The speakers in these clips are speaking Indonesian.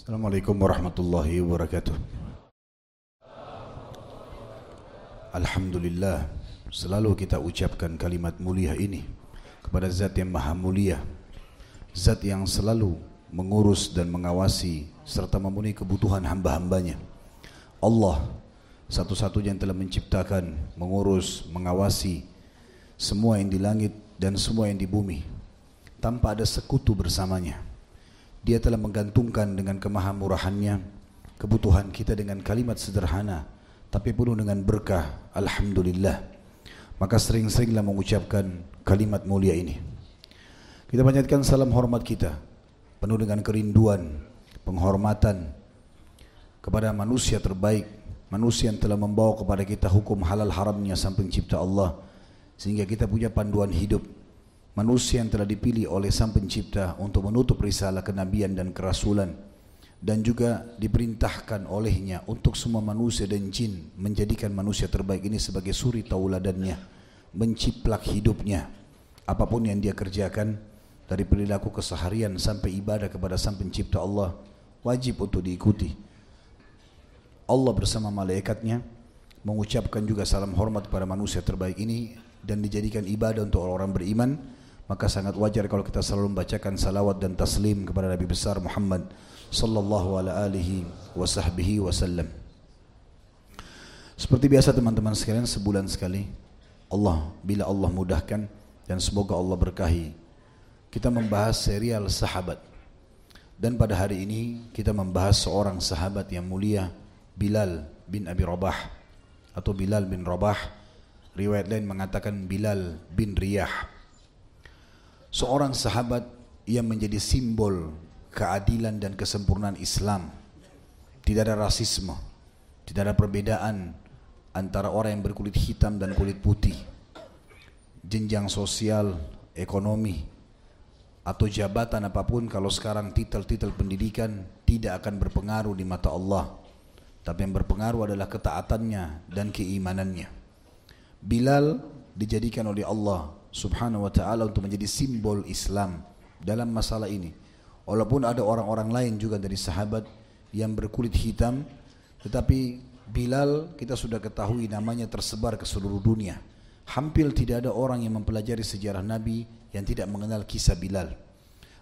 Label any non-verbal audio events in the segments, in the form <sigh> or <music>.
Assalamualaikum warahmatullahi wabarakatuh. Alhamdulillah selalu kita ucapkan kalimat mulia ini kepada zat yang maha mulia zat yang selalu mengurus dan mengawasi serta memenuhi kebutuhan hamba-hambanya Allah satu-satunya yang telah menciptakan, mengurus, mengawasi semua yang di langit dan semua yang di bumi tanpa ada sekutu bersamanya dia telah menggantungkan dengan kemahamurahannya kebutuhan kita dengan kalimat sederhana tapi penuh dengan berkah Alhamdulillah. Maka sering-seringlah mengucapkan kalimat mulia ini. Kita panjatkan salam hormat kita penuh dengan kerinduan penghormatan kepada manusia terbaik manusia yang telah membawa kepada kita hukum halal haramnya sang pencipta Allah sehingga kita punya panduan hidup manusia yang telah dipilih oleh sang pencipta untuk menutup risalah kenabian dan kerasulan dan juga diperintahkan olehnya untuk semua manusia dan jin menjadikan manusia terbaik ini sebagai suri tauladannya menciplak hidupnya. Apa pun yang dia kerjakan dari perilaku keseharian sampai ibadah kepada sang pencipta Allah wajib untuk diikuti. Allah bersama malaikatnya mengucapkan juga salam hormat kepada manusia terbaik ini dan dijadikan ibadah untuk orang-orang beriman maka sangat wajar kalau kita selalu membacakan salawat dan taslim kepada Nabi besar Muhammad sallallahu alaihi wasallam. Seperti biasa teman-teman sekalian sebulan sekali Allah bila Allah mudahkan dan semoga Allah berkahi kita membahas serial sahabat. Dan pada hari ini kita membahas seorang sahabat yang mulia Bilal bin Abi Rabah atau Bilal bin Rabah. Riwayat lain mengatakan Bilal bin Riyah seorang sahabat yang menjadi simbol keadilan dan kesempurnaan Islam. Tidak ada rasisme, tidak ada perbedaan antara orang yang berkulit hitam dan kulit putih. Jenjang sosial, ekonomi, atau jabatan apa pun kalau sekarang titel-titel pendidikan tidak akan berpengaruh di mata Allah. Tapi yang berpengaruh adalah ketaatannya dan keimanannya. Bilal dijadikan oleh Allah subhanahu wa ta'ala untuk menjadi simbol Islam dalam masalah ini. Walaupun ada orang-orang lain juga dari sahabat yang berkulit hitam, tetapi Bilal kita sudah ketahui namanya tersebar ke seluruh dunia. Hampir tidak ada orang yang mempelajari sejarah Nabi yang tidak mengenal kisah Bilal.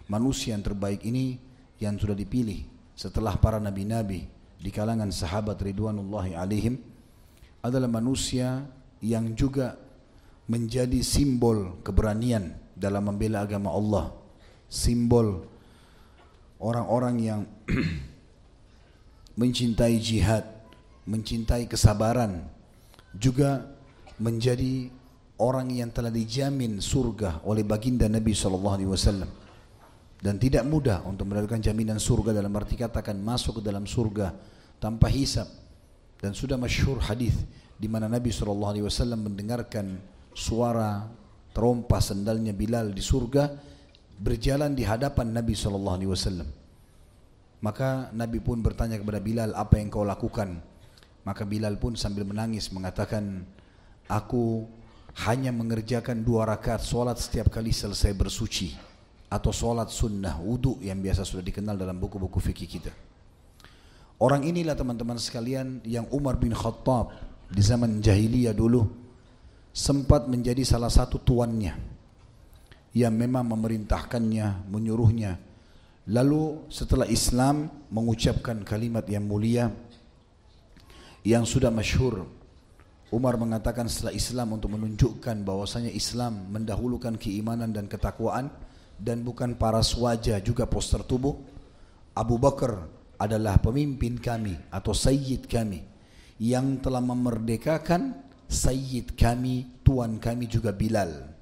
Manusia yang terbaik ini yang sudah dipilih setelah para nabi-nabi di kalangan sahabat ridwanullahi alaihim adalah manusia yang juga menjadi simbol keberanian dalam membela agama Allah. Simbol orang-orang yang <clears throat> mencintai jihad mencintai kesabaran juga menjadi orang yang telah dijamin surga oleh baginda Nabi SAW dan tidak mudah untuk mendapatkan jaminan surga dalam arti katakan masuk ke dalam surga tanpa hisap dan sudah masyhur hadis di mana Nabi SAW mendengarkan suara terompa sendalnya Bilal di surga berjalan di hadapan Nabi sallallahu alaihi wasallam. Maka Nabi pun bertanya kepada Bilal, "Apa yang kau lakukan?" Maka Bilal pun sambil menangis mengatakan, "Aku hanya mengerjakan dua rakaat solat setiap kali selesai bersuci atau solat sunnah wudhu yang biasa sudah dikenal dalam buku-buku fikih kita." Orang inilah teman-teman sekalian yang Umar bin Khattab di zaman jahiliyah dulu sempat menjadi salah satu tuannya yang memang memerintahkannya, menyuruhnya. Lalu setelah Islam mengucapkan kalimat yang mulia yang sudah masyhur Umar mengatakan setelah Islam untuk menunjukkan bahwasanya Islam mendahulukan keimanan dan ketakwaan dan bukan para wajah juga poster tubuh. Abu Bakar adalah pemimpin kami atau sayyid kami yang telah memerdekakan Sayyid kami, tuan kami juga Bilal.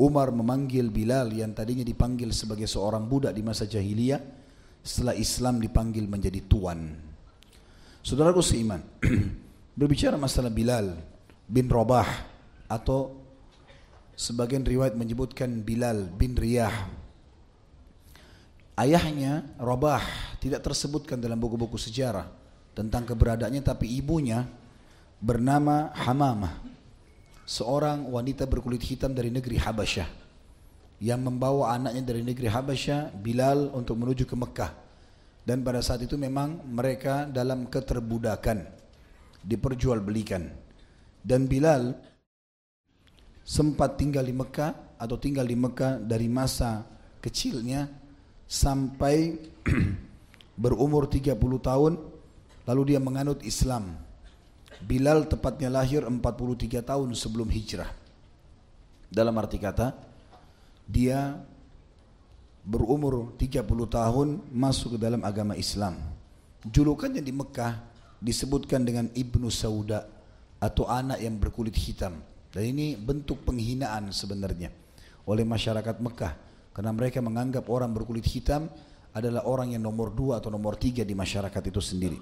Umar memanggil Bilal yang tadinya dipanggil sebagai seorang budak di masa jahiliyah, setelah Islam dipanggil menjadi tuan. Saudaraku seiman, <clears throat> berbicara masalah Bilal bin Rabah atau sebagian riwayat menyebutkan Bilal bin Riyah. Ayahnya Rabah tidak tersebutkan dalam buku-buku sejarah tentang keberadaannya tapi ibunya bernama Hamamah, seorang wanita berkulit hitam dari negeri Habasyah yang membawa anaknya dari negeri Habasyah, Bilal untuk menuju ke Mekah Dan pada saat itu memang mereka dalam keterbudakan, diperjualbelikan. Dan Bilal sempat tinggal di Mekah atau tinggal di Mekah dari masa kecilnya sampai <clears throat> berumur 30 tahun lalu dia menganut Islam. Bilal tepatnya lahir 43 tahun sebelum hijrah. Dalam arti kata, dia berumur 30 tahun masuk ke dalam agama Islam. Julukannya di Mekah disebutkan dengan Ibnu Sauda atau anak yang berkulit hitam. Dan ini bentuk penghinaan sebenarnya oleh masyarakat Mekah. Karena mereka menganggap orang berkulit hitam adalah orang yang nomor dua atau nomor tiga di masyarakat itu sendiri.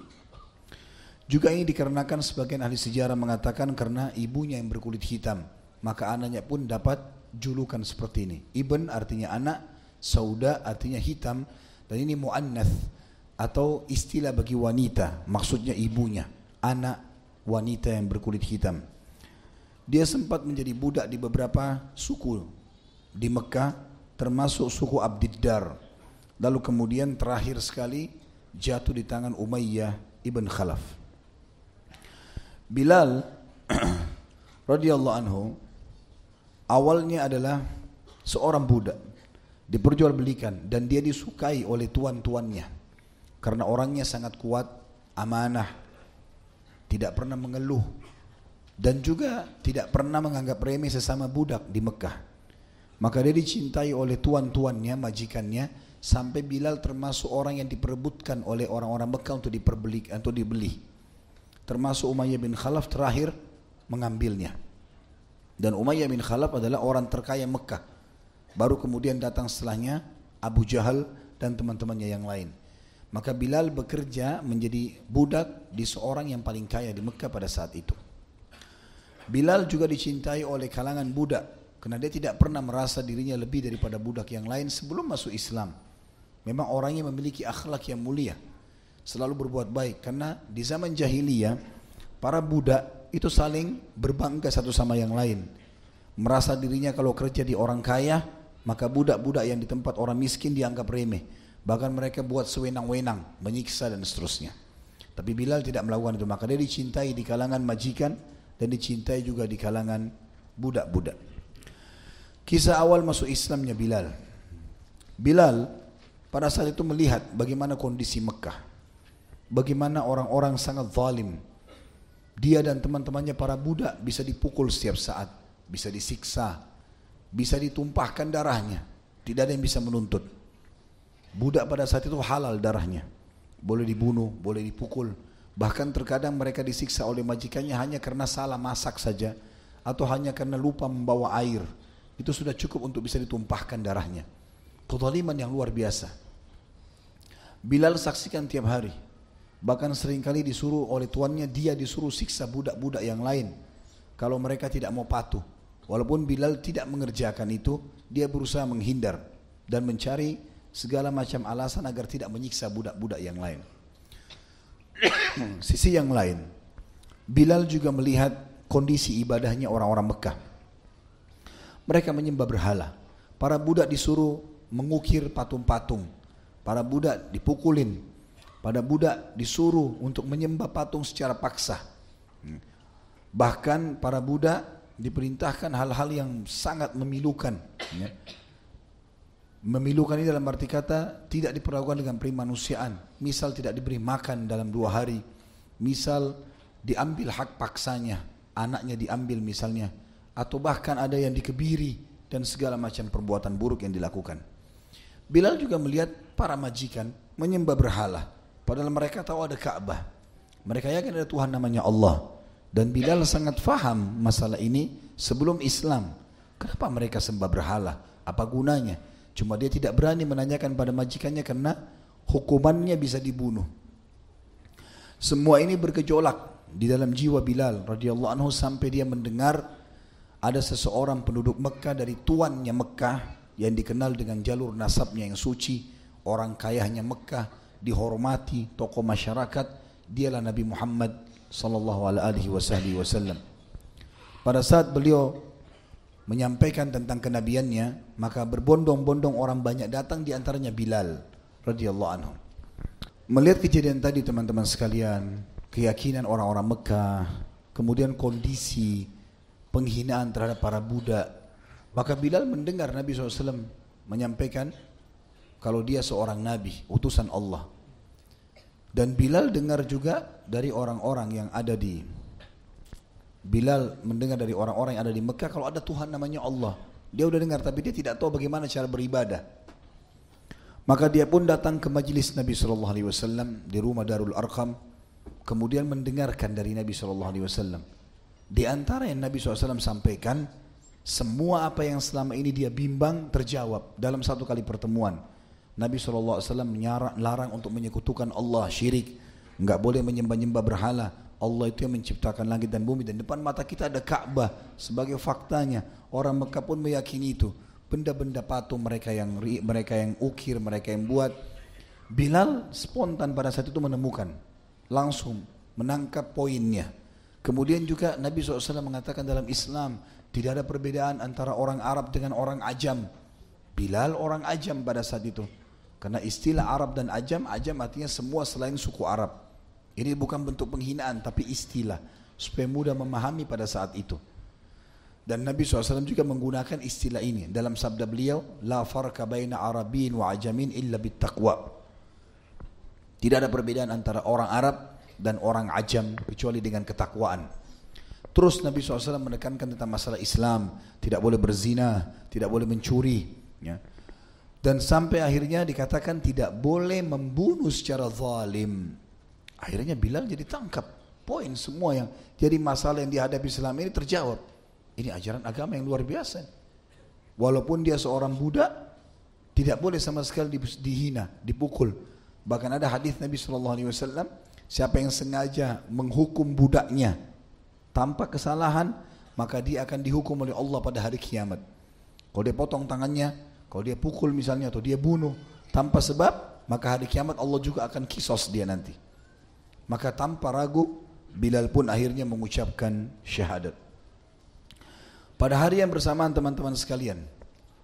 Juga ini dikarenakan sebagian ahli sejarah mengatakan karena ibunya yang berkulit hitam, maka anaknya pun dapat julukan seperti ini. Ibn artinya anak, sauda artinya hitam, dan ini mu'annath atau istilah bagi wanita, maksudnya ibunya, anak wanita yang berkulit hitam. Dia sempat menjadi budak di beberapa suku di Mekah, termasuk suku Abdiddar. Lalu kemudian terakhir sekali jatuh di tangan Umayyah ibn Khalaf. Bilal <clears throat> radhiyallahu anhu awalnya adalah seorang budak diperjualbelikan dan dia disukai oleh tuan-tuannya karena orangnya sangat kuat, amanah, tidak pernah mengeluh dan juga tidak pernah menganggap remeh sesama budak di Mekah. Maka dia dicintai oleh tuan-tuannya, majikannya sampai Bilal termasuk orang yang diperebutkan oleh orang-orang Mekah untuk diperbeli untuk dibeli termasuk Umayyah bin Khalaf terakhir mengambilnya. Dan Umayyah bin Khalaf adalah orang terkaya Mekah. Baru kemudian datang setelahnya Abu Jahal dan teman-temannya yang lain. Maka Bilal bekerja menjadi budak di seorang yang paling kaya di Mekah pada saat itu. Bilal juga dicintai oleh kalangan budak karena dia tidak pernah merasa dirinya lebih daripada budak yang lain sebelum masuk Islam. Memang orangnya memiliki akhlak yang mulia selalu berbuat baik karena di zaman jahiliyah para budak itu saling berbangga satu sama yang lain. Merasa dirinya kalau kerja di orang kaya, maka budak-budak yang di tempat orang miskin dianggap remeh. Bahkan mereka buat sewenang-wenang, menyiksa dan seterusnya. Tapi Bilal tidak melakukan itu, maka dia dicintai di kalangan majikan dan dicintai juga di kalangan budak-budak. Kisah awal masuk Islamnya Bilal. Bilal pada saat itu melihat bagaimana kondisi Mekah bagaimana orang-orang sangat zalim. Dia dan teman-temannya para budak bisa dipukul setiap saat, bisa disiksa, bisa ditumpahkan darahnya. Tidak ada yang bisa menuntut. Budak pada saat itu halal darahnya. Boleh dibunuh, boleh dipukul. Bahkan terkadang mereka disiksa oleh majikannya hanya karena salah masak saja atau hanya karena lupa membawa air. Itu sudah cukup untuk bisa ditumpahkan darahnya. Kezaliman yang luar biasa. Bilal saksikan tiap hari Bahkan sering kali disuruh oleh tuannya dia disuruh siksa budak-budak yang lain. Kalau mereka tidak mau patuh. Walaupun Bilal tidak mengerjakan itu, dia berusaha menghindar dan mencari segala macam alasan agar tidak menyiksa budak-budak yang lain. Sisi yang lain, Bilal juga melihat kondisi ibadahnya orang-orang Mekah. Mereka menyembah berhala. Para budak disuruh mengukir patung-patung. Para budak dipukulin, pada budak disuruh untuk menyembah patung secara paksa. Bahkan para budak diperintahkan hal-hal yang sangat memilukan. Ya. Memilukan ini dalam arti kata tidak diperlakukan dengan primanusiaan. Misal tidak diberi makan dalam dua hari. Misal diambil hak paksanya, anaknya diambil misalnya. Atau bahkan ada yang dikebiri dan segala macam perbuatan buruk yang dilakukan. Bilal juga melihat para majikan menyembah berhala Padahal mereka tahu ada Ka'bah. Mereka yakin ada Tuhan namanya Allah. Dan Bilal sangat faham masalah ini sebelum Islam. Kenapa mereka sembah berhala? Apa gunanya? Cuma dia tidak berani menanyakan pada majikannya karena hukumannya bisa dibunuh. Semua ini bergejolak di dalam jiwa Bilal radhiyallahu anhu sampai dia mendengar ada seseorang penduduk Mekah dari tuannya Mekah yang dikenal dengan jalur nasabnya yang suci, orang kayanya Mekah dihormati tokoh masyarakat dialah Nabi Muhammad sallallahu alaihi wasallam. Pada saat beliau menyampaikan tentang kenabiannya, maka berbondong-bondong orang banyak datang di antaranya Bilal radhiyallahu anhu. Melihat kejadian tadi teman-teman sekalian, keyakinan orang-orang Mekah, kemudian kondisi penghinaan terhadap para budak, maka Bilal mendengar Nabi SAW menyampaikan kalau dia seorang Nabi, utusan Allah. Dan Bilal dengar juga dari orang-orang yang ada di Bilal mendengar dari orang-orang yang ada di Mekah kalau ada Tuhan namanya Allah. Dia udah dengar tapi dia tidak tahu bagaimana cara beribadah. Maka dia pun datang ke majlis Nabi Shallallahu Alaihi Wasallam di rumah Darul Arqam, kemudian mendengarkan dari Nabi Shallallahu Alaihi Wasallam. Di antara yang Nabi SAW sampaikan, semua apa yang selama ini dia bimbang terjawab dalam satu kali pertemuan. Nabi SAW larang untuk menyekutukan Allah syirik, nggak boleh menyembah-nyembah berhala. Allah itu yang menciptakan langit dan bumi dan depan mata kita ada Ka'bah sebagai faktanya. Orang Mekah pun meyakini itu benda-benda patung mereka yang mereka yang ukir, mereka yang buat. Bilal spontan pada saat itu menemukan, langsung menangkap poinnya. Kemudian juga Nabi SAW mengatakan dalam Islam tidak ada perbedaan antara orang Arab dengan orang Ajam. Bilal orang Ajam pada saat itu. Karena istilah Arab dan Ajam, Ajam artinya semua selain suku Arab. Ini bukan bentuk penghinaan tapi istilah supaya mudah memahami pada saat itu. Dan Nabi SAW juga menggunakan istilah ini dalam sabda beliau, La farka baina Arabin wa ajamin illa bittaqwa. Tidak ada perbedaan antara orang Arab dan orang ajam kecuali dengan ketakwaan. Terus Nabi SAW menekankan tentang masalah Islam, tidak boleh berzina, tidak boleh mencuri. Ya. Dan sampai akhirnya dikatakan tidak boleh membunuh secara zalim. Akhirnya Bilal jadi tangkap. Poin semua yang jadi masalah yang dihadapi Islam ini terjawab. Ini ajaran agama yang luar biasa. Walaupun dia seorang budak, tidak boleh sama sekali dihina, dipukul. Bahkan ada hadis Nabi Shallallahu Alaihi Wasallam, siapa yang sengaja menghukum budaknya tanpa kesalahan, maka dia akan dihukum oleh Allah pada hari kiamat. Kalau dia potong tangannya, kalau dia pukul misalnya atau dia bunuh tanpa sebab, maka hari kiamat Allah juga akan kisos dia nanti. Maka tanpa ragu, Bilal pun akhirnya mengucapkan syahadat. Pada hari yang bersamaan teman-teman sekalian,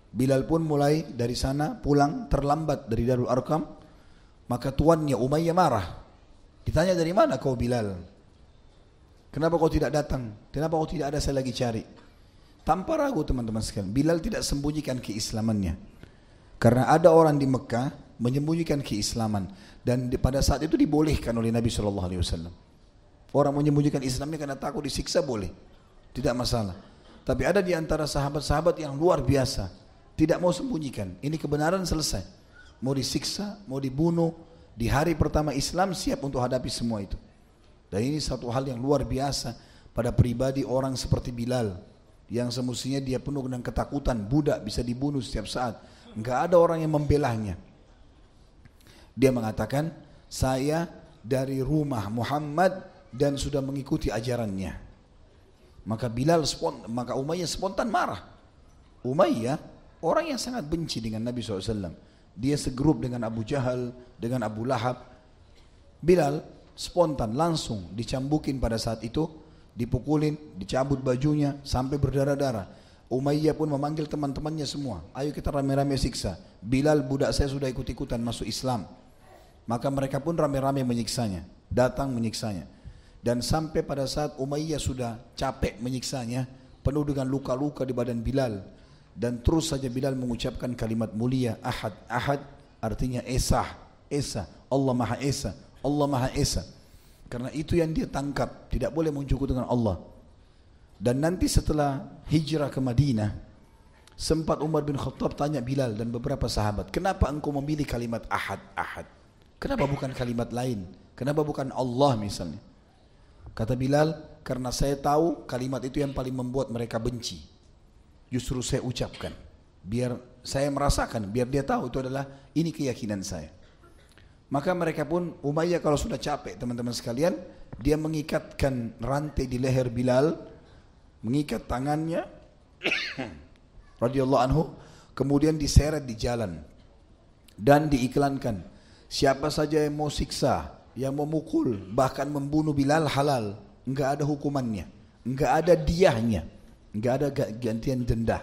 Bilal pun mulai dari sana pulang terlambat dari Darul Arkam, maka tuannya Umayyah marah. Ditanya dari mana kau Bilal? Kenapa kau tidak datang? Kenapa kau tidak ada saya lagi cari? Tanpa ragu teman-teman sekalian, Bilal tidak sembunyikan keislamannya. Karena ada orang di Mekah menyembunyikan keislaman dan pada saat itu dibolehkan oleh Nabi Shallallahu Alaihi Wasallam. Orang menyembunyikan Islamnya karena takut disiksa boleh, tidak masalah. Tapi ada di antara sahabat-sahabat yang luar biasa. Tidak mau sembunyikan. Ini kebenaran selesai. Mau disiksa, mau dibunuh. Di hari pertama Islam siap untuk hadapi semua itu. Dan ini satu hal yang luar biasa pada pribadi orang seperti Bilal. Yang semestinya dia penuh dengan ketakutan. Budak bisa dibunuh setiap saat. Enggak ada orang yang membelahnya. Dia mengatakan, saya dari rumah Muhammad dan sudah mengikuti ajarannya. Maka Bilal spontan, maka Umayyah spontan marah. Umayyah orang yang sangat benci dengan Nabi SAW. Dia segrup dengan Abu Jahal, dengan Abu Lahab. Bilal spontan langsung dicambukin pada saat itu, dipukulin, dicabut bajunya sampai berdarah-darah. Umayyah pun memanggil teman-temannya semua. Ayo kita rame-rame siksa. Bilal budak saya sudah ikut-ikutan masuk Islam. Maka mereka pun rame-rame menyiksanya. Datang menyiksanya. Dan sampai pada saat Umayyah sudah capek menyiksanya, penuh dengan luka-luka di badan Bilal. Dan terus saja Bilal mengucapkan kalimat mulia, Ahad, Ahad, artinya Esa, Esa, Allah Maha Esa, Allah Maha Esa. Karena itu yang dia tangkap, tidak boleh mencukup dengan Allah. Dan nanti setelah hijrah ke Madinah, sempat Umar bin Khattab tanya Bilal dan beberapa sahabat, kenapa engkau memilih kalimat Ahad, Ahad? Kenapa bukan kalimat lain? Kenapa bukan Allah misalnya? Kata Bilal, karena saya tahu kalimat itu yang paling membuat mereka benci. Justru saya ucapkan. Biar saya merasakan, biar dia tahu itu adalah ini keyakinan saya. Maka mereka pun Umayyah kalau sudah capek teman-teman sekalian, dia mengikatkan rantai di leher Bilal, mengikat tangannya, <coughs> radhiyallahu anhu, kemudian diseret di jalan dan diiklankan. Siapa saja yang mau siksa, yang memukul bahkan membunuh Bilal halal enggak ada hukumannya enggak ada diahnya enggak ada gantian denda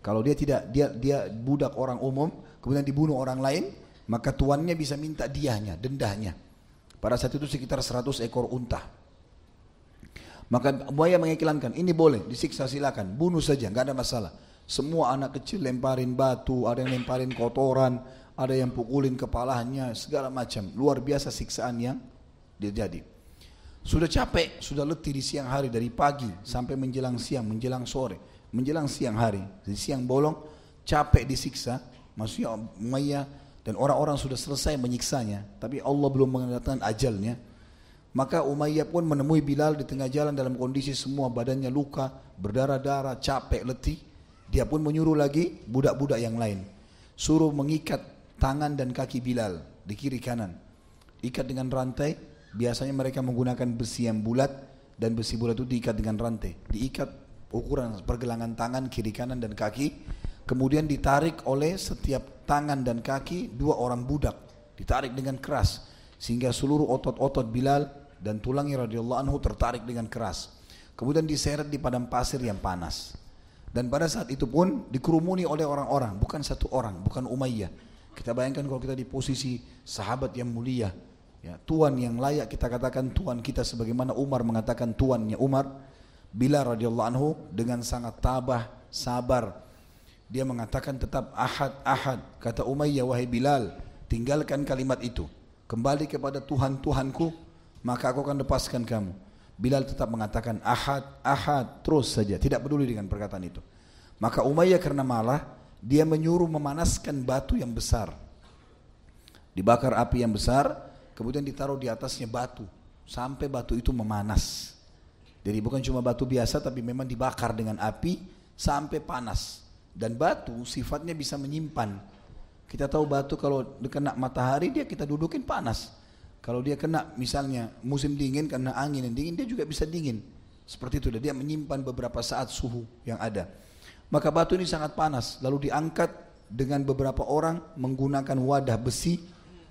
kalau dia tidak dia dia budak orang umum kemudian dibunuh orang lain maka tuannya bisa minta diahnya, dendahnya. Pada saat itu sekitar 100 ekor unta. Maka buaya mengiklankan, ini boleh, disiksa silakan, bunuh saja, nggak ada masalah. Semua anak kecil lemparin batu, ada yang lemparin kotoran, ada yang pukulin kepalanya, segala macam. Luar biasa siksaan yang terjadi. Sudah capek, sudah letih di siang hari dari pagi sampai menjelang siang, menjelang sore, menjelang siang hari, di siang bolong, capek disiksa. Maksudnya Umayyah dan orang-orang sudah selesai menyiksanya, tapi Allah belum mengatakan ajalnya. Maka Umayyah pun menemui Bilal di tengah jalan dalam kondisi semua badannya luka, berdarah-darah, capek, letih. Dia pun menyuruh lagi budak-budak yang lain. Suruh mengikat tangan dan kaki Bilal di kiri kanan. Ikat dengan rantai, biasanya mereka menggunakan besi yang bulat dan besi bulat itu diikat dengan rantai. Diikat ukuran pergelangan tangan kiri kanan dan kaki. Kemudian ditarik oleh setiap tangan dan kaki dua orang budak. Ditarik dengan keras. Sehingga seluruh otot-otot Bilal dan tulangnya radhiyallahu anhu tertarik dengan keras. Kemudian diseret di padang pasir yang panas. Dan pada saat itu pun dikerumuni oleh orang-orang, bukan satu orang, bukan Umayyah. Kita bayangkan kalau kita di posisi sahabat yang mulia, ya, tuan yang layak kita katakan tuan kita sebagaimana Umar mengatakan tuannya Umar, Bilal radhiyallahu anhu dengan sangat tabah, sabar. Dia mengatakan tetap ahad, ahad. Kata Umayyah, wahai Bilal, tinggalkan kalimat itu. Kembali kepada Tuhan Tuhanku, maka aku akan lepaskan kamu. Bilal tetap mengatakan ahad, ahad, terus saja, tidak peduli dengan perkataan itu. Maka Umayyah karena malah, dia menyuruh memanaskan batu yang besar. Dibakar api yang besar, kemudian ditaruh di atasnya batu, sampai batu itu memanas. Jadi bukan cuma batu biasa, tapi memang dibakar dengan api sampai panas. Dan batu sifatnya bisa menyimpan. Kita tahu batu kalau kena matahari dia kita dudukin panas. Kalau dia kena misalnya musim dingin karena angin yang dingin, dia juga bisa dingin. Seperti itu, dia menyimpan beberapa saat suhu yang ada. Maka batu ini sangat panas, lalu diangkat dengan beberapa orang menggunakan wadah besi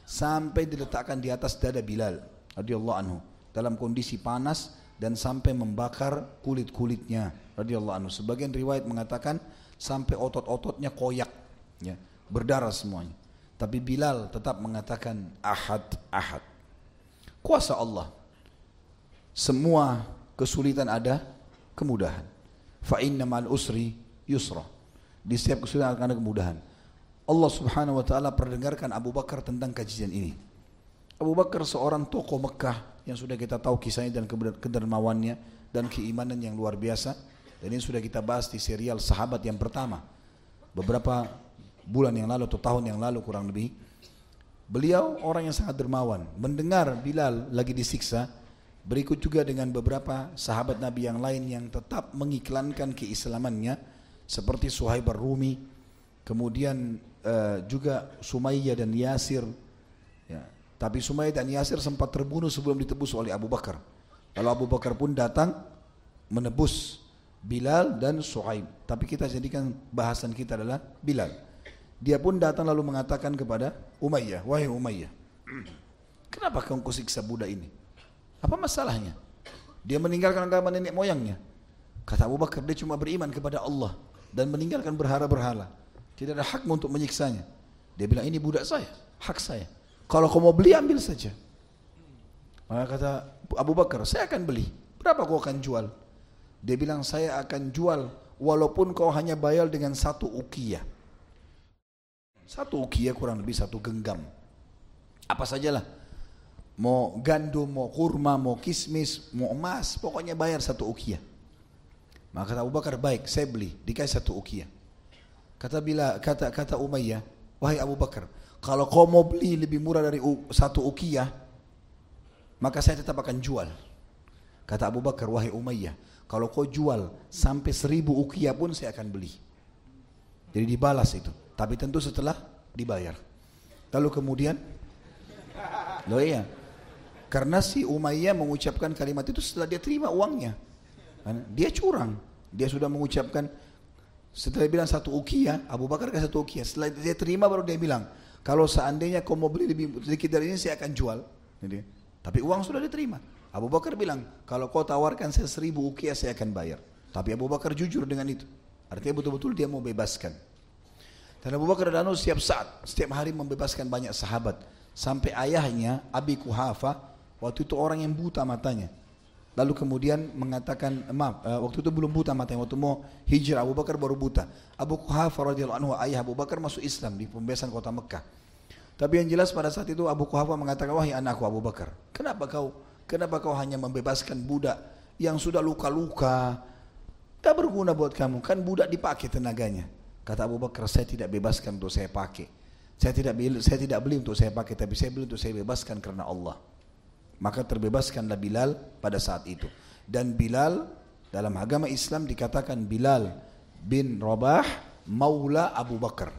sampai diletakkan di atas dada Bilal radhiyallahu anhu dalam kondisi panas dan sampai membakar kulit-kulitnya radhiyallahu anhu. Sebagian riwayat mengatakan sampai otot-ototnya koyak ya, berdarah semuanya. Tapi Bilal tetap mengatakan ahad ahad. Kuasa Allah. Semua kesulitan ada kemudahan. Fa inna ma'al usri yusra. Di setiap kesulitan akan ada kemudahan. Allah Subhanahu wa taala perdengarkan Abu Bakar tentang kajian ini. Abu Bakar seorang tokoh Mekah yang sudah kita tahu kisahnya dan kedermawannya dan keimanan yang luar biasa. Dan ini sudah kita bahas di serial Sahabat yang pertama. Beberapa bulan yang lalu atau tahun yang lalu kurang lebih Beliau orang yang sangat dermawan. Mendengar Bilal lagi disiksa, berikut juga dengan beberapa sahabat Nabi yang lain yang tetap mengiklankan keislamannya, seperti Suhaib rumi kemudian uh, juga Sumayyah dan Yasir. Ya. Tapi Sumayyah dan Yasir sempat terbunuh sebelum ditebus oleh Abu Bakar. Lalu Abu Bakar pun datang menebus Bilal dan Suhaib. Tapi kita jadikan bahasan kita adalah Bilal. Dia pun datang lalu mengatakan kepada Umayyah, wahai Umayyah, kenapa kau siksa budak ini? Apa masalahnya? Dia meninggalkan agama nenek moyangnya. Kata Abu Bakar, dia cuma beriman kepada Allah dan meninggalkan berhala-berhala. Tidak ada hak untuk menyiksanya. Dia bilang, ini budak saya, hak saya. Kalau kau mau beli, ambil saja. Maka kata Abu Bakar, saya akan beli. Berapa kau akan jual? Dia bilang, saya akan jual walaupun kau hanya bayar dengan satu ukiyah. Satu ukia kurang lebih satu genggam. Apa sajalah. Mau gandum, mau kurma, mau kismis, mau emas, pokoknya bayar satu ukia. Maka kata Abu Bakar, baik, saya beli, dikasih satu ukia. Kata bila kata kata Umayyah, wahai Abu Bakar, kalau kau mau beli lebih murah dari satu ukia, maka saya tetap akan jual. Kata Abu Bakar, wahai Umayyah, kalau kau jual sampai seribu ukia pun saya akan beli. Jadi dibalas itu. Tapi tentu setelah dibayar. Lalu kemudian, loh iya, karena si Umayyah mengucapkan kalimat itu setelah dia terima uangnya. Dia curang. Dia sudah mengucapkan setelah dia bilang satu ukia, Abu Bakar kasih satu ukia. Setelah dia terima baru dia bilang, kalau seandainya kau mau beli lebih sedikit dari ini saya akan jual. Jadi, tapi uang sudah diterima. Abu Bakar bilang, kalau kau tawarkan saya seribu ukia saya akan bayar. Tapi Abu Bakar jujur dengan itu. Artinya betul-betul dia mau bebaskan. Dan Abu Bakar radhiyallahu setiap saat, setiap hari membebaskan banyak sahabat. Sampai ayahnya Abi Kuhafa waktu itu orang yang buta matanya. Lalu kemudian mengatakan, maaf, uh, waktu itu belum buta matanya, waktu mau hijrah Abu Bakar baru buta. Abu Kuhafa radhiyallahu anhu ayah Abu Bakar masuk Islam di pembebasan kota Mekah. Tapi yang jelas pada saat itu Abu Kuhafa mengatakan, wahai anakku Abu Bakar, kenapa kau kenapa kau hanya membebaskan budak yang sudah luka-luka, tak berguna buat kamu, kan budak dipakai tenaganya. Kata Abu Bakar, saya tidak bebaskan untuk saya pakai. Saya tidak beli, saya tidak beli untuk saya pakai, tapi saya beli untuk saya bebaskan karena Allah. Maka terbebaskanlah Bilal pada saat itu. Dan Bilal dalam agama Islam dikatakan Bilal bin Rabah Maula Abu Bakar.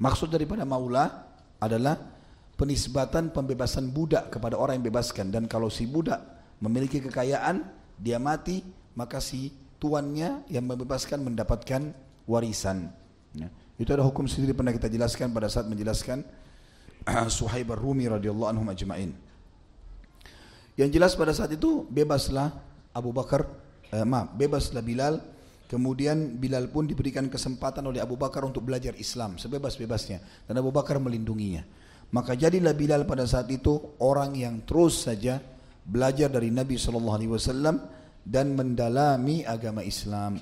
Maksud daripada Maula adalah penisbatan pembebasan budak kepada orang yang bebaskan. Dan kalau si budak memiliki kekayaan, dia mati, maka si tuannya yang membebaskan mendapatkan warisan. Ya. Itu ada hukum sendiri pernah kita jelaskan pada saat menjelaskan <clears throat> Suhaib ar-Rumi radhiyallahu anhu majma'in. Yang jelas pada saat itu bebaslah Abu Bakar, eh, maaf, bebaslah Bilal. Kemudian Bilal pun diberikan kesempatan oleh Abu Bakar untuk belajar Islam sebebas-bebasnya dan Abu Bakar melindunginya. Maka jadilah Bilal pada saat itu orang yang terus saja belajar dari Nabi Shallallahu Alaihi Wasallam dan mendalami agama Islam.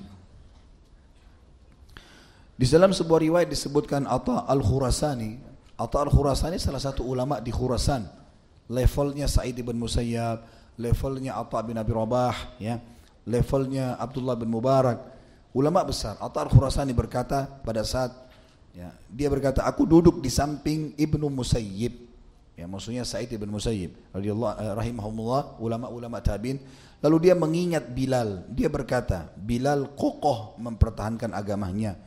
Di dalam sebuah riwayat disebutkan Atta al-Khurasani. Atta al-Khurasani salah satu ulama di Khurasan levelnya Sa'id bin Musayyab, levelnya Atta bin Abi Rabah, ya, levelnya Abdullah bin Mubarak, ulama besar. Atta al-Khurasani berkata pada saat ya, dia berkata, aku duduk di samping Ibnu Musayyib. Ya, maksudnya Sa'id bin Musayyib eh, rahimahumullah, ulama-ulama tabi'in. Lalu dia mengingat Bilal. Dia berkata, Bilal kokoh mempertahankan agamanya.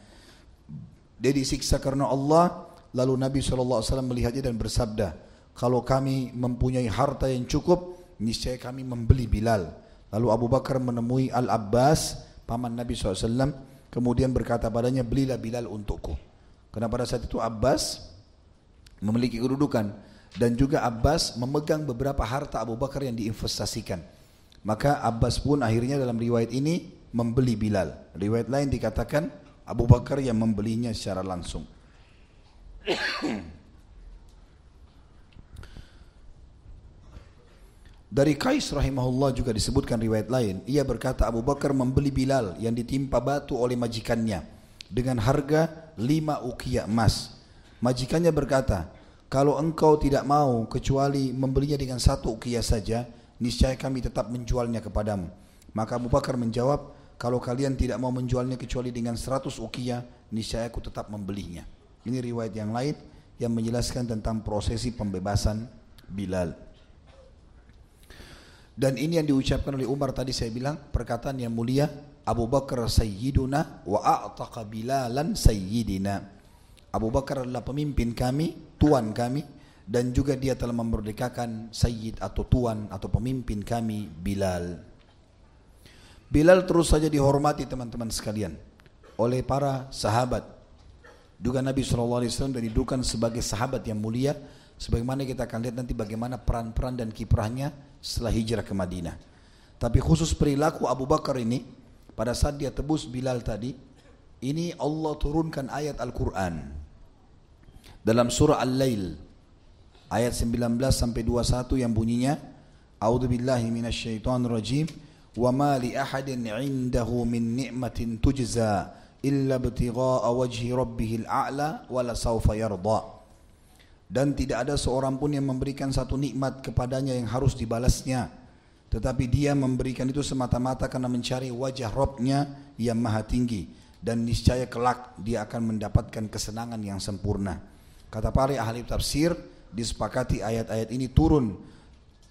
Dia disiksa karena Allah. Lalu Nabi SAW melihatnya dan bersabda, kalau kami mempunyai harta yang cukup, niscaya kami membeli Bilal. Lalu Abu Bakar menemui Al-Abbas, paman Nabi SAW, kemudian berkata padanya, belilah Bilal untukku. Karena pada saat itu Abbas memiliki kedudukan dan juga Abbas memegang beberapa harta Abu Bakar yang diinvestasikan. Maka Abbas pun akhirnya dalam riwayat ini membeli Bilal. Riwayat lain dikatakan Abu Bakar yang membelinya secara langsung. Dari Kais rahimahullah juga disebutkan riwayat lain. Ia berkata Abu Bakar membeli Bilal yang ditimpa batu oleh majikannya dengan harga lima ukiah emas. Majikannya berkata, kalau engkau tidak mau kecuali membelinya dengan satu ukiah saja, niscaya kami tetap menjualnya kepadamu. Maka Abu Bakar menjawab, kalau kalian tidak mau menjualnya kecuali dengan seratus ukiah, niscaya aku tetap membelinya. Ini riwayat yang lain yang menjelaskan tentang prosesi pembebasan Bilal. Dan ini yang diucapkan oleh Umar tadi saya bilang perkataan yang mulia Abu Bakar sayyiduna wa a'taqa bilalan sayyidina. Abu Bakar adalah pemimpin kami, tuan kami dan juga dia telah memerdekakan sayyid atau tuan atau pemimpin kami Bilal. Bilal terus saja dihormati teman-teman sekalian oleh para sahabat. Juga Nabi SAW didudukan sebagai sahabat yang mulia Sebagaimana kita akan lihat nanti bagaimana peran-peran dan kiprahnya setelah hijrah ke Madinah. Tapi khusus perilaku Abu Bakar ini, pada saat dia tebus Bilal tadi, ini Allah turunkan ayat Al-Quran. Dalam surah Al-Lail, ayat 19 sampai 21 yang bunyinya, A'udhu billahi minasyaitan rajim, wa ma li ahadin indahu min ni'matin tujza illa btigha'a wajhi rabbihil a'la wa la sawfa yarda' dan tidak ada seorang pun yang memberikan satu nikmat kepadanya yang harus dibalasnya tetapi dia memberikan itu semata-mata karena mencari wajah Robnya yang maha tinggi. Dan niscaya kelak dia akan mendapatkan kesenangan yang sempurna. Kata para ahli tafsir disepakati ayat-ayat ini turun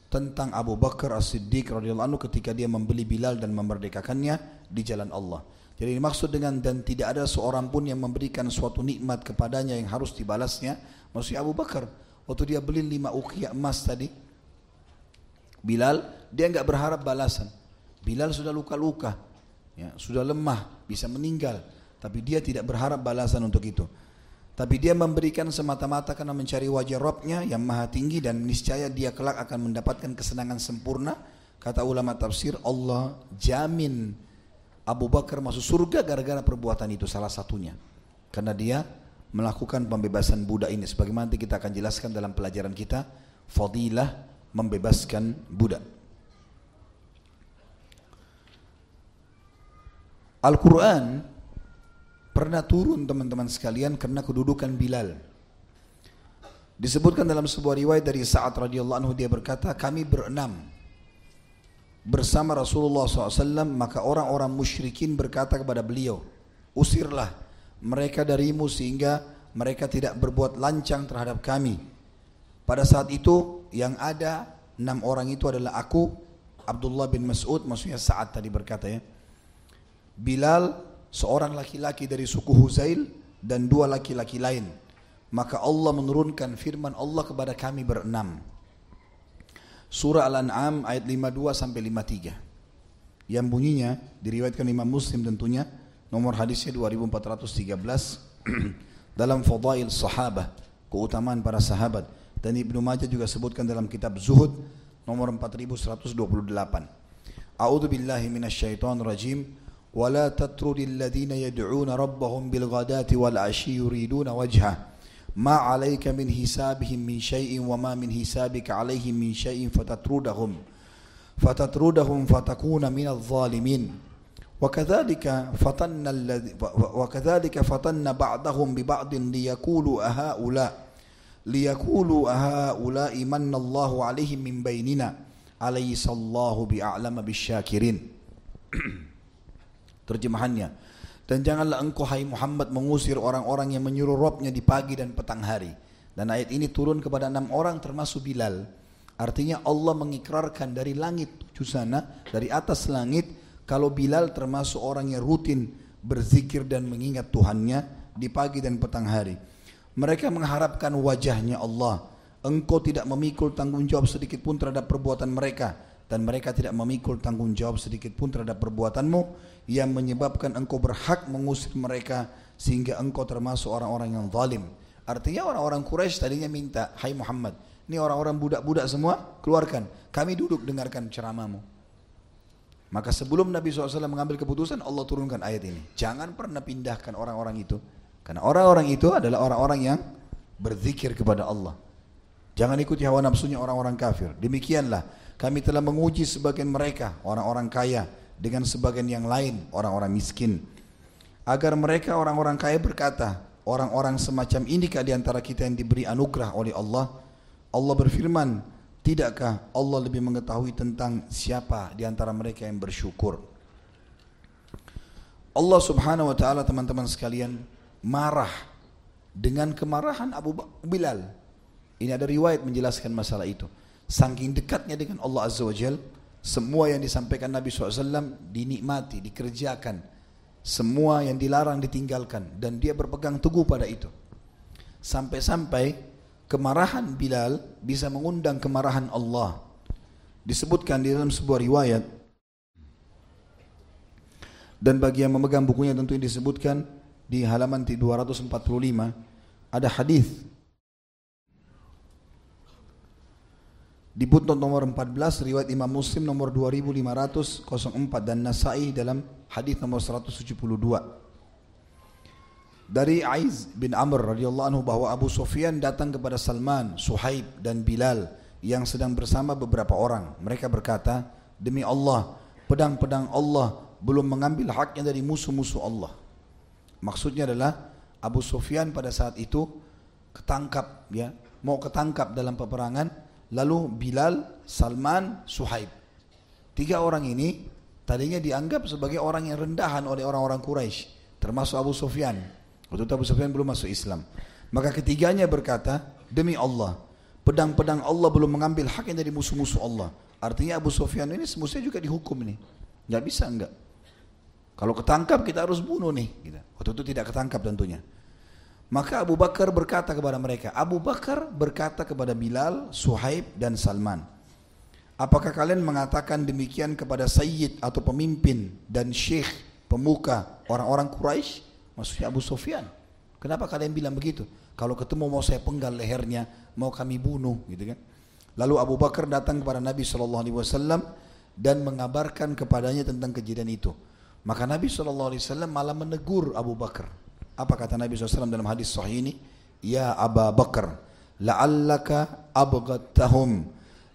tentang Abu Bakar As-Siddiq radhiyallahu anhu ketika dia membeli Bilal dan memerdekakannya di jalan Allah. Jadi maksud dengan dan tidak ada seorang pun yang memberikan suatu nikmat kepadanya yang harus dibalasnya. Maksudnya Abu Bakar waktu dia beli lima ukiah emas tadi, Bilal dia nggak berharap balasan. Bilal sudah luka-luka, ya, sudah lemah, bisa meninggal, tapi dia tidak berharap balasan untuk itu. Tapi dia memberikan semata-mata karena mencari wajah Robnya yang maha tinggi dan niscaya dia kelak akan mendapatkan kesenangan sempurna. Kata ulama tafsir, Allah jamin Abu Bakar masuk surga gara-gara perbuatan itu salah satunya. Karena dia melakukan pembebasan budak ini sebagaimana nanti kita akan jelaskan dalam pelajaran kita fadilah membebaskan budak Al-Quran pernah turun teman-teman sekalian karena kedudukan Bilal. Disebutkan dalam sebuah riwayat dari Sa'ad radhiyallahu anhu dia berkata kami berenam bersama Rasulullah SAW maka orang-orang musyrikin berkata kepada beliau usirlah mereka darimu sehingga mereka tidak berbuat lancang terhadap kami pada saat itu yang ada enam orang itu adalah aku Abdullah bin Mas'ud maksudnya saat tadi berkata ya Bilal seorang laki-laki dari suku Huzail dan dua laki-laki lain maka Allah menurunkan firman Allah kepada kami berenam Surah Al-An'am ayat 52 sampai 53. Yang bunyinya diriwayatkan Imam Muslim tentunya nomor hadisnya 2413 <clears throat> dalam Fadail Sahabah, keutamaan para sahabat dan Ibnu Majah juga sebutkan dalam kitab Zuhud nomor 4128. A'udzu billahi minasyaitonir rajim. ولا تطرد الذين يدعون ربهم بالغداة والعشي يريدون وجهه. ما عليك من حسابهم من شيء وما من حسابك عليهم من شيء فتطردهم. فتطردهم فتكون من الظالمين. وكذلك فتن الذي وكذلك فتن بعضهم ببعض ليقولوا أهؤلاء ليقولوا أهؤلاء من الله عليهم من بيننا. أليس الله بأعلم بالشاكرين؟ <clears throat> terjemahannya Dan janganlah engkau hai Muhammad mengusir orang-orang yang menyuruh Robnya di pagi dan petang hari. Dan ayat ini turun kepada enam orang termasuk Bilal. Artinya Allah mengikrarkan dari langit tujuh sana, dari atas langit, kalau Bilal termasuk orang yang rutin berzikir dan mengingat Tuhannya di pagi dan petang hari. Mereka mengharapkan wajahnya Allah. Engkau tidak memikul tanggung jawab sedikit pun terhadap perbuatan mereka dan mereka tidak memikul tanggung jawab sedikit pun terhadap perbuatanmu yang menyebabkan engkau berhak mengusir mereka sehingga engkau termasuk orang-orang yang zalim. Artinya orang-orang Quraisy tadinya minta, "Hai Muhammad, ini orang-orang budak-budak semua, keluarkan. Kami duduk dengarkan ceramahmu." Maka sebelum Nabi SAW mengambil keputusan, Allah turunkan ayat ini. Jangan pernah pindahkan orang-orang itu. Karena orang-orang itu adalah orang-orang yang berzikir kepada Allah. Jangan ikuti hawa nafsunya orang-orang kafir. Demikianlah kami telah menguji sebagian mereka, orang-orang kaya, dengan sebagian yang lain orang-orang miskin. Agar mereka orang-orang kaya berkata orang-orang semacam ini di antara kita yang diberi anugerah oleh Allah? Allah berfirman tidakkah Allah lebih mengetahui tentang siapa di antara mereka yang bersyukur? Allah subhanahu wa ta'ala teman-teman sekalian marah dengan kemarahan Abu Bilal. Ini ada riwayat menjelaskan masalah itu. Saking dekatnya dengan Allah Azza wa Jalla semua yang disampaikan Nabi SAW dinikmati, dikerjakan. Semua yang dilarang ditinggalkan. Dan dia berpegang teguh pada itu. Sampai-sampai kemarahan Bilal bisa mengundang kemarahan Allah. Disebutkan di dalam sebuah riwayat. Dan bagi yang memegang bukunya tentu disebutkan di halaman 245 ada hadis Di putnot nomor 14 riwayat Imam Muslim nomor 2504 dan Nasai dalam hadis nomor 172. Dari Aiz bin Amr radhiyallahu anhu bahwa Abu Sufyan datang kepada Salman, Suhaib dan Bilal yang sedang bersama beberapa orang. Mereka berkata, "Demi Allah, pedang-pedang Allah belum mengambil haknya dari musuh-musuh Allah." Maksudnya adalah Abu Sufyan pada saat itu ketangkap ya, mau ketangkap dalam peperangan lalu Bilal, Salman, Suhaib. Tiga orang ini tadinya dianggap sebagai orang yang rendahan oleh orang-orang Quraisy, termasuk Abu Sufyan. Waktu itu Abu Sufyan belum masuk Islam. Maka ketiganya berkata, demi Allah, pedang-pedang Allah belum mengambil haknya dari musuh-musuh Allah. Artinya Abu Sufyan ini semestinya juga dihukum nih. Gak bisa enggak. Kalau ketangkap kita harus bunuh nih. Gitu. Waktu itu tidak ketangkap tentunya. Maka Abu Bakar berkata kepada mereka, Abu Bakar berkata kepada Bilal, Suhaib dan Salman, Apakah kalian mengatakan demikian kepada Sayyid atau pemimpin dan syekh pemuka orang-orang Quraisy? Maksudnya Abu Sufyan. Kenapa kalian bilang begitu? Kalau ketemu mau saya penggal lehernya, mau kami bunuh, gitu kan? Lalu Abu Bakar datang kepada Nabi Shallallahu Alaihi Wasallam dan mengabarkan kepadanya tentang kejadian itu. Maka Nabi Shallallahu Alaihi Wasallam malah menegur Abu Bakar. Apa kata Nabi SAW dalam hadis sahih ini? Ya Aba Bakar, la'allaka abgadtahum.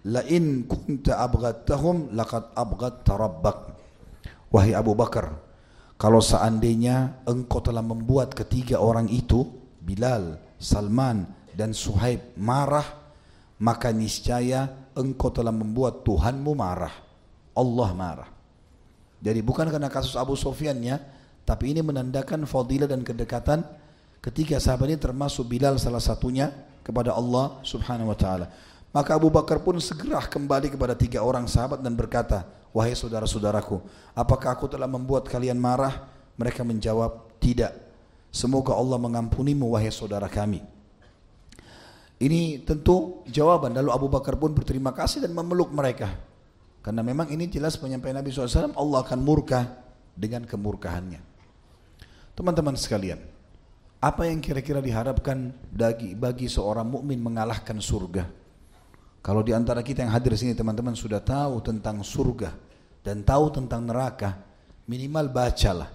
La'in kunta abgadtahum, laqad abgadta rabbak. Wahai Abu Bakar, kalau seandainya engkau telah membuat ketiga orang itu, Bilal, Salman, dan Suhaib marah, maka niscaya engkau telah membuat Tuhanmu marah. Allah marah. Jadi bukan karena kasus Abu Sofyannya, tapi ini menandakan fadilah dan kedekatan ketiga sahabat ini termasuk Bilal salah satunya kepada Allah Subhanahu wa taala. Maka Abu Bakar pun segera kembali kepada tiga orang sahabat dan berkata, "Wahai saudara-saudaraku, apakah aku telah membuat kalian marah?" Mereka menjawab, "Tidak. Semoga Allah mengampunimu wahai saudara kami." Ini tentu jawaban. Lalu Abu Bakar pun berterima kasih dan memeluk mereka. Karena memang ini jelas penyampaian Nabi SAW, Allah akan murka dengan kemurkahannya. Teman-teman sekalian, apa yang kira-kira diharapkan bagi, bagi seorang mukmin mengalahkan surga? Kalau di antara kita yang hadir sini teman-teman sudah tahu tentang surga dan tahu tentang neraka, minimal bacalah.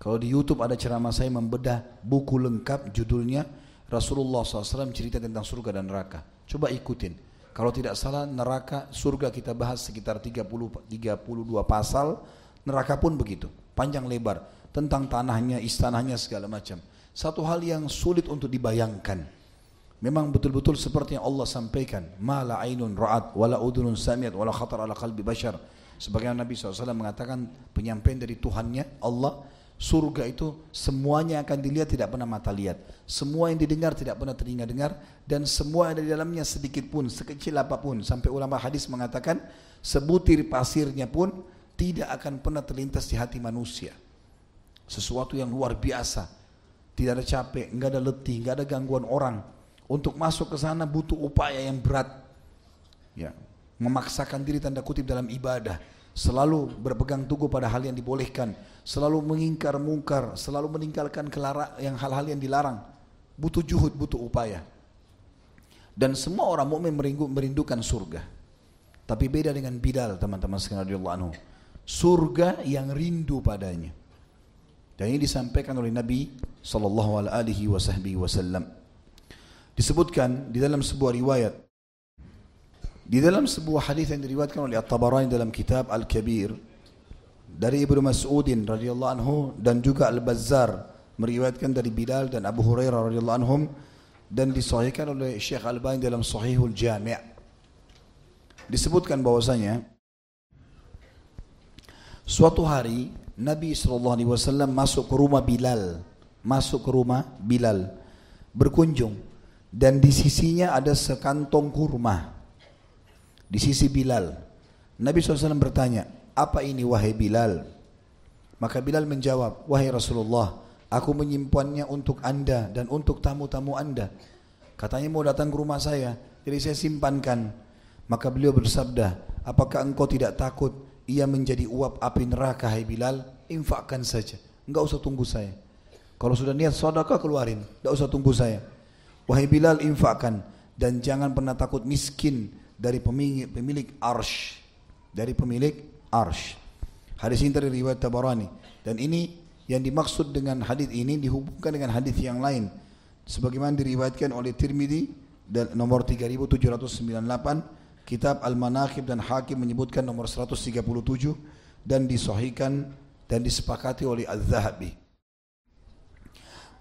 Kalau di YouTube ada ceramah saya membedah buku lengkap judulnya Rasulullah SAW cerita tentang surga dan neraka. Coba ikutin. Kalau tidak salah neraka surga kita bahas sekitar 30 32 pasal, neraka pun begitu, panjang lebar tentang tanahnya, istananya segala macam. Satu hal yang sulit untuk dibayangkan. Memang betul-betul seperti yang Allah sampaikan. Ma la ainun ra'at wa la udhunun samiat wa la khatar ala qalbi bashar. Sebagaimana Nabi SAW mengatakan penyampaian dari Tuhannya Allah surga itu semuanya akan dilihat tidak pernah mata lihat. Semua yang didengar tidak pernah telinga dengar dan semua yang ada di dalamnya sedikit pun sekecil apa pun sampai ulama hadis mengatakan sebutir pasirnya pun tidak akan pernah terlintas di hati manusia. Sesuatu yang luar biasa. Tidak ada capek, nggak ada letih, nggak ada gangguan orang. Untuk masuk ke sana butuh upaya yang berat. Ya, memaksakan diri tanda kutip dalam ibadah. Selalu berpegang teguh pada hal yang dibolehkan. Selalu mengingkar mungkar, selalu meninggalkan kelara yang hal-hal yang dilarang. Butuh juhud, butuh upaya. Dan semua orang mukmin merindu, merindukan surga. Tapi beda dengan Bilal teman-teman sekalian Surga yang rindu padanya. Dan ini disampaikan oleh Nabi sallallahu alaihi wasallam. Disebutkan di dalam sebuah riwayat di dalam sebuah hadis yang diriwayatkan oleh At-Tabarani dalam kitab Al-Kabir dari Ibnu Mas'udin radhiyallahu anhu dan juga Al-Bazzar meriwayatkan dari Bilal dan Abu Hurairah radhiyallahu anhum dan disahihkan oleh Syekh Al-Albani dalam Sahihul Jami' disebutkan bahwasanya suatu hari Nabi SAW masuk ke rumah Bilal, masuk ke rumah Bilal, berkunjung dan di sisinya ada sekantong kurma. Di sisi Bilal. Nabi SAW bertanya, apa ini wahai Bilal? Maka Bilal menjawab, wahai Rasulullah, aku menyimpannya untuk anda dan untuk tamu-tamu anda. Katanya mau datang ke rumah saya, jadi saya simpankan. Maka beliau bersabda, apakah engkau tidak takut ia menjadi uap api neraka hai Bilal, infakkan saja. Enggak usah tunggu saya. Kalau sudah niat sedekah keluarin, enggak usah tunggu saya. Wahai Bilal infakkan dan jangan pernah takut miskin dari pemilik, pemilik arsh. Dari pemilik arsh. Hadis ini dari riwayat Tabarani dan ini yang dimaksud dengan hadis ini dihubungkan dengan hadis yang lain sebagaimana diriwayatkan oleh Tirmidzi nomor 3798 Kitab Al-Manaqib dan Hakim menyebutkan nomor 137 dan disahihkan dan disepakati oleh Az-Zahabi.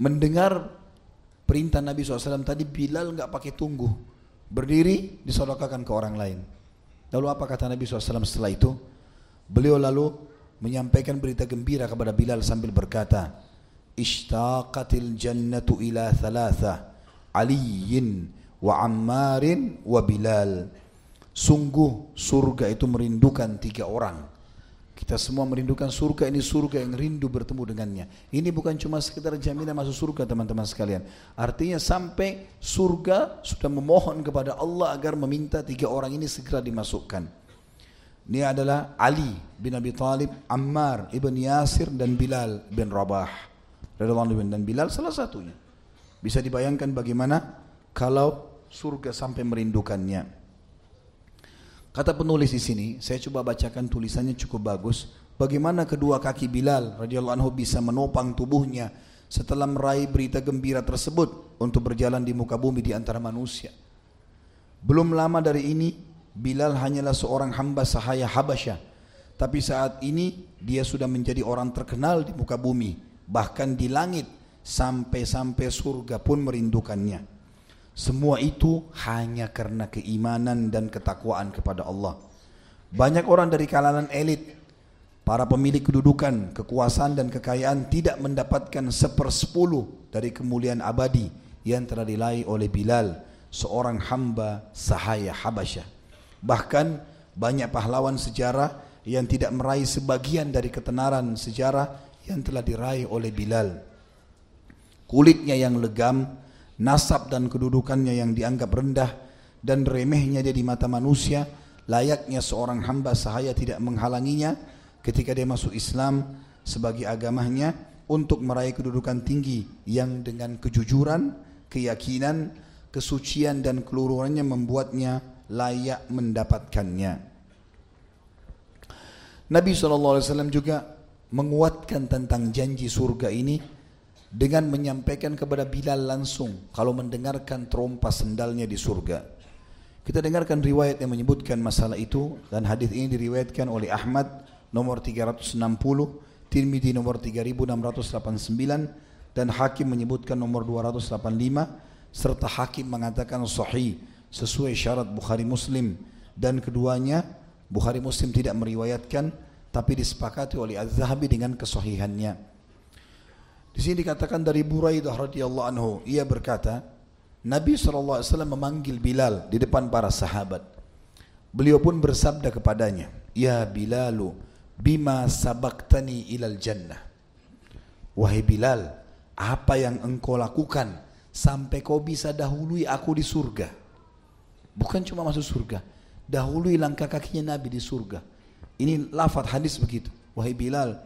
Mendengar perintah Nabi SAW tadi Bilal nggak pakai tunggu, berdiri disodokakan ke orang lain. Lalu apa kata Nabi SAW setelah itu? Beliau lalu menyampaikan berita gembira kepada Bilal sambil berkata, Ishtaqatil jannatu ila thalatha, Aliyin wa Ammarin wa Bilal. Sungguh surga itu merindukan tiga orang. Kita semua merindukan surga, ini surga yang rindu bertemu dengannya. Ini bukan cuma sekedar jaminan masuk surga teman-teman sekalian. Artinya sampai surga sudah memohon kepada Allah agar meminta tiga orang ini segera dimasukkan. Ini adalah Ali bin Abi Talib, Ammar ibn Yasir dan Bilal bin Rabah. Dan Bilal salah satunya. Bisa dibayangkan bagaimana kalau surga sampai merindukannya. Kata penulis di sini, saya coba bacakan tulisannya cukup bagus. Bagaimana kedua kaki Bilal radhiyallahu anhu bisa menopang tubuhnya setelah meraih berita gembira tersebut untuk berjalan di muka bumi di antara manusia. Belum lama dari ini, Bilal hanyalah seorang hamba sahaya Habasyah. Tapi saat ini dia sudah menjadi orang terkenal di muka bumi, bahkan di langit sampai-sampai surga pun merindukannya. Semua itu hanya karena keimanan dan ketakwaan kepada Allah. Banyak orang dari kalangan elit, para pemilik kedudukan, kekuasaan dan kekayaan tidak mendapatkan sepersepuluh dari kemuliaan abadi yang telah diraih oleh Bilal, seorang hamba sahaya Habasyah. Bahkan banyak pahlawan sejarah yang tidak meraih sebagian dari ketenaran sejarah yang telah diraih oleh Bilal kulitnya yang legam, nasab dan kedudukannya yang dianggap rendah dan remehnya dia di mata manusia, layaknya seorang hamba sahaya tidak menghalanginya ketika dia masuk Islam sebagai agamanya untuk meraih kedudukan tinggi yang dengan kejujuran, keyakinan, kesucian dan keluruhannya membuatnya layak mendapatkannya. Nabi SAW juga menguatkan tentang janji surga ini dengan menyampaikan kepada Bilal langsung kalau mendengarkan trompa sendalnya di surga. Kita dengarkan riwayat yang menyebutkan masalah itu dan hadis ini diriwayatkan oleh Ahmad nomor 360, Tirmidzi nomor 3689 dan Hakim menyebutkan nomor 285 serta Hakim mengatakan sahih sesuai syarat Bukhari Muslim dan keduanya Bukhari Muslim tidak meriwayatkan tapi disepakati oleh Az-Zahabi dengan kesahihannya. Di sini dikatakan dari Buraidah radhiyallahu anhu, ia berkata, Nabi SAW memanggil Bilal di depan para sahabat. Beliau pun bersabda kepadanya, Ya Bilalu, bima sabaktani ilal jannah. Wahai Bilal, apa yang engkau lakukan sampai kau bisa dahului aku di surga? Bukan cuma masuk surga, dahului langkah kakinya Nabi di surga. Ini lafaz hadis begitu. Wahai Bilal,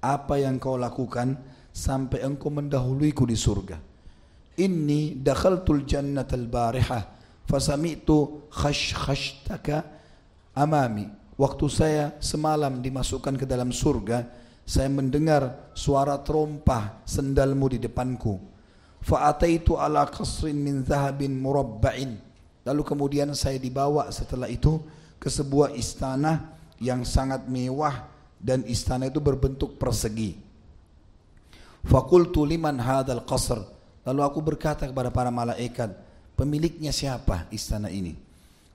apa yang kau lakukan sampai engkau mendahuluiku di surga. Inni dakhaltul jannatal barihah fasami'tu khash khashtaka amami. Waktu saya semalam dimasukkan ke dalam surga, saya mendengar suara terompah sendalmu di depanku. Fa'ataitu ala qasrin min zahabin murabba'in. Lalu kemudian saya dibawa setelah itu ke sebuah istana yang sangat mewah dan istana itu berbentuk persegi. Fakultu liman hadal qasr. Lalu aku berkata kepada para malaikat, pemiliknya siapa istana ini?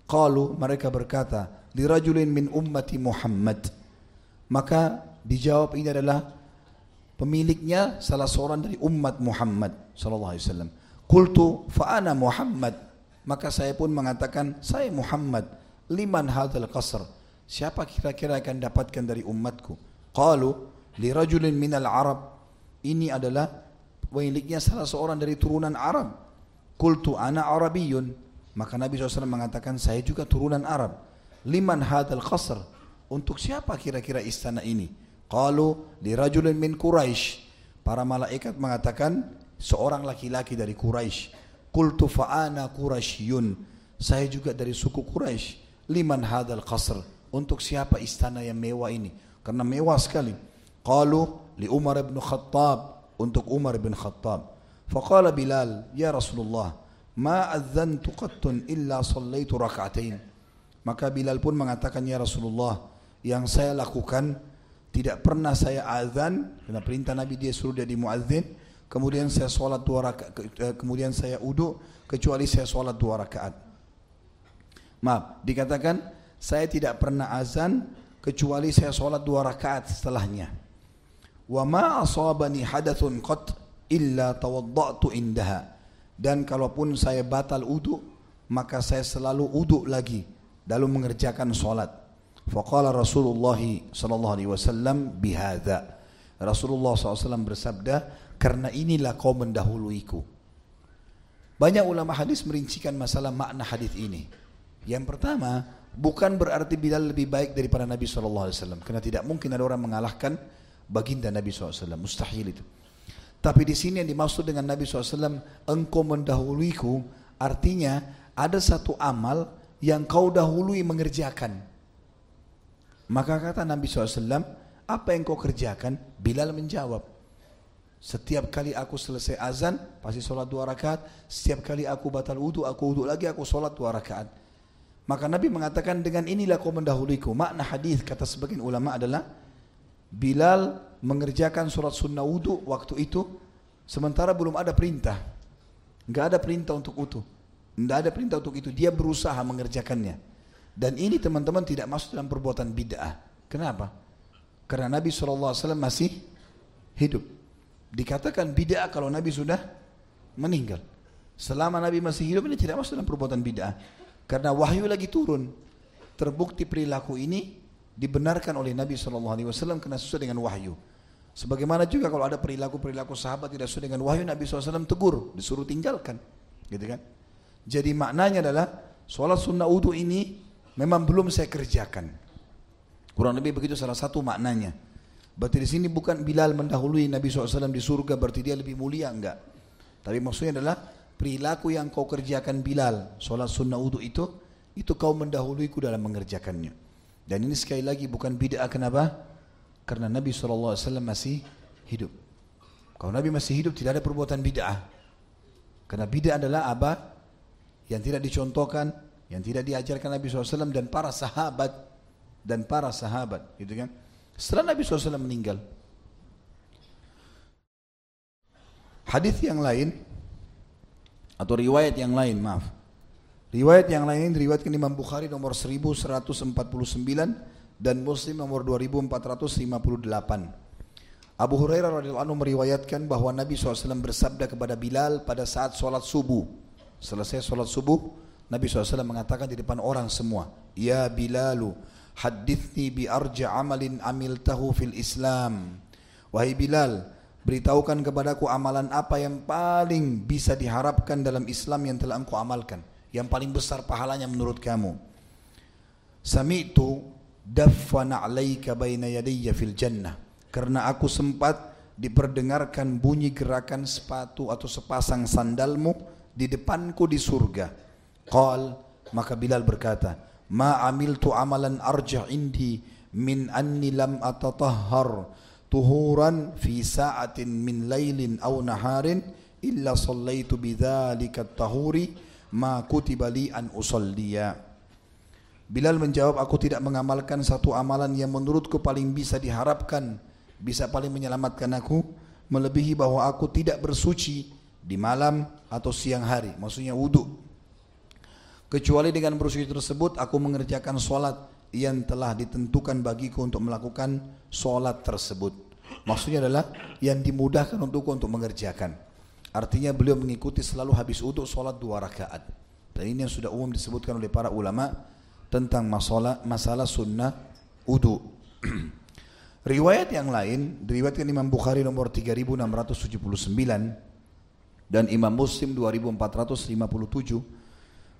Qalu mereka berkata, dirajulin min ummati Muhammad. Maka dijawab ini adalah pemiliknya salah seorang dari umat Muhammad sallallahu alaihi wasallam. Qultu fa ana Muhammad. Maka saya pun mengatakan, saya Muhammad. Liman hadal qasr? Siapa kira-kira akan dapatkan dari umatku? Qalu li minal Arab ini adalah pemiliknya salah seorang dari turunan Arab. Kultu ana Arabiyun. Maka Nabi SAW mengatakan saya juga turunan Arab. Liman hadal qasr. Untuk siapa kira-kira istana ini? Qalu dirajulin min Quraisy. Para malaikat mengatakan seorang laki-laki dari Quraisy. Kultu fa'ana Quraisyun. Saya juga dari suku Quraisy. Liman hadal qasr. Untuk siapa istana yang mewah ini? Karena mewah sekali. Qalu li Umar bin Khattab untuk Umar bin Khattab. Faqala Bilal, "Ya Rasulullah, ma adzantu qattun illa sallaitu rak'atain." Maka Bilal pun mengatakan, "Ya Rasulullah, yang saya lakukan tidak pernah saya azan karena perintah Nabi dia suruh jadi muadzin, kemudian saya sholat dua rakaat, kemudian saya uduk kecuali saya sholat dua rakaat." Maaf, dikatakan saya tidak pernah azan kecuali saya sholat dua rakaat setelahnya wa ma asabani hadathun qat illa tawaddatu indaha. Dan kalaupun saya batal udu maka saya selalu udu lagi dalam mengerjakan solat. Faqala Rasulullah sallallahu alaihi wasallam bihadza. Rasulullah SAW bersabda karena inilah kau mendahuluiku. Banyak ulama hadis merincikan masalah makna hadis ini. Yang pertama bukan berarti Bilal lebih baik daripada Nabi SAW karena tidak mungkin ada orang mengalahkan baginda Nabi SAW. Mustahil itu. Tapi di sini yang dimaksud dengan Nabi SAW, engkau mendahuluiku, artinya ada satu amal yang kau dahului mengerjakan. Maka kata Nabi SAW, apa yang kau kerjakan? Bilal menjawab, Setiap kali aku selesai azan, pasti sholat dua rakaat. Setiap kali aku batal wudhu, aku wudhu lagi, aku sholat dua rakaat. Maka Nabi mengatakan dengan inilah kau mendahuluiku. Makna hadis kata sebagian ulama adalah Bilal mengerjakan sholat sunnah wudhu waktu itu sementara belum ada perintah. Enggak ada perintah untuk itu. Enggak ada perintah untuk itu. Dia berusaha mengerjakannya. Dan ini teman-teman tidak masuk dalam perbuatan bid'ah. Kenapa? Karena Nabi SAW masih hidup. Dikatakan bid'ah kalau Nabi sudah meninggal. Selama Nabi masih hidup ini tidak masuk dalam perbuatan bid'ah. Karena wahyu lagi turun. Terbukti perilaku ini dibenarkan oleh Nabi SAW karena sesuai dengan wahyu. Sebagaimana juga kalau ada perilaku-perilaku sahabat tidak sesuai dengan wahyu, Nabi SAW tegur, disuruh tinggalkan. Gitu kan? Jadi maknanya adalah sholat sunnah wudhu ini memang belum saya kerjakan. Kurang lebih begitu salah satu maknanya. Berarti di sini bukan Bilal mendahului Nabi SAW di surga berarti dia lebih mulia enggak. Tapi maksudnya adalah perilaku yang kau kerjakan Bilal, sholat sunnah wudhu itu, itu kau mendahuluiku dalam mengerjakannya. Dan ini sekali lagi bukan bid'ah kenapa? Karena Nabi SAW masih hidup. Kalau Nabi masih hidup tidak ada perbuatan bid'ah. Karena bid'ah adalah apa? Yang tidak dicontohkan, yang tidak diajarkan Nabi SAW dan para sahabat dan para sahabat, gitu kan? Setelah Nabi SAW meninggal. Hadis yang lain atau riwayat yang lain, maaf. Riwayat yang lain ini riwayatkan Imam Bukhari nomor 1149 dan Muslim nomor 2458. Abu Hurairah radhiyallahu anhu meriwayatkan bahwa Nabi SAW bersabda kepada Bilal pada saat sholat subuh. Selesai sholat subuh, Nabi SAW mengatakan di depan orang semua, Ya Bilalu, hadithni bi arja amalin amiltahu fil Islam. Wahai Bilal, beritahukan kepadaku amalan apa yang paling bisa diharapkan dalam Islam yang telah engkau amalkan. Yang paling besar pahalanya menurut kamu. Sami'tu daffana alaika baina yadayya fil jannah. Karena aku sempat diperdengarkan bunyi gerakan sepatu atau sepasang sandalmu di depanku di surga. Qal, maka Bilal berkata, ma amiltu amalan arjah indi min anni lam atatahhar tuhuran fi sa'atin min lailin aw naharin illa sallaitu bidzalika tahuri ma kutiba li an usalliya Bilal menjawab aku tidak mengamalkan satu amalan yang menurutku paling bisa diharapkan bisa paling menyelamatkan aku melebihi bahwa aku tidak bersuci di malam atau siang hari maksudnya wudhu Kecuali dengan bersuci tersebut aku mengerjakan solat yang telah ditentukan bagiku untuk melakukan solat tersebut. Maksudnya adalah yang dimudahkan untukku untuk mengerjakan. Artinya beliau mengikuti selalu habis uduk solat dua rakaat. Dan ini yang sudah umum disebutkan oleh para ulama tentang masalah masalah sunnah uduk. <clears throat> Riwayat yang lain diriwayatkan Imam Bukhari nomor 3679 dan Imam Muslim 2457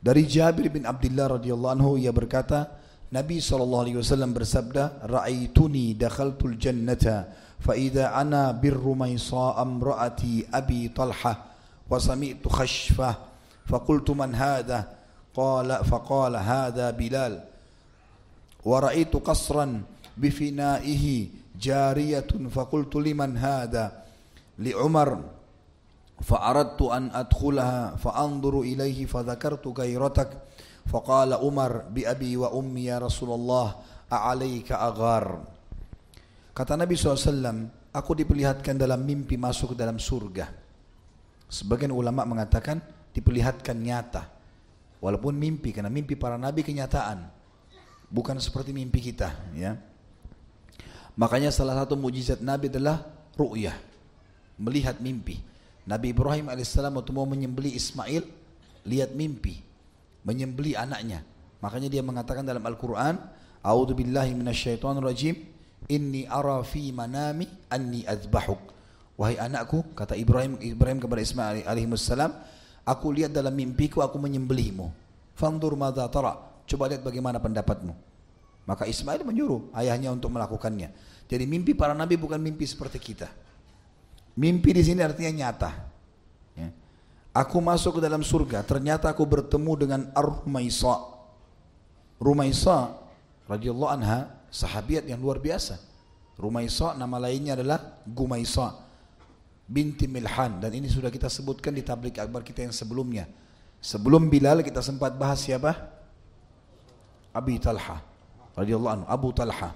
dari Jabir bin Abdullah radhiyallahu anhu ia berkata, Nabi SAW bersabda, "Ra'aituni dakhaltul jannata فإذا أنا بالرميصاء امرأتي أبي طلحة وسمعت خشفة فقلت من هذا؟ قال فقال هذا بلال. ورأيت قصرا بفنائه جارية فقلت لمن هذا؟ لعمر. فأردت أن أدخلها فأنظر إليه فذكرت غيرتك. فقال عمر بأبي وأمي يا رسول الله أعليك أغار. Kata Nabi SAW, aku diperlihatkan dalam mimpi masuk dalam surga. Sebagian ulama mengatakan diperlihatkan nyata. Walaupun mimpi, karena mimpi para nabi kenyataan. Bukan seperti mimpi kita. ya. Makanya salah satu mujizat Nabi adalah ru'yah. Melihat mimpi. Nabi Ibrahim alaihissalam waktu mau menyembeli Ismail, lihat mimpi, menyembeli anaknya. Makanya dia mengatakan dalam Al-Quran, A'udhu rajim, inni ara fi manami anni azbahuk. Wahai anakku, kata Ibrahim Ibrahim kepada Ismail alaihissalam, aku lihat dalam mimpiku aku menyembelihmu. Fandur madza tara. Coba lihat bagaimana pendapatmu. Maka Ismail menyuruh ayahnya untuk melakukannya. Jadi mimpi para nabi bukan mimpi seperti kita. Mimpi di sini artinya nyata. Ya. Aku masuk ke dalam surga, ternyata aku bertemu dengan Ar-Rumaisa. Rumaisa radhiyallahu anha sahabiat yang luar biasa. Rumaisa nama lainnya adalah Gumaisa. binti Milhan dan ini sudah kita sebutkan di tablik akbar kita yang sebelumnya. Sebelum Bilal kita sempat bahas siapa? Abi Talha radhiyallahu anhu, Abu Talha.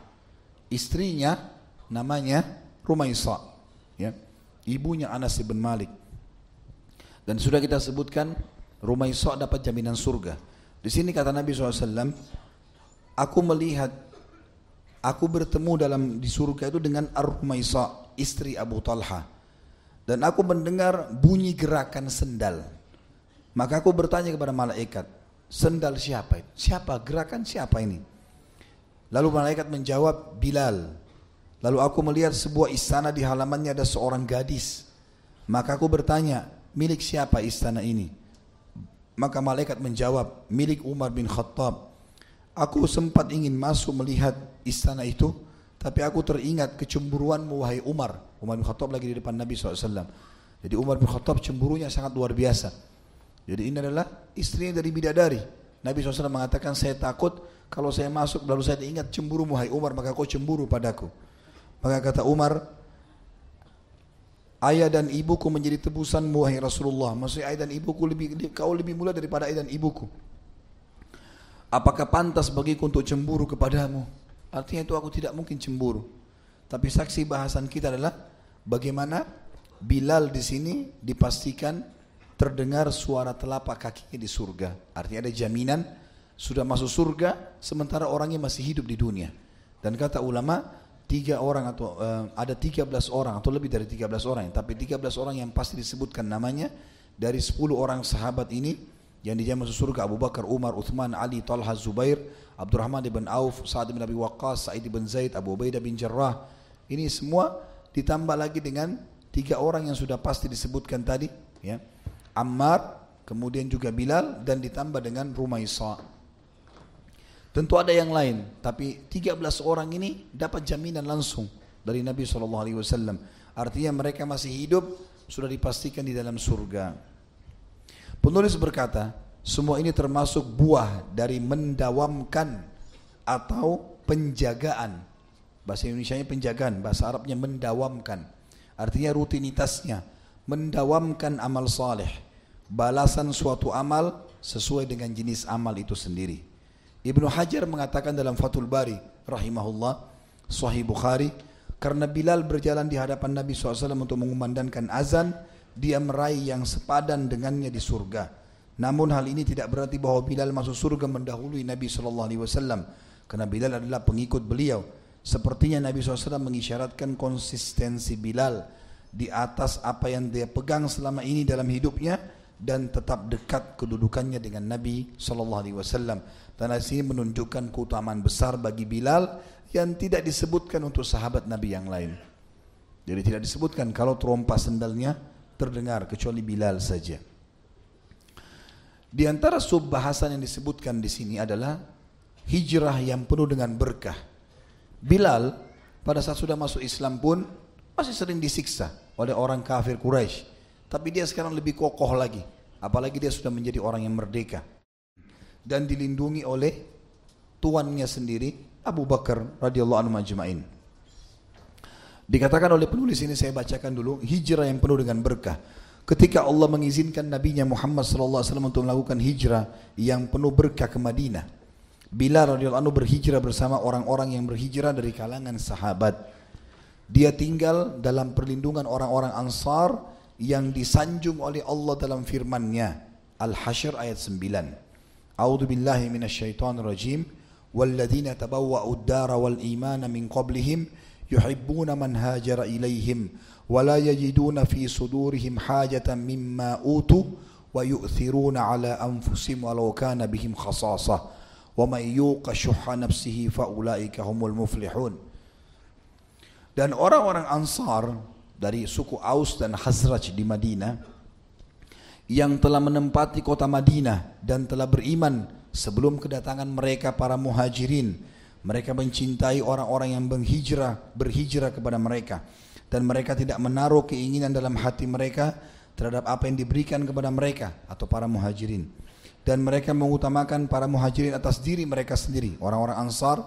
Istrinya namanya Rumaisa, ya. Ibunya Anas bin Malik. Dan sudah kita sebutkan Rumaisa dapat jaminan surga. Di sini kata Nabi SAW, aku melihat, aku bertemu dalam di surga itu dengan Ar-Rumaisa, istri Abu Talha. Dan aku mendengar bunyi gerakan sendal. Maka aku bertanya kepada malaikat, sendal siapa itu? Siapa? Gerakan siapa ini? Lalu malaikat menjawab, Bilal. Lalu aku melihat sebuah istana di halamannya ada seorang gadis. Maka aku bertanya, milik siapa istana ini? Maka malaikat menjawab, milik Umar bin Khattab. Aku sempat ingin masuk melihat istana itu, tapi aku teringat kecemburuanmu wahai Umar. Umar bin Khattab lagi di depan Nabi SAW. Jadi Umar bin Khattab cemburunya sangat luar biasa. Jadi ini adalah istrinya dari bidadari. Nabi SAW mengatakan saya takut kalau saya masuk lalu saya ingat cemburu Muhai Umar maka kau cemburu padaku. Maka kata Umar, ayah dan ibuku menjadi tebusan Muhai Rasulullah. Maksudnya ayah dan ibuku lebih kau lebih mulia daripada ayah dan ibuku. Apakah pantas bagiku untuk cemburu kepadamu? Artinya itu aku tidak mungkin cemburu. Tapi saksi bahasan kita adalah bagaimana Bilal di sini dipastikan terdengar suara telapak kakinya di surga. Artinya ada jaminan sudah masuk surga sementara orangnya masih hidup di dunia. Dan kata ulama tiga orang atau uh, ada tiga belas orang atau lebih dari tiga belas orang, tapi tiga belas orang yang pasti disebutkan namanya dari sepuluh orang sahabat ini yang dijamin masuk surga Abu Bakar, Umar, Uthman, Ali, Talha, Zubair, Abdurrahman bin Auf, Sa'ad bin Abi Waqqas, Sa'id bin Zaid, Abu Ubaidah bin Jarrah. Ini semua ditambah lagi dengan tiga orang yang sudah pasti disebutkan tadi, ya Ammar, kemudian juga Bilal dan ditambah dengan Rumaisa. Tentu ada yang lain, tapi 13 orang ini dapat jaminan langsung dari Nabi SAW. Artinya mereka masih hidup, sudah dipastikan di dalam surga. Penulis berkata, semua ini termasuk buah dari mendawamkan atau penjagaan. Bahasa Indonesia penjagaan, bahasa Arabnya mendawamkan. Artinya rutinitasnya mendawamkan amal saleh, balasan suatu amal sesuai dengan jenis amal itu sendiri. Ibnu Hajar mengatakan dalam Fathul Bari rahimahullah Sahih Bukhari karena Bilal berjalan di hadapan Nabi SAW untuk mengumandangkan azan dia meraih yang sepadan dengannya di surga namun hal ini tidak berarti bahwa Bilal masuk surga mendahului Nabi SAW karena Bilal adalah pengikut beliau sepertinya Nabi SAW mengisyaratkan konsistensi Bilal di atas apa yang dia pegang selama ini dalam hidupnya dan tetap dekat kedudukannya dengan Nabi sallallahu alaihi wasallam. Dan sini menunjukkan keutamaan besar bagi Bilal yang tidak disebutkan untuk sahabat Nabi yang lain. Jadi tidak disebutkan kalau terompa sendalnya terdengar kecuali Bilal saja. Di antara sub bahasan yang disebutkan di sini adalah hijrah yang penuh dengan berkah. Bilal pada saat sudah masuk Islam pun masih sering disiksa oleh orang kafir Quraisy. Tapi dia sekarang lebih kokoh lagi. Apalagi dia sudah menjadi orang yang merdeka. Dan dilindungi oleh tuannya sendiri Abu Bakar radhiyallahu anhu majma'in. Dikatakan oleh penulis ini saya bacakan dulu hijrah yang penuh dengan berkah. Ketika Allah mengizinkan Nabi Muhammad SAW untuk melakukan hijrah yang penuh berkah ke Madinah. Bilal radhiyallahu anhu berhijrah bersama orang-orang yang berhijrah dari kalangan sahabat. Dia tinggal dalam perlindungan orang-orang Ansar yang disanjung oleh Allah dalam firman-Nya. Al-Hasyr ayat 9. A'udzu billahi minasyaitonir rajim. Tabawwa'u ad-dara wal imana min qablihim yuhibbuna man hajara ilaihim wa la yajiduna fi sudurihim hajatan mimma utu wa yu'thiruna ala anfusihim walau kana bihim khasasah wa fa ulaika humul muflihun. Dan orang-orang Ansar dari suku Aus dan Khazraj di Madinah yang telah menempati kota Madinah dan telah beriman sebelum kedatangan mereka para muhajirin. Mereka mencintai orang-orang yang berhijrah, berhijrah kepada mereka. Dan mereka tidak menaruh keinginan dalam hati mereka terhadap apa yang diberikan kepada mereka atau para muhajirin. Dan mereka mengutamakan para muhajirin atas diri mereka sendiri. Orang-orang ansar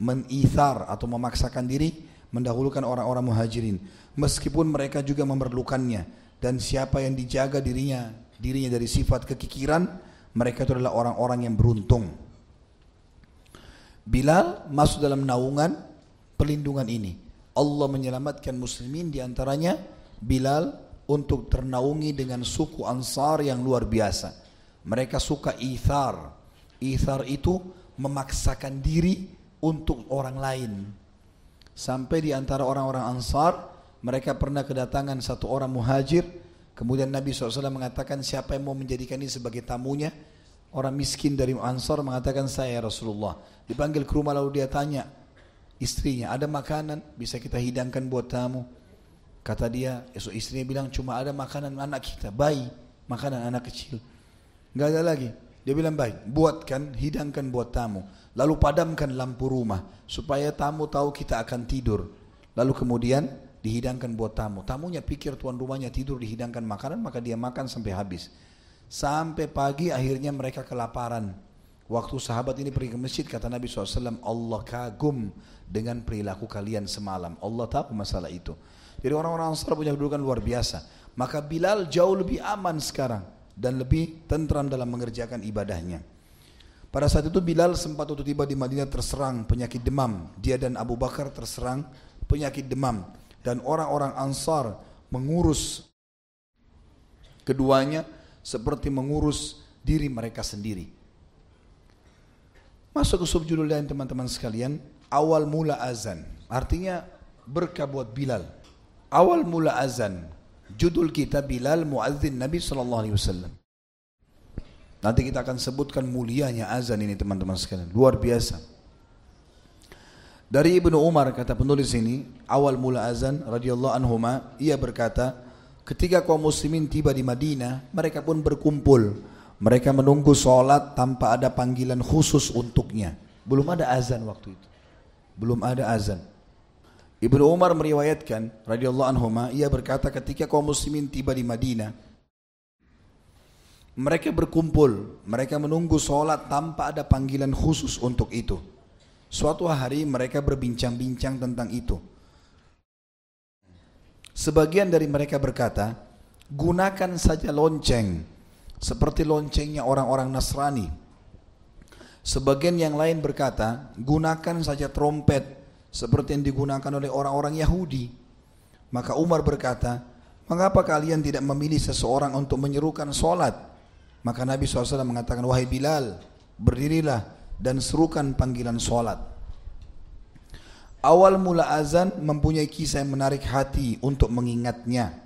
menithar atau memaksakan diri mendahulukan orang-orang muhajirin. Meskipun mereka juga memerlukannya. Dan siapa yang dijaga dirinya dirinya dari sifat kekikiran, mereka itu adalah orang-orang yang beruntung. Bilal masuk dalam naungan perlindungan ini. Allah menyelamatkan muslimin di antaranya Bilal untuk ternaungi dengan suku Ansar yang luar biasa. Mereka suka ithar. Ithar itu memaksakan diri untuk orang lain. Sampai di antara orang-orang Ansar, mereka pernah kedatangan satu orang muhajir, kemudian Nabi SAW mengatakan siapa yang mau menjadikan ini sebagai tamunya, orang miskin dari Ansar mengatakan saya Rasulullah. Dipanggil ke rumah lalu dia tanya istrinya, ada makanan bisa kita hidangkan buat tamu? Kata dia, esok istrinya bilang cuma ada makanan anak kita, bayi, makanan anak kecil. Gak ada lagi. Dia bilang baik, buatkan, hidangkan buat tamu. Lalu padamkan lampu rumah supaya tamu tahu kita akan tidur. Lalu kemudian dihidangkan buat tamu. Tamunya pikir tuan rumahnya tidur dihidangkan makanan maka dia makan sampai habis. Sampai pagi akhirnya mereka kelaparan. Waktu sahabat ini pergi ke masjid kata Nabi SAW Allah kagum dengan perilaku kalian semalam. Allah tahu masalah itu. Jadi orang-orang Ansar punya kedudukan luar biasa. Maka Bilal jauh lebih aman sekarang dan lebih tentram dalam mengerjakan ibadahnya. Pada saat itu Bilal sempat waktu tiba di Madinah terserang penyakit demam. Dia dan Abu Bakar terserang penyakit demam. Dan orang-orang Ansar mengurus keduanya seperti mengurus diri mereka sendiri. Masuk ke subjudul lain teman-teman sekalian. Awal mula azan. Artinya berkah buat Bilal. Awal mula azan. Judul kita Bilal Muazzin Nabi Sallallahu Alaihi Wasallam. Nanti kita akan sebutkan mulianya azan ini teman-teman sekalian. Luar biasa. Dari Ibnu Umar kata penulis ini, awal mula azan radhiyallahu anhuma, ia berkata, ketika kaum muslimin tiba di Madinah, mereka pun berkumpul. Mereka menunggu sholat tanpa ada panggilan khusus untuknya. Belum ada azan waktu itu. Belum ada azan. Ibnu Umar meriwayatkan radhiyallahu anhuma ia berkata ketika kaum muslimin tiba di Madinah mereka berkumpul, mereka menunggu sholat tanpa ada panggilan khusus untuk itu. Suatu hari mereka berbincang-bincang tentang itu. Sebagian dari mereka berkata, gunakan saja lonceng, seperti loncengnya orang-orang Nasrani. Sebagian yang lain berkata, gunakan saja trompet, seperti yang digunakan oleh orang-orang Yahudi. Maka Umar berkata, mengapa kalian tidak memilih seseorang untuk menyerukan solat? Maka Nabi SAW mengatakan, wahai Bilal, berdirilah dan serukan panggilan solat. Awal mula azan mempunyai kisah yang menarik hati untuk mengingatnya.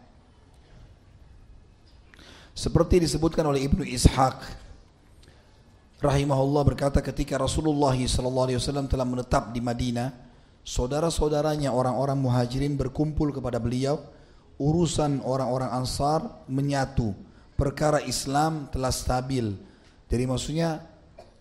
Seperti disebutkan oleh Ibnu Ishaq rahimahullah berkata ketika Rasulullah SAW telah menetap di Madinah, saudara-saudaranya orang-orang muhajirin berkumpul kepada beliau. Urusan orang-orang ansar menyatu. Perkara Islam telah stabil. Jadi maksudnya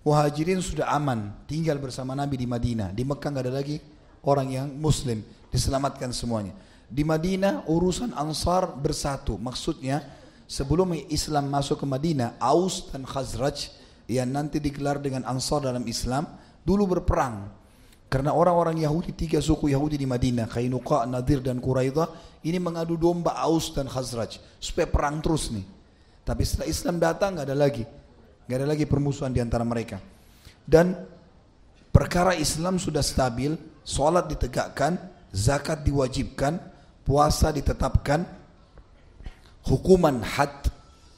muhajirin sudah aman tinggal bersama Nabi di Madinah. Di Mekah nggak ada lagi orang yang muslim. Diselamatkan semuanya. Di Madinah urusan ansar bersatu. Maksudnya sebelum Islam masuk ke Madinah Aus dan Khazraj yang nanti digelar dengan ansar dalam Islam dulu berperang karena orang-orang Yahudi, tiga suku Yahudi di Madinah, Kainuqa, Nadir dan Quraidah, ini mengadu domba Aus dan Khazraj. Supaya perang terus nih. Tapi setelah Islam datang nggak ada lagi. nggak ada lagi permusuhan di antara mereka. Dan perkara Islam sudah stabil, sholat ditegakkan, zakat diwajibkan, puasa ditetapkan, hukuman had,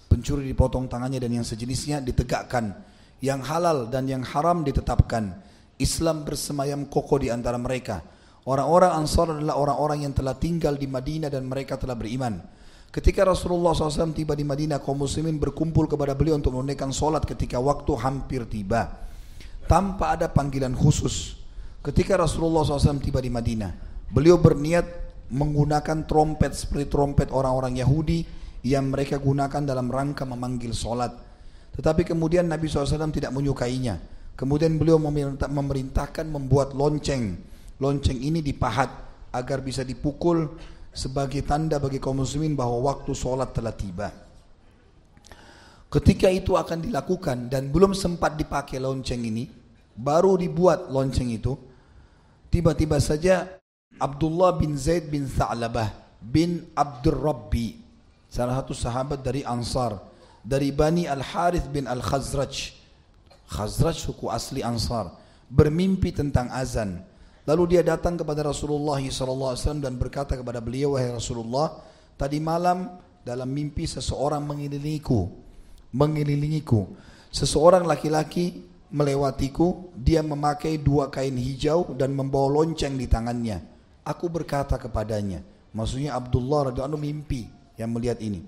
pencuri dipotong tangannya dan yang sejenisnya ditegakkan. Yang halal dan yang haram ditetapkan Islam bersemayam kokoh di antara mereka. Orang-orang Ansar adalah orang-orang yang telah tinggal di Madinah dan mereka telah beriman. Ketika Rasulullah SAW tiba di Madinah, kaum muslimin berkumpul kepada beliau untuk menunaikan solat ketika waktu hampir tiba. Tanpa ada panggilan khusus. Ketika Rasulullah SAW tiba di Madinah, beliau berniat menggunakan trompet seperti trompet orang-orang Yahudi yang mereka gunakan dalam rangka memanggil solat. Tetapi kemudian Nabi SAW tidak menyukainya. Kemudian beliau memerintahkan membuat lonceng. Lonceng ini dipahat agar bisa dipukul sebagai tanda bagi kaum muslimin bahwa waktu sholat telah tiba. Ketika itu akan dilakukan dan belum sempat dipakai lonceng ini, baru dibuat lonceng itu, tiba-tiba saja Abdullah bin Zaid bin Tha'labah bin Abdul Rabbi salah satu sahabat dari Ansar dari Bani Al-Harith bin Al-Khazraj. Khazraj suku asli Ansar bermimpi tentang azan. Lalu dia datang kepada Rasulullah SAW dan berkata kepada beliau wahai Rasulullah tadi malam dalam mimpi seseorang mengelilingiku mengelilingiku. Seseorang laki-laki melewatiku dia memakai dua kain hijau dan membawa lonceng di tangannya. Aku berkata kepadanya maksudnya Abdullah radhiyallahu mimpi yang melihat ini.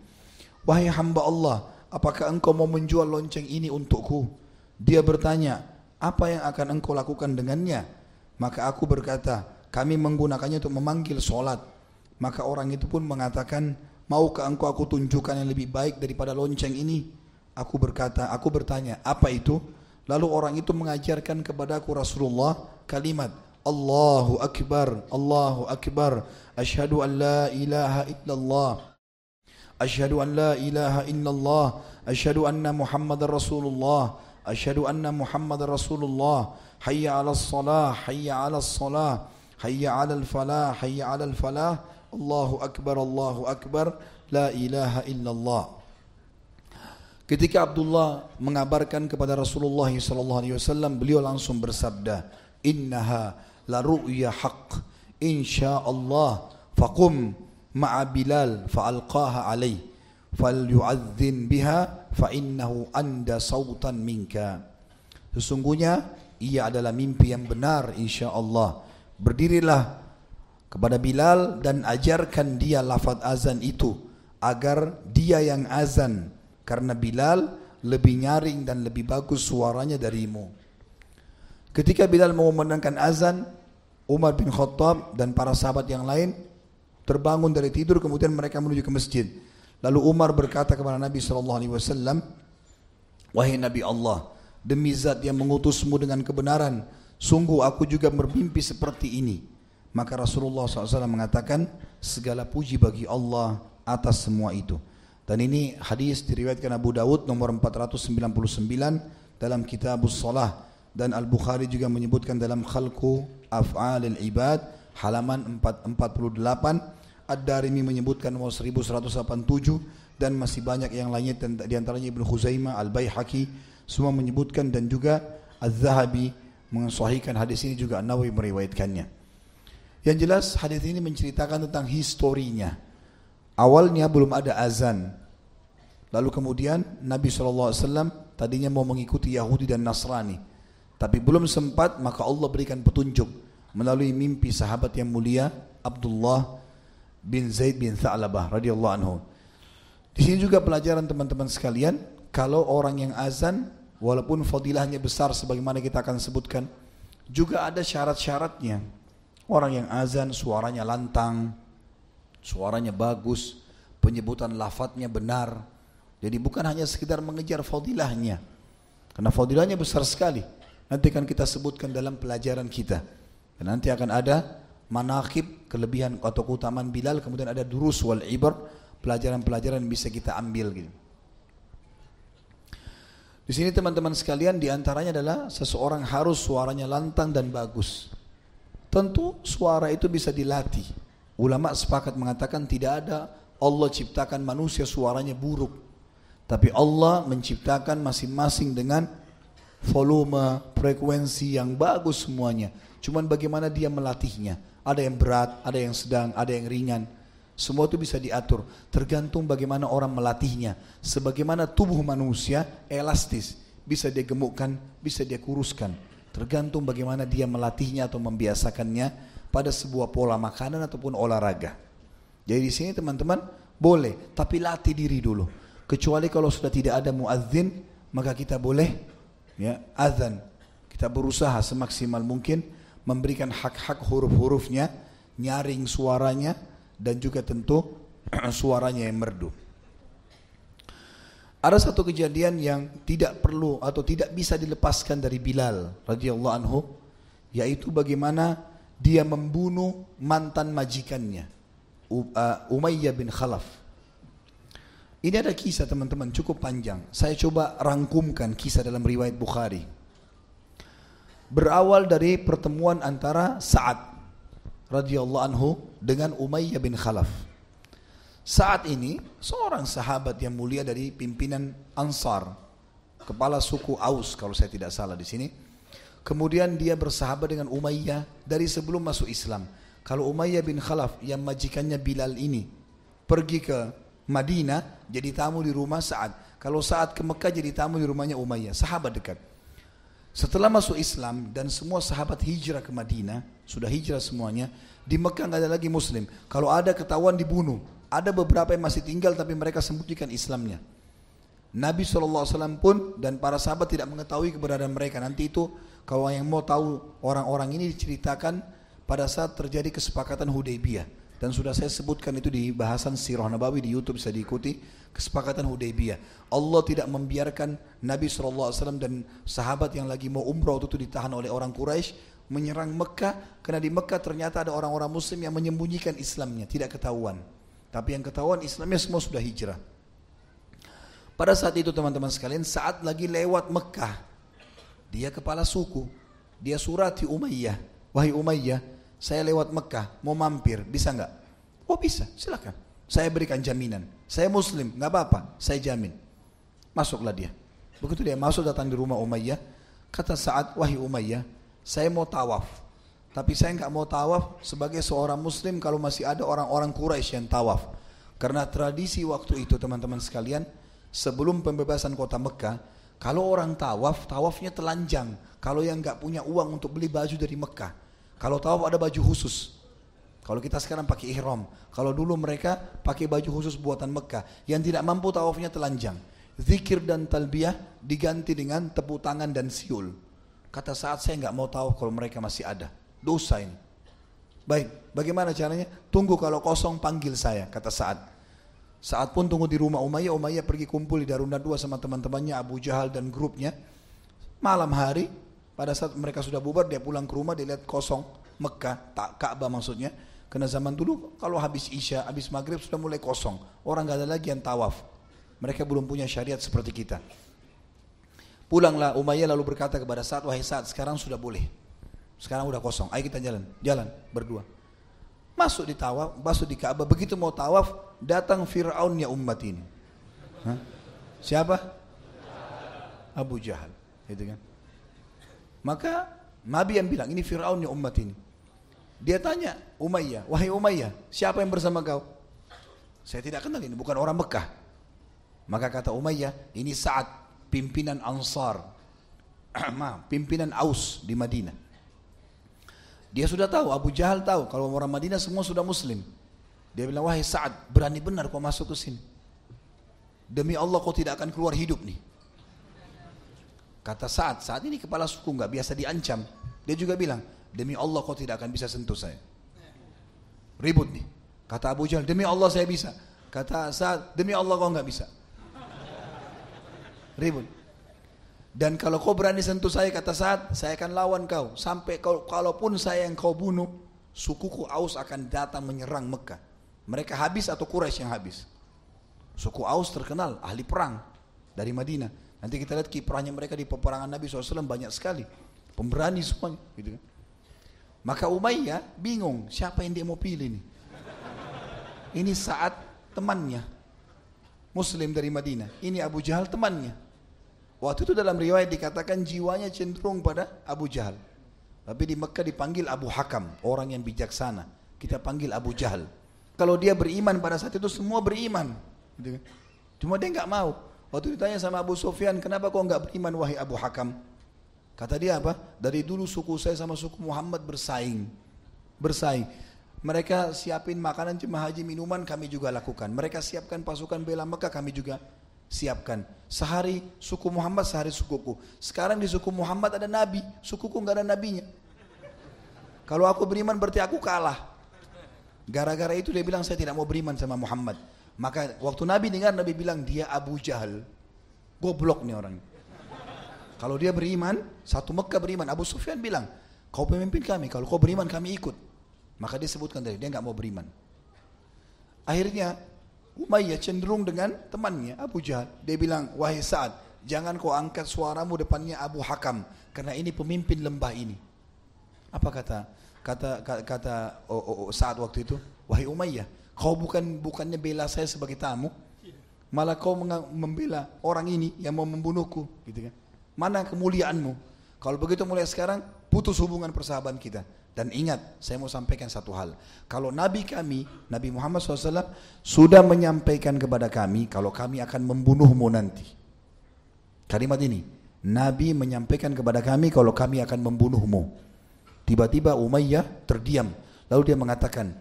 Wahai hamba Allah, apakah engkau mau menjual lonceng ini untukku? Dia bertanya, apa yang akan engkau lakukan dengannya? Maka aku berkata, kami menggunakannya untuk memanggil sholat. Maka orang itu pun mengatakan, maukah engkau aku tunjukkan yang lebih baik daripada lonceng ini? Aku berkata, aku bertanya, apa itu? Lalu orang itu mengajarkan kepadaku Rasulullah kalimat Allahu Akbar, Allahu Akbar, Ashhadu an la ilaha illallah, أشهد أن لا إله إلا الله أشهد أن محمد رسول الله أشهد أن محمد رسول الله. حي على الصلاة حي على الصلاة حي على الفلاح حي على الفلاح. الله أكبر الله أكبر. لا إله إلا الله. Ketika Abdullah mengabarkan kepada Rasulullah SAW, beliau langsung bersabda, Innaha la ru'ya haq, insyaallah, faqum ma'a Bilal fa'alqaha alaih falyu'adzin biha fa'innahu anda sautan minka. Sesungguhnya ia adalah mimpi yang benar insyaallah berdirilah kepada Bilal dan ajarkan dia lafaz azan itu agar dia yang azan. Karena Bilal lebih nyaring dan lebih bagus suaranya darimu. Ketika Bilal mengumandangkan azan Umar bin Khattab dan para sahabat yang lain terbangun dari tidur kemudian mereka menuju ke masjid. Lalu Umar berkata kepada Nabi sallallahu alaihi wasallam, "Wahai Nabi Allah, demi zat yang mengutusmu dengan kebenaran, sungguh aku juga bermimpi seperti ini." Maka Rasulullah SAW mengatakan, segala puji bagi Allah atas semua itu. Dan ini hadis diriwayatkan Abu Dawud nomor 499 dalam kitab Salah dan Al-Bukhari juga menyebutkan dalam Khalqu Af'alil Ibad halaman 448 Ad-Darimi menyebutkan nomor 1187 dan masih banyak yang lainnya di antaranya Ibnu Khuzaimah, Al-Baihaqi semua menyebutkan dan juga Az-Zahabi mensahihkan hadis ini juga An-Nawawi meriwayatkannya. Yang jelas hadis ini menceritakan tentang historinya. Awalnya belum ada azan. Lalu kemudian Nabi SAW tadinya mau mengikuti Yahudi dan Nasrani. Tapi belum sempat maka Allah berikan petunjuk melalui mimpi sahabat yang mulia Abdullah bin Zaid bin Tha'labah radhiyallahu anhu. Di sini juga pelajaran teman-teman sekalian, kalau orang yang azan walaupun fadilahnya besar sebagaimana kita akan sebutkan, juga ada syarat-syaratnya. Orang yang azan suaranya lantang, suaranya bagus, penyebutan lafadznya benar. Jadi bukan hanya sekedar mengejar fadilahnya. Karena fadilahnya besar sekali. Nanti akan kita sebutkan dalam pelajaran kita. Dan nanti akan ada manakib, kelebihan atau keutamaan Bilal, kemudian ada durus wal ibar, pelajaran-pelajaran bisa kita ambil gitu. Di sini teman-teman sekalian di antaranya adalah seseorang harus suaranya lantang dan bagus. Tentu suara itu bisa dilatih. Ulama sepakat mengatakan tidak ada Allah ciptakan manusia suaranya buruk. Tapi Allah menciptakan masing-masing dengan volume, frekuensi yang bagus semuanya. Cuman bagaimana dia melatihnya. Ada yang berat, ada yang sedang, ada yang ringan. Semua itu bisa diatur. Tergantung bagaimana orang melatihnya. Sebagaimana tubuh manusia elastis. Bisa dia gemukkan, bisa dia kuruskan. Tergantung bagaimana dia melatihnya atau membiasakannya pada sebuah pola makanan ataupun olahraga. Jadi di sini teman-teman boleh, tapi latih diri dulu. Kecuali kalau sudah tidak ada muadzin, maka kita boleh ya azan. Kita berusaha semaksimal mungkin memberikan hak-hak huruf-hurufnya, nyaring suaranya, dan juga tentu <clears throat> suaranya yang merdu. Ada satu kejadian yang tidak perlu atau tidak bisa dilepaskan dari Bilal radhiyallahu anhu, yaitu bagaimana dia membunuh mantan majikannya, uh, Umayyah bin Khalaf. Ini ada kisah teman-teman cukup panjang. Saya coba rangkumkan kisah dalam riwayat Bukhari berawal dari pertemuan antara Sa'ad radhiyallahu anhu dengan Umayyah bin Khalaf. Saat ini seorang sahabat yang mulia dari pimpinan Ansar, kepala suku Aus kalau saya tidak salah di sini. Kemudian dia bersahabat dengan Umayyah dari sebelum masuk Islam. Kalau Umayyah bin Khalaf yang majikannya Bilal ini pergi ke Madinah jadi tamu di rumah Sa'ad. Kalau Sa'ad ke Mekah jadi tamu di rumahnya Umayyah, sahabat dekat. Setelah masuk Islam dan semua sahabat hijrah ke Madinah, sudah hijrah semuanya, di Mekah nggak ada lagi Muslim. Kalau ada ketahuan dibunuh, ada beberapa yang masih tinggal tapi mereka sembunyikan Islamnya. Nabi SAW pun dan para sahabat tidak mengetahui keberadaan mereka. Nanti itu kalau yang mau tahu orang-orang ini diceritakan pada saat terjadi kesepakatan Hudaybiyah. Dan sudah saya sebutkan itu di bahasan Sirah Nabawi di Youtube bisa diikuti. Kesepakatan Hudaybiyah. Allah tidak membiarkan Nabi SAW dan sahabat yang lagi mau umrah itu ditahan oleh orang Quraisy menyerang Mekah. Karena di Mekah ternyata ada orang-orang muslim yang menyembunyikan Islamnya. Tidak ketahuan. Tapi yang ketahuan Islamnya semua sudah hijrah. Pada saat itu teman-teman sekalian saat lagi lewat Mekah. Dia kepala suku. Dia surati Umayyah. Wahai Umayyah saya lewat Mekah, mau mampir, bisa nggak? Oh bisa, silakan. Saya berikan jaminan. Saya muslim, nggak apa-apa, saya jamin. Masuklah dia. Begitu dia masuk datang di rumah Umayyah, kata saat wahai Umayyah, saya mau tawaf. Tapi saya nggak mau tawaf sebagai seorang muslim kalau masih ada orang-orang Quraisy yang tawaf. Karena tradisi waktu itu teman-teman sekalian, sebelum pembebasan kota Mekah, kalau orang tawaf, tawafnya telanjang. Kalau yang nggak punya uang untuk beli baju dari Mekah, kalau tawaf ada baju khusus. Kalau kita sekarang pakai ihram. Kalau dulu mereka pakai baju khusus buatan Mekah. Yang tidak mampu tawafnya telanjang. Zikir dan talbiyah diganti dengan tepuk tangan dan siul. Kata saat saya nggak mau tahu kalau mereka masih ada. Dosa ini. Baik, bagaimana caranya? Tunggu kalau kosong panggil saya, kata saat. Saat pun tunggu di rumah Umayyah, Umayyah pergi kumpul di Darun Nadwa sama teman-temannya Abu Jahal dan grupnya. Malam hari pada saat mereka sudah bubar, dia pulang ke rumah, dia lihat kosong Mekah, tak Ka'bah maksudnya. Karena zaman dulu kalau habis Isya, habis Maghrib sudah mulai kosong. Orang gak ada lagi yang tawaf. Mereka belum punya syariat seperti kita. Pulanglah Umayyah lalu berkata kepada saat wahai saat sekarang sudah boleh. Sekarang udah kosong, ayo kita jalan. Jalan, berdua. Masuk di tawaf, masuk di Ka'bah. Begitu mau tawaf, datang Fir'aunnya umat ini. Hah? Siapa? Abu Jahal. Gitu kan? Maka Nabi yang bilang, ini Fir'aun yang umat ini. Dia tanya Umayyah, wahai Umayyah, siapa yang bersama kau? Saya tidak kenal ini, bukan orang Mekah. Maka kata Umayyah, ini saat pimpinan Ansar, <clears throat> pimpinan Aus di Madinah. Dia sudah tahu, Abu Jahal tahu, kalau orang Madinah semua sudah Muslim. Dia bilang, wahai Sa'ad, berani benar kau masuk ke sini. Demi Allah kau tidak akan keluar hidup nih. Kata saat saat ini kepala suku nggak biasa diancam. Dia juga bilang, demi Allah kau tidak akan bisa sentuh saya. Ribut nih. Kata Abu Jahal, demi Allah saya bisa. Kata saat demi Allah kau nggak bisa. Ribut. Dan kalau kau berani sentuh saya, kata saat saya akan lawan kau. Sampai kau, kalaupun saya yang kau bunuh, sukuku Aus akan datang menyerang Mekah. Mereka habis atau Quraisy yang habis. Suku Aus terkenal ahli perang dari Madinah. Nanti kita lihat kiprahnya mereka di peperangan Nabi SAW banyak sekali. Pemberani semuanya. Gitu kan. Maka Umayyah bingung siapa yang dia mau pilih ini. Ini saat temannya. Muslim dari Madinah. Ini Abu Jahal temannya. Waktu itu dalam riwayat dikatakan jiwanya cenderung pada Abu Jahal. Tapi di Mekah dipanggil Abu Hakam, orang yang bijaksana. Kita panggil Abu Jahal. Kalau dia beriman pada saat itu semua beriman. Gitu kan. Cuma dia nggak mau. Waktu ditanya sama Abu Sufyan, kenapa kau enggak beriman wahai Abu Hakam? Kata dia apa? Dari dulu suku saya sama suku Muhammad bersaing. Bersaing. Mereka siapin makanan jemaah haji minuman kami juga lakukan. Mereka siapkan pasukan bela Mekah kami juga siapkan. Sehari suku Muhammad, sehari sukuku. Sekarang di suku Muhammad ada nabi, sukuku enggak ada nabinya. Kalau aku beriman berarti aku kalah. Gara-gara itu dia bilang saya tidak mau beriman sama Muhammad. Maka waktu Nabi dengar Nabi bilang dia Abu Jahal. Goblok nih orang. Kalau dia beriman, satu Mekah beriman. Abu Sufyan bilang, kau pemimpin kami, kalau kau beriman kami ikut. Maka dia sebutkan tadi, dia nggak mau beriman. Akhirnya Umayyah cenderung dengan temannya Abu Jahal. Dia bilang, wahai Sa'ad, jangan kau angkat suaramu depannya Abu Hakam. Karena ini pemimpin lembah ini. Apa kata kata kata, kata oh, oh, oh, saat waktu itu, wahai Umayyah, kau bukan bukannya bela saya sebagai tamu, malah kau membela orang ini yang mau membunuhku, gitu kan? Mana kemuliaanmu? Kalau begitu mulai sekarang putus hubungan persahabatan kita. Dan ingat, saya mau sampaikan satu hal. Kalau Nabi kami, Nabi Muhammad SAW, sudah menyampaikan kepada kami, kalau kami akan membunuhmu nanti. Kalimat ini, Nabi menyampaikan kepada kami, kalau kami akan membunuhmu. Tiba-tiba Umayyah terdiam. Lalu dia mengatakan,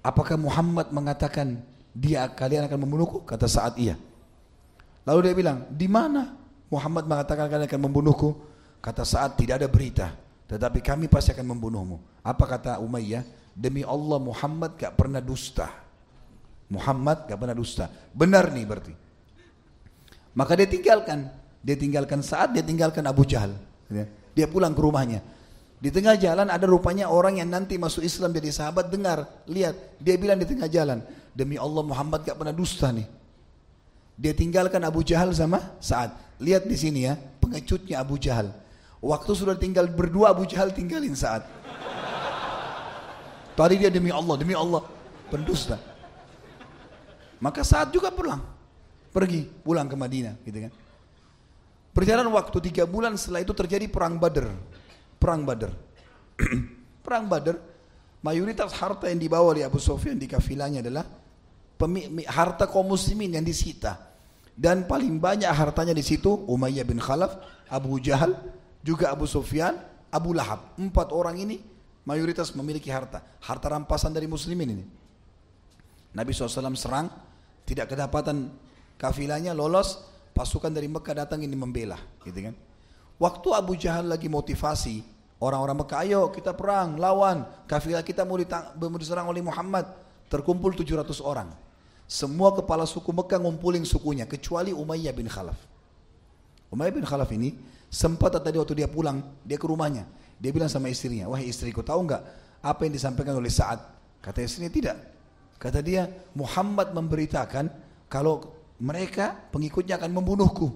apakah Muhammad mengatakan dia kalian akan membunuhku? Kata saat iya. Lalu dia bilang, di mana Muhammad mengatakan kalian akan membunuhku? Kata saat tidak ada berita. Tetapi kami pasti akan membunuhmu. Apa kata Umayyah? Demi Allah Muhammad gak pernah dusta. Muhammad gak pernah dusta. Benar nih berarti. Maka dia tinggalkan. Dia tinggalkan saat, dia tinggalkan Abu Jahal. Dia pulang ke rumahnya. Di tengah jalan ada rupanya orang yang nanti masuk Islam jadi sahabat dengar, lihat, dia bilang di tengah jalan, demi Allah Muhammad gak pernah dusta nih. Dia tinggalkan Abu Jahal sama saat. Lihat di sini ya, pengecutnya Abu Jahal. Waktu sudah tinggal berdua Abu Jahal tinggalin saat. Tadi dia demi Allah, demi Allah, pendusta. Maka saat juga pulang, pergi pulang ke Madinah, gitu kan. Perjalanan waktu tiga bulan setelah itu terjadi perang Badr, perang Badr, <clears throat> perang Badr. Mayoritas harta yang dibawa oleh Abu Sufyan di kafilahnya adalah harta kaum muslimin yang disita. Dan paling banyak hartanya di situ Umayyah bin Khalaf, Abu Jahal, juga Abu Sufyan, Abu Lahab. Empat orang ini mayoritas memiliki harta. Harta rampasan dari muslimin ini. Nabi SAW serang, tidak kedapatan kafilahnya lolos, pasukan dari Mekah datang ini membela. Gitu kan. Waktu Abu Jahal lagi motivasi, orang-orang Mekah, ayo kita perang, lawan. Kafilah kita mau, mau diserang oleh Muhammad. Terkumpul 700 orang. Semua kepala suku Mekah ngumpulin sukunya, kecuali Umayyah bin Khalaf. Umayyah bin Khalaf ini Sempat tadi waktu dia pulang, dia ke rumahnya. Dia bilang sama istrinya, wahai istriku tahu nggak apa yang disampaikan oleh Sa'ad? Kata istrinya tidak. Kata dia, Muhammad memberitakan kalau mereka pengikutnya akan membunuhku.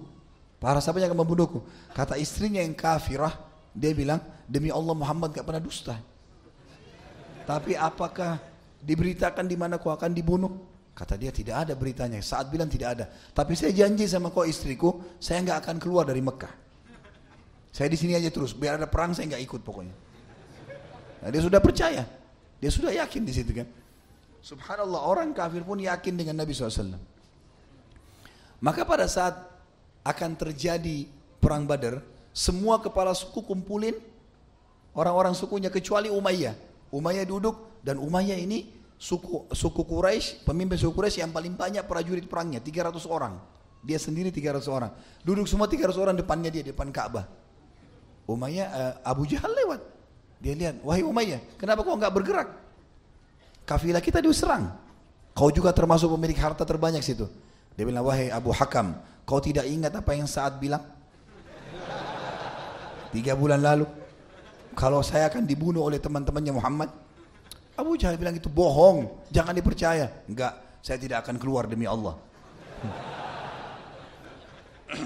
Para sahabatnya akan membunuhku. Kata istrinya yang kafirah, dia bilang, demi Allah Muhammad gak pernah dusta. Tapi apakah diberitakan di mana kau akan dibunuh? Kata dia tidak ada beritanya. Saat bilang tidak ada. Tapi saya janji sama kau istriku, saya nggak akan keluar dari Mekah. Saya di sini aja terus, biar ada perang saya nggak ikut pokoknya. Nah, dia sudah percaya, dia sudah yakin di situ kan. Subhanallah orang kafir pun yakin dengan Nabi SAW. Maka pada saat akan terjadi perang Badar, semua kepala suku kumpulin orang-orang sukunya kecuali Umayyah. Umayyah duduk dan Umayyah ini suku suku Quraisy, pemimpin suku Quraisy yang paling banyak prajurit perangnya, 300 orang. Dia sendiri 300 orang. Duduk semua 300 orang depannya dia depan Ka'bah. Umayyah uh, Abu Jahal lewat. Dia lihat, wahai Umayyah, kenapa kau enggak bergerak? Kafilah kita diserang. Kau juga termasuk pemilik harta terbanyak situ. Dia bilang, wahai Abu Hakam, kau tidak ingat apa yang saat bilang? Tiga bulan lalu, kalau saya akan dibunuh oleh teman-temannya Muhammad, Abu Jahal bilang itu bohong, jangan dipercaya. Enggak, saya tidak akan keluar demi Allah. <clears throat>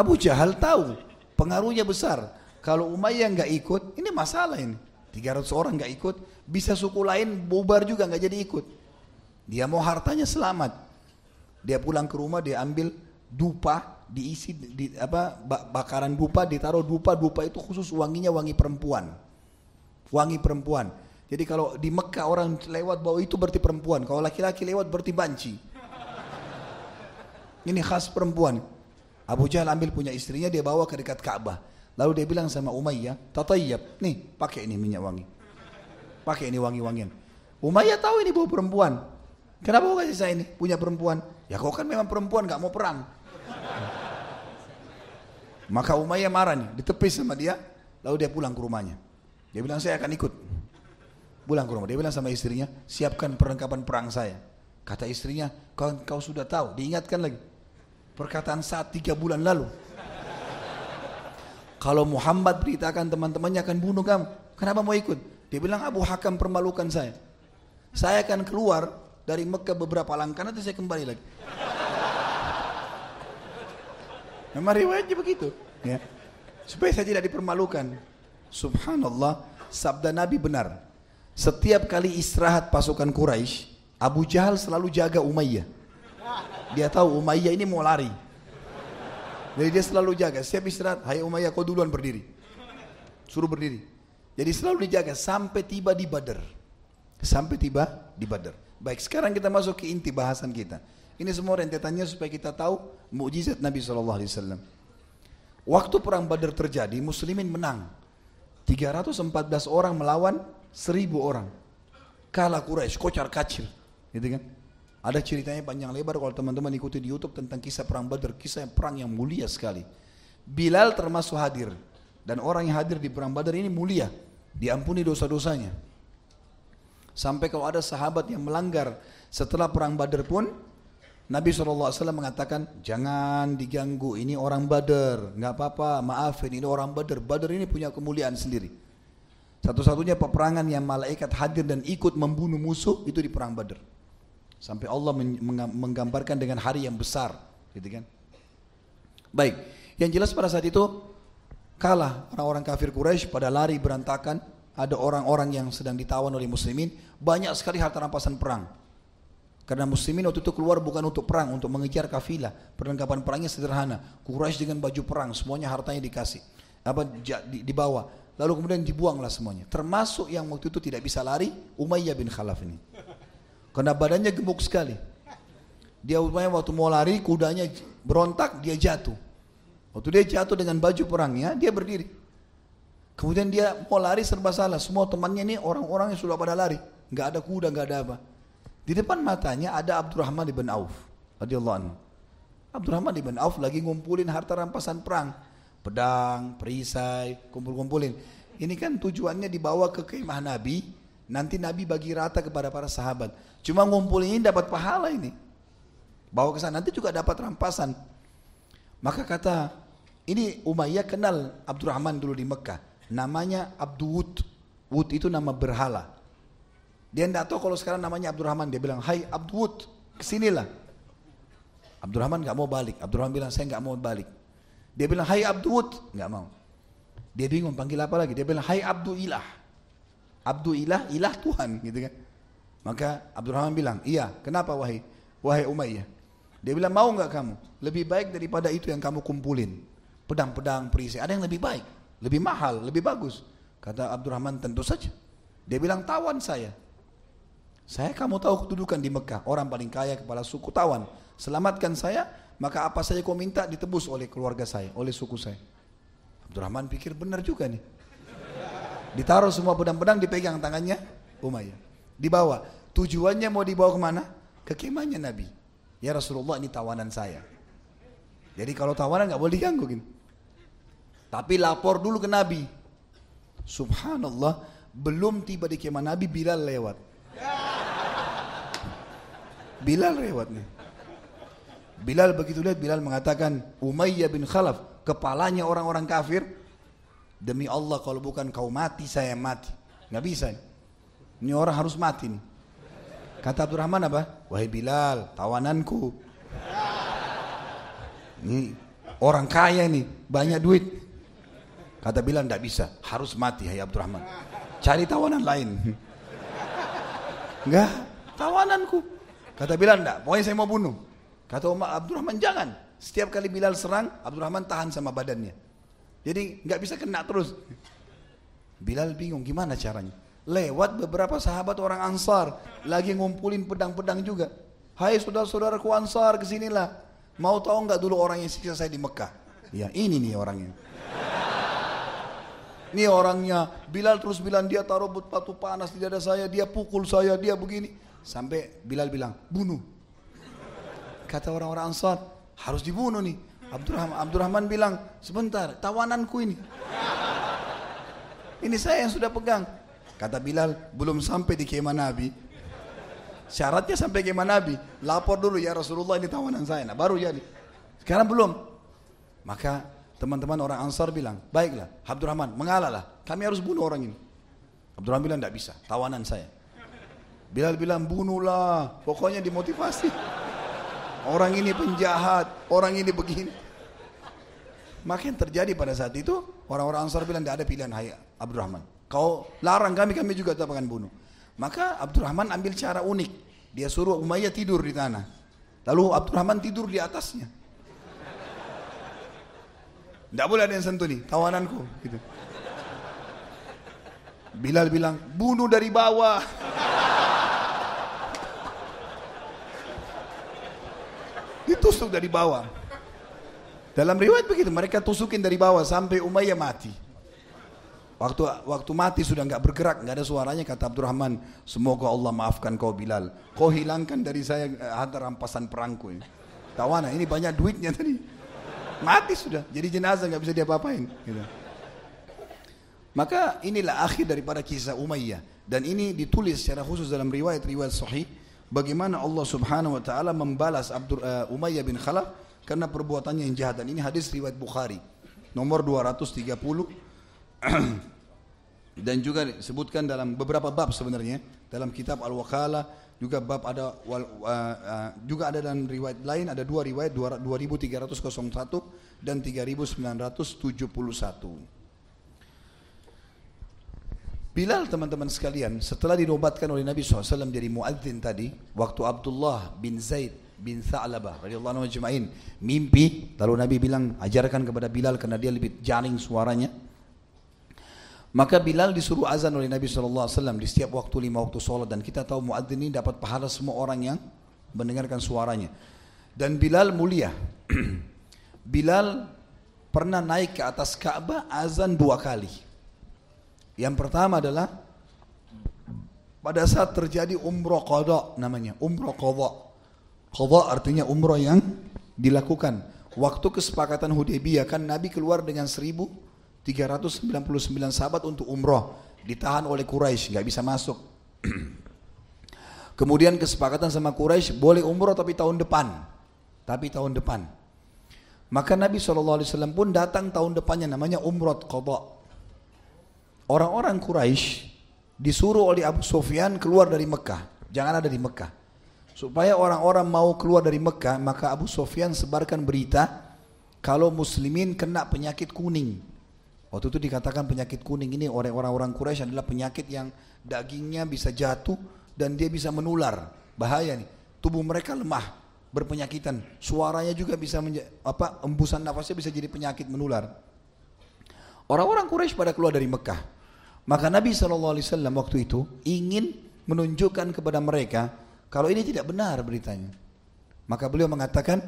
Abu Jahal tahu Pengaruhnya besar. Kalau Umayyah nggak ikut, ini masalah ini. 300 orang nggak ikut, bisa suku lain bubar juga nggak jadi ikut. Dia mau hartanya selamat. Dia pulang ke rumah, dia ambil dupa, diisi di apa bakaran dupa, ditaruh dupa, dupa itu khusus wanginya wangi perempuan. Wangi perempuan. Jadi kalau di Mekah orang lewat bawa itu berarti perempuan, kalau laki-laki lewat berarti banci. Ini khas perempuan. Abu Jahal ambil punya istrinya dia bawa ke dekat Ka'bah. Lalu dia bilang sama Umayyah, tatayyab, nih pakai ini minyak wangi. Pakai ini wangi-wangian. Umayyah tahu ini bawa perempuan. Kenapa kau kasih saya ini punya perempuan? Ya kau kan memang perempuan gak mau perang. Maka Umayyah marah nih, ditepis sama dia, lalu dia pulang ke rumahnya. Dia bilang saya akan ikut. Pulang ke rumah, dia bilang sama istrinya, siapkan perlengkapan perang saya. Kata istrinya, kau, kau sudah tahu, diingatkan lagi. Perkataan saat tiga bulan lalu. Kalau Muhammad beritakan teman-temannya akan bunuh kamu. Kenapa mau ikut? Dia bilang Abu Hakam permalukan saya. Saya akan keluar dari Mekah beberapa langkah nanti saya kembali lagi. Memang riwayatnya begitu. Ya. Supaya saya tidak dipermalukan. Subhanallah, sabda Nabi benar. Setiap kali istirahat pasukan Quraisy, Abu Jahal selalu jaga Umayyah. Dia tahu Umayyah ini mau lari. Jadi dia selalu jaga. Setiap istirahat, hai Umayyah kau duluan berdiri. Suruh berdiri. Jadi selalu dijaga sampai tiba di Badar. Sampai tiba di Badar. Baik, sekarang kita masuk ke inti bahasan kita. Ini semua rentetannya supaya kita tahu mukjizat Nabi SAW. Waktu perang Badar terjadi, muslimin menang. 314 orang melawan 1000 orang. Kalah Quraisy, kocar kacir. Gitu kan? Ada ceritanya panjang lebar kalau teman-teman ikuti di YouTube tentang kisah perang Badar, kisah yang perang yang mulia sekali. Bilal termasuk hadir dan orang yang hadir di perang Badar ini mulia, diampuni dosa-dosanya. Sampai kalau ada sahabat yang melanggar setelah perang Badar pun Nabi SAW mengatakan jangan diganggu ini orang Badar. Nggak apa-apa maafin ini orang Badar. Badar ini punya kemuliaan sendiri. Satu-satunya peperangan yang malaikat hadir dan ikut membunuh musuh itu di perang Badar. Sampai Allah menggambarkan dengan hari yang besar, gitu kan? Baik, yang jelas pada saat itu kalah orang-orang kafir Quraisy pada lari berantakan, ada orang-orang yang sedang ditawan oleh muslimin, banyak sekali harta rampasan perang. Karena muslimin waktu itu keluar bukan untuk perang, untuk mengejar kafilah. Perlengkapan perangnya sederhana. Quraisy dengan baju perang, semuanya hartanya dikasih. Apa dibawa. Lalu kemudian dibuanglah semuanya. Termasuk yang waktu itu tidak bisa lari, Umayyah bin Khalaf ini. Karena badannya gemuk sekali. Dia upaya waktu mau lari, kudanya berontak, dia jatuh. Waktu dia jatuh dengan baju perangnya, dia berdiri. Kemudian dia mau lari serba salah. Semua temannya ini orang-orang yang sudah pada lari. Nggak ada kuda, nggak ada apa. Di depan matanya ada Abdurrahman ibn Auf. Radiyallahu anhu. Abdurrahman ibn Auf lagi ngumpulin harta rampasan perang. Pedang, perisai, kumpul-kumpulin. Ini kan tujuannya dibawa ke kemah Nabi. Nanti Nabi bagi rata kepada para sahabat. Cuma ngumpulin ini dapat pahala ini. Bawa ke sana nanti juga dapat rampasan. Maka kata ini Umayyah kenal Abdurrahman dulu di Mekah. Namanya Abdul Wud itu nama berhala. Dia tidak tahu kalau sekarang namanya Abdurrahman. Dia bilang, Hai Abdul ke sinilah. Abdurrahman nggak mau balik. Abdurrahman bilang, saya nggak mau balik. Dia bilang, Hai Abdul nggak mau. Dia bingung panggil apa lagi. Dia bilang, Hai Abdul Ilah. Abdul Ilah, ilah Tuhan gitu kan. Maka Abdurrahman bilang, iya kenapa wahai wahai Umayyah? Dia bilang mau nggak kamu? Lebih baik daripada itu yang kamu kumpulin. Pedang-pedang, perisai, ada yang lebih baik, lebih mahal, lebih bagus. Kata Abdurrahman tentu saja. Dia bilang tawan saya. Saya kamu tahu kedudukan di Mekah, orang paling kaya kepala suku tawan. Selamatkan saya, maka apa saja kau minta ditebus oleh keluarga saya, oleh suku saya. Abdurrahman pikir benar juga nih. Ditaruh semua pedang-pedang dipegang tangannya Umayyah. Dibawa. Tujuannya mau dibawa ke mana? Ke kemahnya Nabi. Ya Rasulullah ini tawanan saya. Jadi kalau tawanan nggak boleh diganggu gini. Tapi lapor dulu ke Nabi. Subhanallah, belum tiba di kemah Nabi Bilal lewat. Bilal lewat nih. Bilal begitu lihat Bilal mengatakan Umayyah bin Khalaf kepalanya orang-orang kafir demi Allah kalau bukan kau mati saya mati nggak bisa ini orang harus mati nih Kata Abdurrahman apa? Wahai Bilal, tawananku. Ini orang kaya nih, banyak duit. Kata Bilal tidak bisa, harus mati hai Abdurrahman. Cari tawanan lain. <laughs> Enggak, tawananku. Kata Bilal enggak, pokoknya saya mau bunuh. Kata Umar Abdurrahman jangan. Setiap kali Bilal serang, Abdurrahman tahan sama badannya. Jadi nggak bisa kena terus. Bilal bingung gimana caranya lewat beberapa sahabat orang Ansar lagi ngumpulin pedang-pedang juga. Hai saudara-saudaraku Ansar ke sinilah. Mau tahu nggak dulu orang yang siksa saya di Mekah? Ya ini nih orangnya. Ini orangnya. Bilal terus bilang dia taruh batu panas di dada saya, dia pukul saya, dia begini. Sampai Bilal bilang bunuh. Kata orang-orang Ansar harus dibunuh nih. Abdurrahman, Abdurrahman bilang sebentar tawananku ini. Ini saya yang sudah pegang. Kata Bilal, belum sampai di kemah Nabi. Syaratnya sampai kemah Nabi. Lapor dulu ya Rasulullah ini tawanan saya. Nah, baru jadi. Sekarang belum. Maka teman-teman orang Ansar bilang, baiklah Abdurrahman mengalahlah. Kami harus bunuh orang ini. Abdurrahman bilang tidak bisa, tawanan saya. Bilal bilang bunuhlah, pokoknya dimotivasi. Orang ini penjahat, orang ini begini. Maka yang terjadi pada saat itu orang-orang Ansar bilang tidak ada pilihan hai Abdurrahman. Kau larang kami, kami juga tetap akan bunuh. Maka Abdurrahman ambil cara unik. Dia suruh Umayyah tidur di tanah. Lalu Abdurrahman tidur di atasnya. Tidak boleh ada yang sentuh nih, tawananku. Gitu. Bilal bilang, bunuh dari bawah. Ditusuk dari bawah. Dalam riwayat begitu, mereka tusukin dari bawah sampai Umayyah mati. Waktu waktu mati sudah nggak bergerak, nggak ada suaranya kata Abdurrahman, semoga Allah maafkan kau Bilal. Kau hilangkan dari saya eh, harta rampasan perangku ini. Tawana, ini banyak duitnya tadi. Mati sudah, jadi jenazah nggak bisa diapa-apain. Gitu. Maka inilah akhir daripada kisah Umayyah dan ini ditulis secara khusus dalam riwayat-riwayat sahih bagaimana Allah Subhanahu wa taala membalas Abdur, uh, Umayyah bin Khalaf karena perbuatannya yang jahat. Dan ini hadis riwayat Bukhari nomor 230 <clears throat> dan juga disebutkan dalam beberapa bab sebenarnya dalam kitab Al-Wakalah juga bab ada uh, uh, juga ada dalam riwayat lain ada dua riwayat 2301 dan 3971 Bilal teman-teman sekalian setelah dinobatkan oleh Nabi SAW jadi muadzin tadi waktu Abdullah bin Zaid bin Tha'labah radhiyallahu anhu ajma'in mimpi lalu Nabi bilang ajarkan kepada Bilal karena dia lebih jaring suaranya. Maka Bilal disuruh azan oleh Nabi SAW di setiap waktu lima waktu sholat dan kita tahu muadzin ini dapat pahala semua orang yang mendengarkan suaranya. Dan Bilal mulia. <clears throat> Bilal pernah naik ke atas Ka'bah azan dua kali yang pertama adalah pada saat terjadi umroh qadha namanya, umroh qadha. Qadha artinya umroh yang dilakukan. Waktu kesepakatan Hudaybiyah kan Nabi keluar dengan 1399 sahabat untuk umroh, ditahan oleh Quraisy, nggak bisa masuk. <clears throat> Kemudian kesepakatan sama Quraisy boleh umroh tapi tahun depan. Tapi tahun depan. Maka Nabi SAW pun datang tahun depannya namanya umroh qadha. Orang-orang Quraisy disuruh oleh Abu Sufyan keluar dari Mekah. Jangan ada di Mekah. Supaya orang-orang mau keluar dari Mekah, maka Abu Sufyan sebarkan berita kalau muslimin kena penyakit kuning. Waktu itu dikatakan penyakit kuning ini orang-orang Quraisy adalah penyakit yang dagingnya bisa jatuh dan dia bisa menular. Bahaya nih. Tubuh mereka lemah, berpenyakitan. Suaranya juga bisa apa embusan nafasnya bisa jadi penyakit menular. Orang-orang Quraisy pada keluar dari Mekah. Maka Nabi SAW waktu itu ingin menunjukkan kepada mereka kalau ini tidak benar beritanya. Maka beliau mengatakan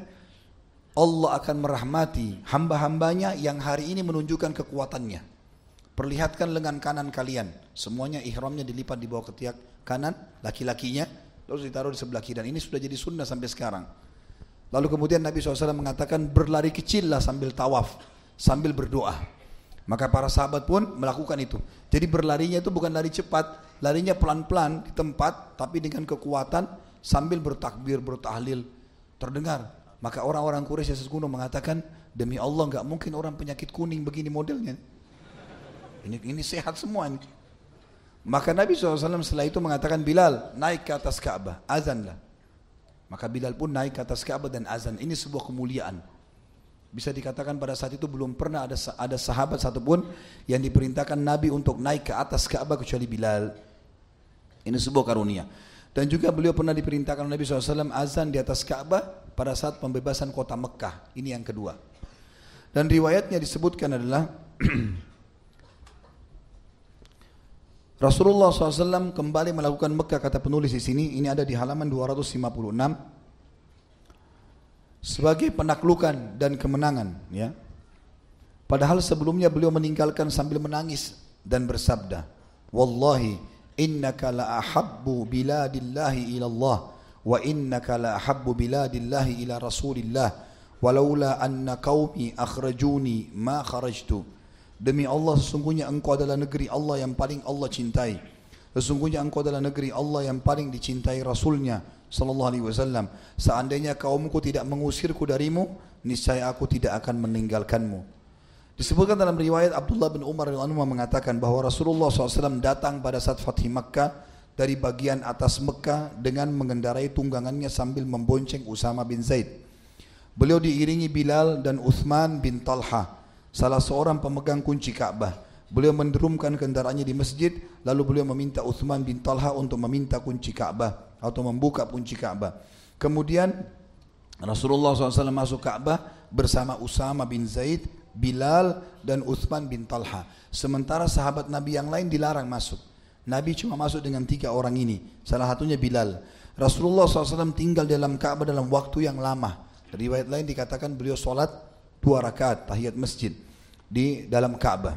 Allah akan merahmati hamba-hambanya yang hari ini menunjukkan kekuatannya. Perlihatkan lengan kanan kalian. Semuanya ihramnya dilipat di bawah ketiak kanan, laki-lakinya, lalu ditaruh di sebelah kiri. Dan ini sudah jadi sunnah sampai sekarang. Lalu kemudian Nabi SAW mengatakan berlari kecillah sambil tawaf, sambil berdoa. Maka para sahabat pun melakukan itu. Jadi berlarinya itu bukan lari cepat, larinya pelan-pelan di tempat, tapi dengan kekuatan sambil bertakbir, bertahlil, terdengar. Maka orang-orang Quraisy yang kuno mengatakan, demi Allah nggak mungkin orang penyakit kuning begini modelnya. Ini ini sehat semua ini. Maka Nabi SAW setelah itu mengatakan Bilal naik ke atas Ka'bah, azanlah. Maka Bilal pun naik ke atas Ka'bah dan azan. Ini sebuah kemuliaan. Bisa dikatakan pada saat itu belum pernah ada ada sahabat satupun yang diperintahkan Nabi untuk naik ke atas Ka'bah kecuali Bilal. Ini sebuah karunia. Dan juga beliau pernah diperintahkan Nabi SAW azan di atas Ka'bah pada saat pembebasan kota Mekah. Ini yang kedua. Dan riwayatnya disebutkan adalah <clears throat> Rasulullah SAW kembali melakukan Mekah kata penulis di sini. Ini ada di halaman 256 sebagai penaklukan dan kemenangan ya. Padahal sebelumnya beliau meninggalkan sambil menangis dan bersabda wallahi innaka la ahabbu biladillahi ila Allah wa innaka la ahabbu biladillahi ila rasulillah walaula anna qaumi akhrajuni ma kharajtu. Demi Allah sesungguhnya engkau adalah negeri Allah yang paling Allah cintai. Sesungguhnya engkau adalah negeri Allah yang paling dicintai rasulnya sallallahu alaihi wasallam seandainya kaumku tidak mengusirku darimu niscaya aku tidak akan meninggalkanmu. Disebutkan dalam riwayat Abdullah bin Umar radhiyallahu mengatakan bahwa Rasulullah SAW datang pada saat Fathih Makkah dari bagian atas Mekah dengan mengendarai tunggangannya sambil membonceng Usama bin Zaid. Beliau diiringi Bilal dan Uthman bin Talha salah seorang pemegang kunci Ka'bah. Beliau menderumkan kendaraannya di masjid, lalu beliau meminta Uthman bin Talha untuk meminta kunci Ka'bah atau membuka kunci Ka'bah. Kemudian Rasulullah SAW masuk Ka'bah bersama Usama bin Zaid, Bilal dan Uthman bin Talha. Sementara sahabat Nabi yang lain dilarang masuk. Nabi cuma masuk dengan tiga orang ini. Salah satunya Bilal. Rasulullah SAW tinggal dalam Ka'bah dalam waktu yang lama. Riwayat lain dikatakan beliau sholat dua rakaat tahiyat masjid di dalam Ka'bah.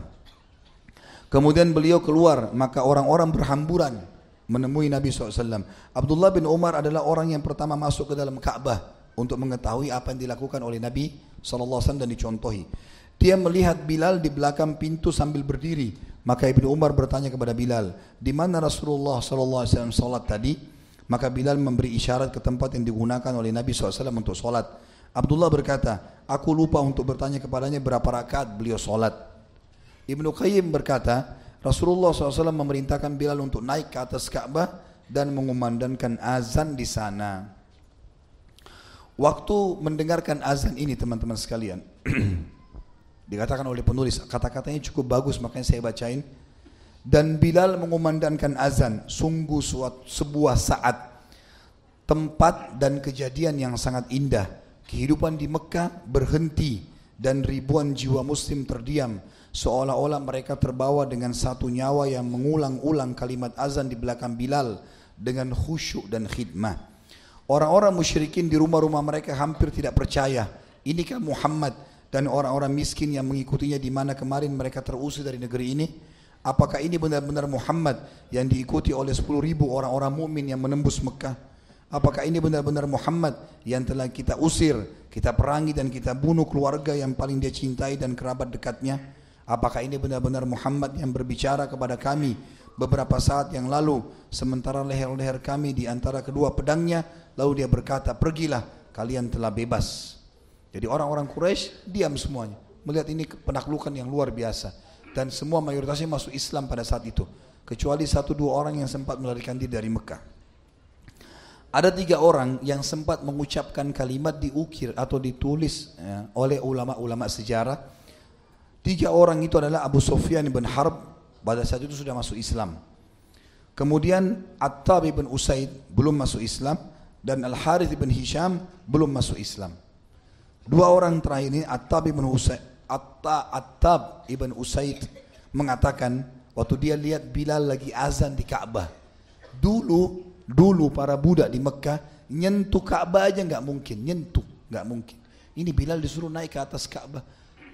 Kemudian beliau keluar, maka orang-orang berhamburan menemui Nabi SAW. Abdullah bin Umar adalah orang yang pertama masuk ke dalam Ka'bah untuk mengetahui apa yang dilakukan oleh Nabi SAW dan dicontohi. Dia melihat Bilal di belakang pintu sambil berdiri. Maka Ibnu Umar bertanya kepada Bilal, di mana Rasulullah SAW salat tadi? Maka Bilal memberi isyarat ke tempat yang digunakan oleh Nabi SAW untuk salat. Abdullah berkata, aku lupa untuk bertanya kepadanya berapa rakaat beliau salat. Ibnu Qayyim berkata, Rasulullah SAW memerintahkan Bilal untuk naik ke atas Ka'bah dan mengumandangkan azan di sana. Waktu mendengarkan azan ini teman-teman sekalian, <clears throat> dikatakan oleh penulis, kata-katanya cukup bagus makanya saya bacain. Dan Bilal mengumandangkan azan, sungguh suatu, sebuah saat, tempat dan kejadian yang sangat indah. Kehidupan di Mekah berhenti dan ribuan jiwa muslim terdiam seolah-olah mereka terbawa dengan satu nyawa yang mengulang-ulang kalimat azan di belakang Bilal dengan khusyuk dan khidmah. Orang-orang musyrikin di rumah-rumah mereka hampir tidak percaya. Inikah Muhammad dan orang-orang miskin yang mengikutinya di mana kemarin mereka terusir dari negeri ini? Apakah ini benar-benar Muhammad yang diikuti oleh 10 ribu orang-orang mukmin yang menembus Mekah? Apakah ini benar-benar Muhammad yang telah kita usir, kita perangi dan kita bunuh keluarga yang paling dia cintai dan kerabat dekatnya? Apakah ini benar-benar Muhammad yang berbicara kepada kami beberapa saat yang lalu sementara leher-leher kami di antara kedua pedangnya lalu dia berkata pergilah kalian telah bebas. Jadi orang-orang Quraisy diam semuanya melihat ini penaklukan yang luar biasa. Dan semua mayoritasnya masuk Islam pada saat itu kecuali satu dua orang yang sempat melarikan diri dari Mekah. Ada tiga orang yang sempat mengucapkan kalimat diukir atau ditulis ya, oleh ulama-ulama sejarah Tiga orang itu adalah Abu Sufyan bin Harb pada saat itu sudah masuk Islam. Kemudian Attab bin Usaid belum masuk Islam dan Al Harith bin Hisham belum masuk Islam. Dua orang terakhir ini Attab bin Usaid Atta, Attab ibn Usaid mengatakan waktu dia lihat Bilal lagi azan di Ka'bah. Dulu dulu para budak di Mekah nyentuh Ka'bah aja nggak mungkin, nyentuh nggak mungkin. Ini Bilal disuruh naik ke atas Ka'bah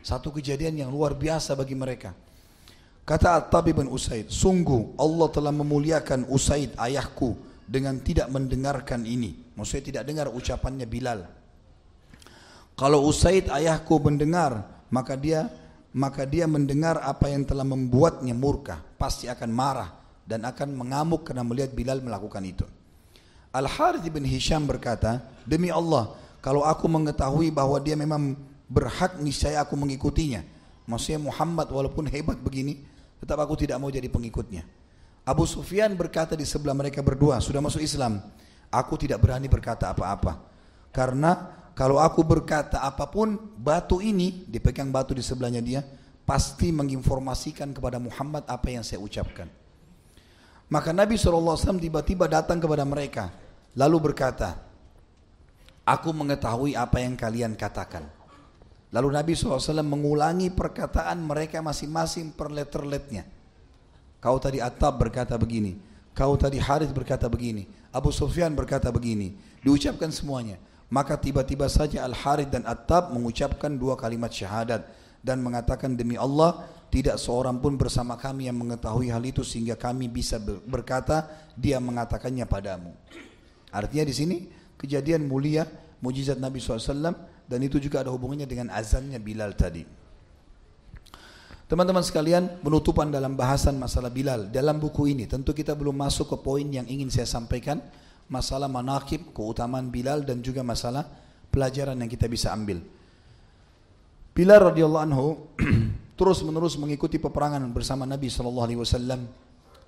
satu kejadian yang luar biasa bagi mereka. Kata At-Tabi bin Usaid, sungguh Allah telah memuliakan Usaid ayahku dengan tidak mendengarkan ini. Maksudnya tidak dengar ucapannya Bilal. Kalau Usaid ayahku mendengar, maka dia maka dia mendengar apa yang telah membuatnya murka, pasti akan marah dan akan mengamuk karena melihat Bilal melakukan itu. Al Harith bin Hisham berkata, demi Allah, kalau aku mengetahui bahwa dia memang berhak niscaya aku mengikutinya. Maksudnya Muhammad walaupun hebat begini, tetap aku tidak mau jadi pengikutnya. Abu Sufyan berkata di sebelah mereka berdua, sudah masuk Islam. Aku tidak berani berkata apa-apa. Karena kalau aku berkata apa pun, batu ini, dipegang batu di sebelahnya dia, pasti menginformasikan kepada Muhammad apa yang saya ucapkan. Maka Nabi SAW tiba-tiba datang kepada mereka, lalu berkata, Aku mengetahui apa yang kalian katakan. Lalu Nabi SAW mengulangi perkataan mereka masing-masing per letter-letnya. Kau tadi Attab berkata begini. Kau tadi Harith berkata begini. Abu Sufyan berkata begini. Diucapkan semuanya. Maka tiba-tiba saja Al-Harith dan Attab mengucapkan dua kalimat syahadat. Dan mengatakan demi Allah tidak seorang pun bersama kami yang mengetahui hal itu sehingga kami bisa berkata dia mengatakannya padamu. Artinya di sini kejadian mulia mujizat Nabi SAW dan itu juga ada hubungannya dengan azannya Bilal tadi. Teman-teman sekalian, penutupan dalam bahasan masalah Bilal dalam buku ini tentu kita belum masuk ke poin yang ingin saya sampaikan masalah manakib, keutamaan Bilal dan juga masalah pelajaran yang kita bisa ambil. Bilal radhiyallahu anhu <clears throat> terus menerus mengikuti peperangan bersama Nabi sallallahu alaihi wasallam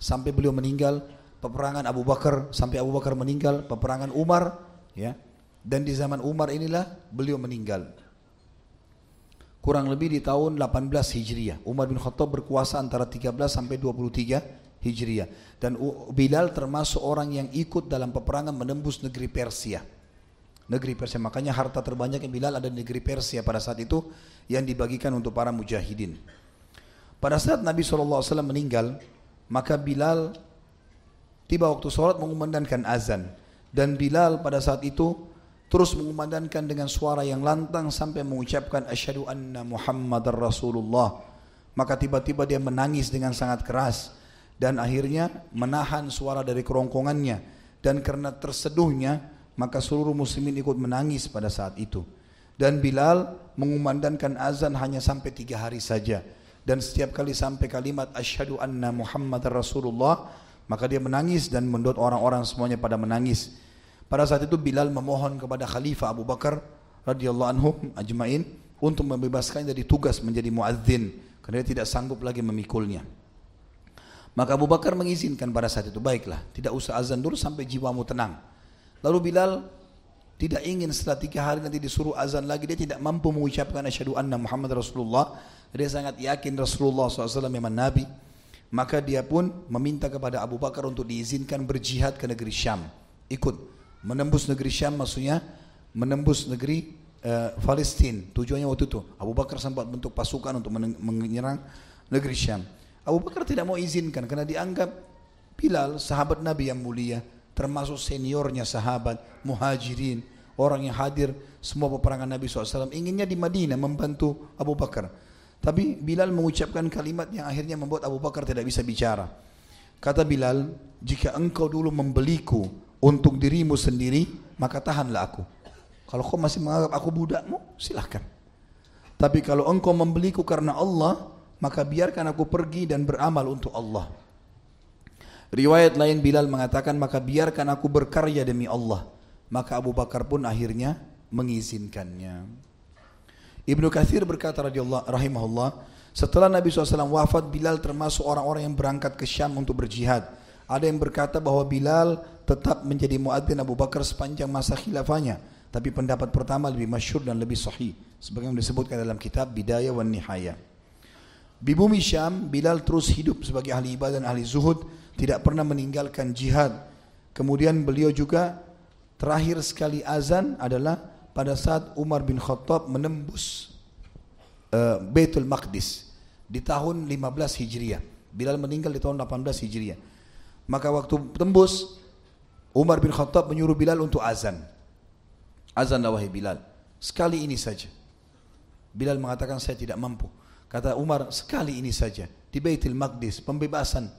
sampai beliau meninggal, peperangan Abu Bakar sampai Abu Bakar meninggal, peperangan Umar, ya. Dan di zaman Umar inilah beliau meninggal. kurang lebih di tahun 18 Hijriah. Umar bin Khattab berkuasa antara 13 sampai 23 Hijriah. Dan Bilal termasuk orang yang ikut dalam peperangan menembus negeri Persia. Negeri Persia, makanya harta terbanyak yang Bilal ada di negeri Persia pada saat itu yang dibagikan untuk para mujahidin. Pada saat Nabi SAW meninggal, maka Bilal tiba waktu sholat mengumandangkan azan. Dan Bilal pada saat itu terus mengumandangkan dengan suara yang lantang sampai mengucapkan asyhadu anna Muhammadar Rasulullah. Maka tiba-tiba dia menangis dengan sangat keras dan akhirnya menahan suara dari kerongkongannya dan karena terseduhnya maka seluruh muslimin ikut menangis pada saat itu. Dan Bilal mengumandangkan azan hanya sampai tiga hari saja. Dan setiap kali sampai kalimat asyhadu anna Muhammadar Rasulullah maka dia menangis dan mendot orang-orang semuanya pada menangis. Pada saat itu Bilal memohon kepada Khalifah Abu Bakar radhiyallahu anhu ajmain untuk membebaskan dari tugas menjadi muadzin karena dia tidak sanggup lagi memikulnya. Maka Abu Bakar mengizinkan pada saat itu, baiklah, tidak usah azan dulu sampai jiwamu tenang. Lalu Bilal tidak ingin setelah tiga hari nanti disuruh azan lagi, dia tidak mampu mengucapkan asyhadu anna Muhammad Rasulullah. Dia sangat yakin Rasulullah SAW memang Nabi. Maka dia pun meminta kepada Abu Bakar untuk diizinkan berjihad ke negeri Syam. Ikut menembus negeri Syam maksudnya menembus negeri uh. Tujuannya waktu itu Abu Bakar sempat bentuk pasukan untuk menyerang negeri Syam. Abu Bakar tidak mau izinkan karena dianggap Bilal sahabat Nabi yang mulia, termasuk seniornya sahabat, muhajirin, orang yang hadir semua peperangan Nabi SAW. Inginnya di Madinah membantu Abu Bakar. Tapi Bilal mengucapkan kalimat yang akhirnya membuat Abu Bakar tidak bisa bicara. Kata Bilal, jika engkau dulu membeliku untuk dirimu sendiri, maka tahanlah aku. Kalau kau masih menganggap aku budakmu, silahkan. Tapi kalau engkau membeliku karena Allah, maka biarkan aku pergi dan beramal untuk Allah. Riwayat lain Bilal mengatakan, maka biarkan aku berkarya demi Allah. Maka Abu Bakar pun akhirnya mengizinkannya. Ibnu Kathir berkata radhiyallahu rahimahullah, setelah Nabi SAW wafat, Bilal termasuk orang-orang yang berangkat ke Syam untuk berjihad. Ada yang berkata bahwa Bilal tetap menjadi muadzin Abu Bakar sepanjang masa khilafahnya. Tapi pendapat pertama lebih masyur dan lebih sahih. Sebagaimana disebutkan dalam kitab Bidayah wan Nihaya. Di bumi Syam, Bilal terus hidup sebagai ahli ibadah dan ahli zuhud. Tidak pernah meninggalkan jihad. Kemudian beliau juga terakhir sekali azan adalah pada saat Umar bin Khattab menembus uh, Baitul Maqdis di tahun 15 Hijriah. Bilal meninggal di tahun 18 Hijriah. Maka waktu tembus Umar bin Khattab menyuruh Bilal untuk azan. Azan wahai Bilal. Sekali ini saja. Bilal mengatakan saya tidak mampu. Kata Umar sekali ini saja. Di Baitul Maqdis pembebasan.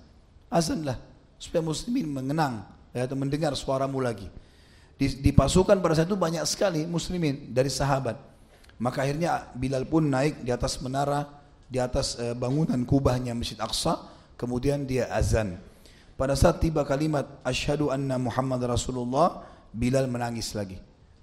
Azanlah supaya muslimin mengenang ya, atau mendengar suaramu lagi. Di, pasukan pada saat itu banyak sekali muslimin dari sahabat. Maka akhirnya Bilal pun naik di atas menara, di atas uh, bangunan kubahnya Masjid Aqsa, kemudian dia azan. Pada saat tiba kalimat asyhadu anna Muhammad Rasulullah, Bilal menangis lagi.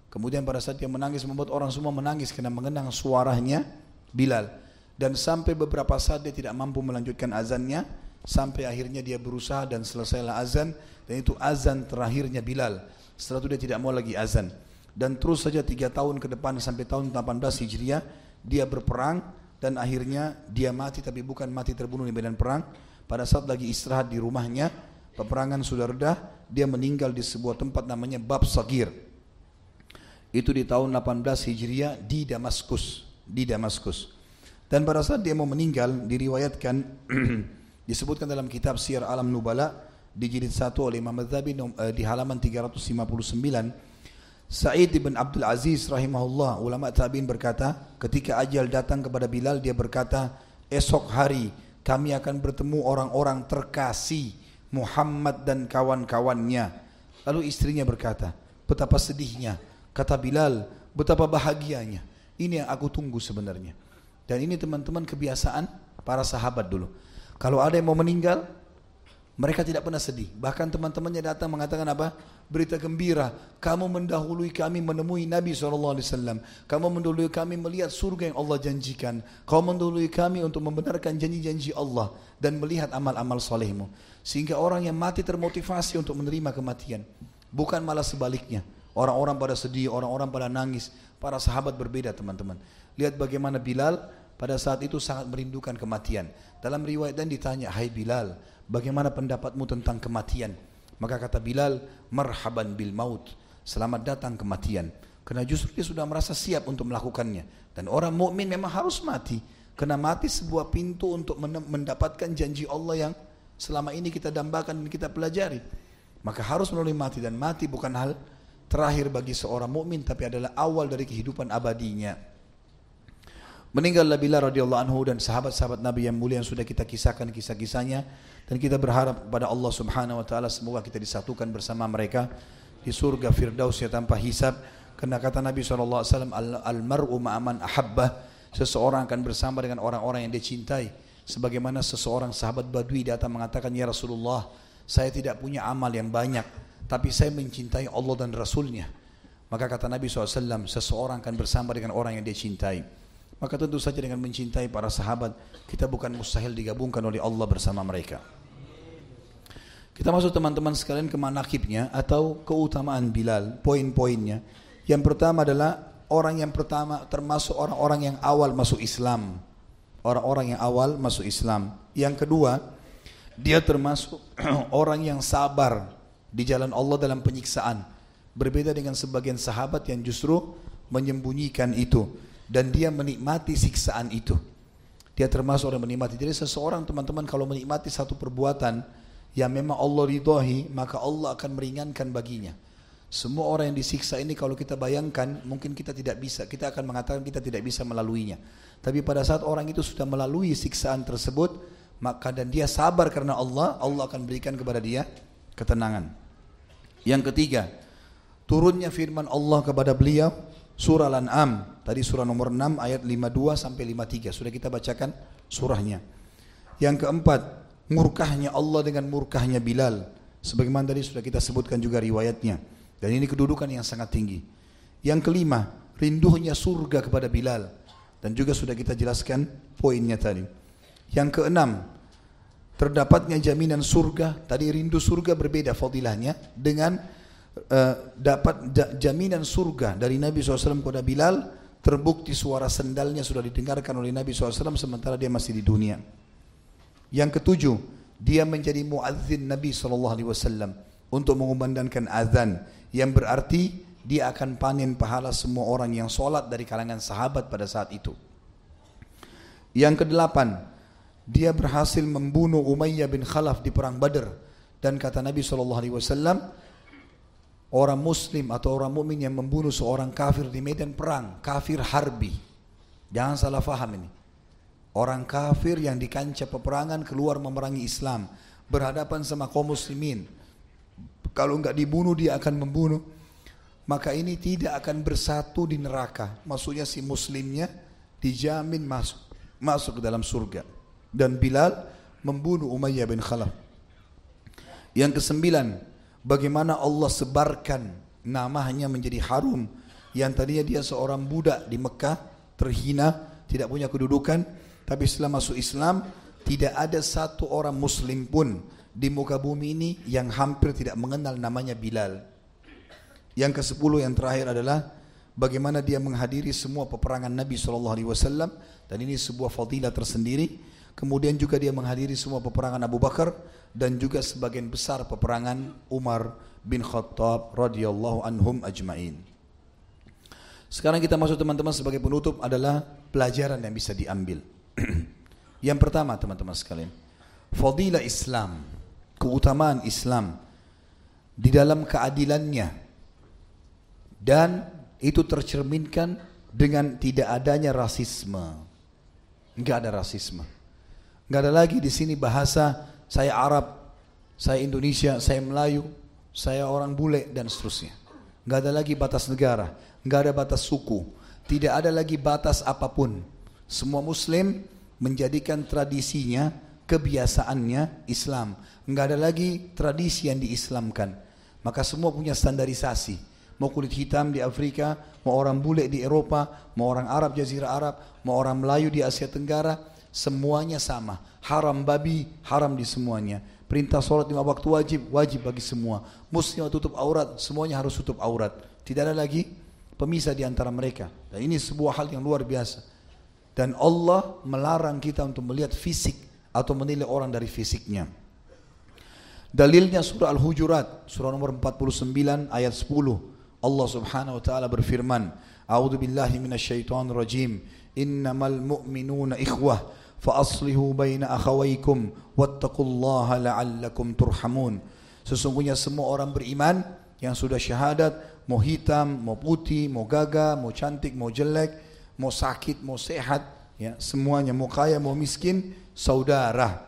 Kemudian pada saat dia menangis membuat orang semua menangis karena mengenang suaranya Bilal. Dan sampai beberapa saat dia tidak mampu melanjutkan azannya sampai akhirnya dia berusaha dan selesailah azan dan itu azan terakhirnya Bilal. Setelah itu dia tidak mau lagi azan. Dan terus saja tiga tahun ke depan sampai tahun 18 Hijriah dia berperang dan akhirnya dia mati tapi bukan mati terbunuh di medan perang pada saat lagi istirahat di rumahnya, peperangan sudah reda, dia meninggal di sebuah tempat namanya Bab Sagir. Itu di tahun 18 Hijriah di Damaskus, di Damaskus. Dan pada saat dia mau meninggal, diriwayatkan <clears throat> disebutkan dalam kitab Syiar Alam Nubala di jilid 1 oleh Imam Madhabi eh, di halaman 359 Sa'id bin Abdul Aziz rahimahullah ulama tabi'in berkata ketika ajal datang kepada Bilal dia berkata esok hari kami akan bertemu orang-orang terkasih Muhammad dan kawan-kawannya. Lalu istrinya berkata, betapa sedihnya. Kata Bilal, betapa bahagianya. Ini yang aku tunggu sebenarnya. Dan ini teman-teman kebiasaan para sahabat dulu. Kalau ada yang mau meninggal, mereka tidak pernah sedih. Bahkan teman-temannya datang mengatakan apa? Berita gembira. Kamu mendahului kami menemui Nabi SAW. Kamu mendahului kami melihat surga yang Allah janjikan. Kamu mendahului kami untuk membenarkan janji-janji Allah. Dan melihat amal-amal solehmu. Sehingga orang yang mati termotivasi untuk menerima kematian. Bukan malah sebaliknya. Orang-orang pada sedih, orang-orang pada nangis. Para sahabat berbeda teman-teman. Lihat bagaimana Bilal pada saat itu sangat merindukan kematian. Dalam riwayat dan ditanya, Hai Bilal, bagaimana pendapatmu tentang kematian? Maka kata Bilal, marhaban bil maut. Selamat datang kematian. Karena justru dia sudah merasa siap untuk melakukannya. Dan orang mukmin memang harus mati. Karena mati sebuah pintu untuk mendapatkan janji Allah yang selama ini kita dambakan dan kita pelajari. Maka harus melalui mati dan mati bukan hal terakhir bagi seorang mukmin tapi adalah awal dari kehidupan abadinya. Meninggallah Bilal radhiyallahu anhu dan sahabat-sahabat Nabi yang mulia yang sudah kita kisahkan kisah-kisahnya. Dan kita berharap kepada Allah Subhanahu wa taala semoga kita disatukan bersama mereka di surga firdaus ya tanpa hisab. Karena kata Nabi SAW al mar'u ma'aman ahabbah. Seseorang akan bersama dengan orang-orang yang dia cintai. Sebagaimana seseorang sahabat badui datang mengatakan ya Rasulullah saya tidak punya amal yang banyak tapi saya mencintai Allah dan Rasulnya. Maka kata Nabi SAW seseorang akan bersama dengan orang yang dia cintai maka tentu saja dengan mencintai para sahabat kita bukan mustahil digabungkan oleh Allah bersama mereka kita masuk teman-teman sekalian ke manakibnya atau keutamaan Bilal poin-poinnya yang pertama adalah orang yang pertama termasuk orang-orang yang awal masuk Islam orang-orang yang awal masuk Islam. Yang kedua, dia termasuk <clears throat> orang yang sabar di jalan Allah dalam penyiksaan. Berbeda dengan sebagian sahabat yang justru menyembunyikan itu dan dia menikmati siksaan itu. Dia termasuk orang menikmati. Jadi seseorang teman-teman kalau menikmati satu perbuatan yang memang Allah ridhoi, maka Allah akan meringankan baginya. Semua orang yang disiksa ini kalau kita bayangkan mungkin kita tidak bisa, kita akan mengatakan kita tidak bisa melaluinya. Tapi pada saat orang itu sudah melalui siksaan tersebut, maka dan dia sabar karena Allah, Allah akan berikan kepada dia ketenangan. Yang ketiga, turunnya firman Allah kepada beliau surah Al-An'am, tadi surah nomor 6 ayat 52 sampai 53. Sudah kita bacakan surahnya. Yang keempat, murkahnya Allah dengan murkahnya Bilal. Sebagaimana tadi sudah kita sebutkan juga riwayatnya. Dan ini kedudukan yang sangat tinggi. Yang kelima, rindunya surga kepada Bilal. Dan juga sudah kita jelaskan poinnya tadi. Yang keenam, terdapatnya jaminan surga. Tadi rindu surga berbeda fadilahnya dengan uh, dapat jaminan surga dari Nabi SAW kepada Bilal terbukti suara sendalnya sudah didengarkan oleh Nabi SAW sementara dia masih di dunia. Yang ketujuh, dia menjadi muadzin Nabi SAW untuk mengumandangkan azan yang berarti dia akan panen pahala semua orang yang sholat dari kalangan sahabat pada saat itu. Yang kedelapan, dia berhasil membunuh Umayyah bin Khalaf di perang Badr dan kata Nabi saw orang Muslim atau orang mukmin yang membunuh seorang kafir di medan perang, kafir harbi. Jangan salah faham ini. Orang kafir yang di kancah peperangan keluar memerangi Islam, berhadapan sama kaum muslimin. Kalau enggak dibunuh dia akan membunuh maka ini tidak akan bersatu di neraka. Maksudnya si muslimnya dijamin masuk masuk ke dalam surga. Dan Bilal membunuh Umayyah bin Khalaf. Yang kesembilan, bagaimana Allah sebarkan namanya menjadi harum yang tadinya dia seorang budak di Mekah terhina, tidak punya kedudukan, tapi setelah masuk Islam tidak ada satu orang muslim pun di muka bumi ini yang hampir tidak mengenal namanya Bilal. Yang ke sepuluh yang terakhir adalah bagaimana dia menghadiri semua peperangan Nabi SAW dan ini sebuah fadilah tersendiri. Kemudian juga dia menghadiri semua peperangan Abu Bakar dan juga sebagian besar peperangan Umar bin Khattab radhiyallahu anhum ajmain. Sekarang kita masuk teman-teman sebagai penutup adalah pelajaran yang bisa diambil. <clears throat> yang pertama teman-teman sekalian, fadilah Islam, keutamaan Islam di dalam keadilannya dan itu tercerminkan dengan tidak adanya rasisme. Enggak ada rasisme. Enggak ada lagi di sini bahasa saya Arab, saya Indonesia, saya Melayu, saya orang bule dan seterusnya. Enggak ada lagi batas negara, enggak ada batas suku, tidak ada lagi batas apa pun. Semua muslim menjadikan tradisinya, kebiasaannya Islam. Enggak ada lagi tradisi yang diislamkan. Maka semua punya standarisasi mau kulit hitam di Afrika, mau orang bule di Eropa, mau orang Arab Jazirah Arab, mau orang Melayu di Asia Tenggara, semuanya sama. Haram babi, haram di semuanya. Perintah sholat lima waktu wajib, wajib bagi semua. Muslim tutup aurat, semuanya harus tutup aurat. Tidak ada lagi pemisah di antara mereka. Dan ini sebuah hal yang luar biasa. Dan Allah melarang kita untuk melihat fisik atau menilai orang dari fisiknya. Dalilnya surah Al-Hujurat, surah nomor 49 ayat 10. Allah Subhanahu wa taala berfirman, "A'udzu billahi minasyaitonir rajim. Innamal mu'minuna ikhwah, fa aslihu baina akhawaykum wattaqullaha la'allakum turhamun." Sesungguhnya semua orang beriman yang sudah syahadat, mau hitam, mau putih, mau gagah, mau cantik, mau jelek, mau sakit, mau sehat, ya, semuanya mau kaya, mau miskin, saudara.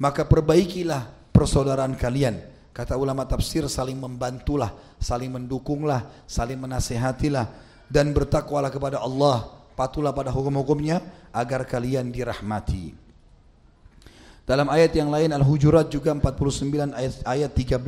Maka perbaikilah persaudaraan kalian. Kata ulama tafsir saling membantulah, saling mendukunglah, saling menasehatilah dan bertakwalah kepada Allah, patulah pada hukum-hukumnya agar kalian dirahmati. Dalam ayat yang lain Al-Hujurat juga 49 ayat, ayat 13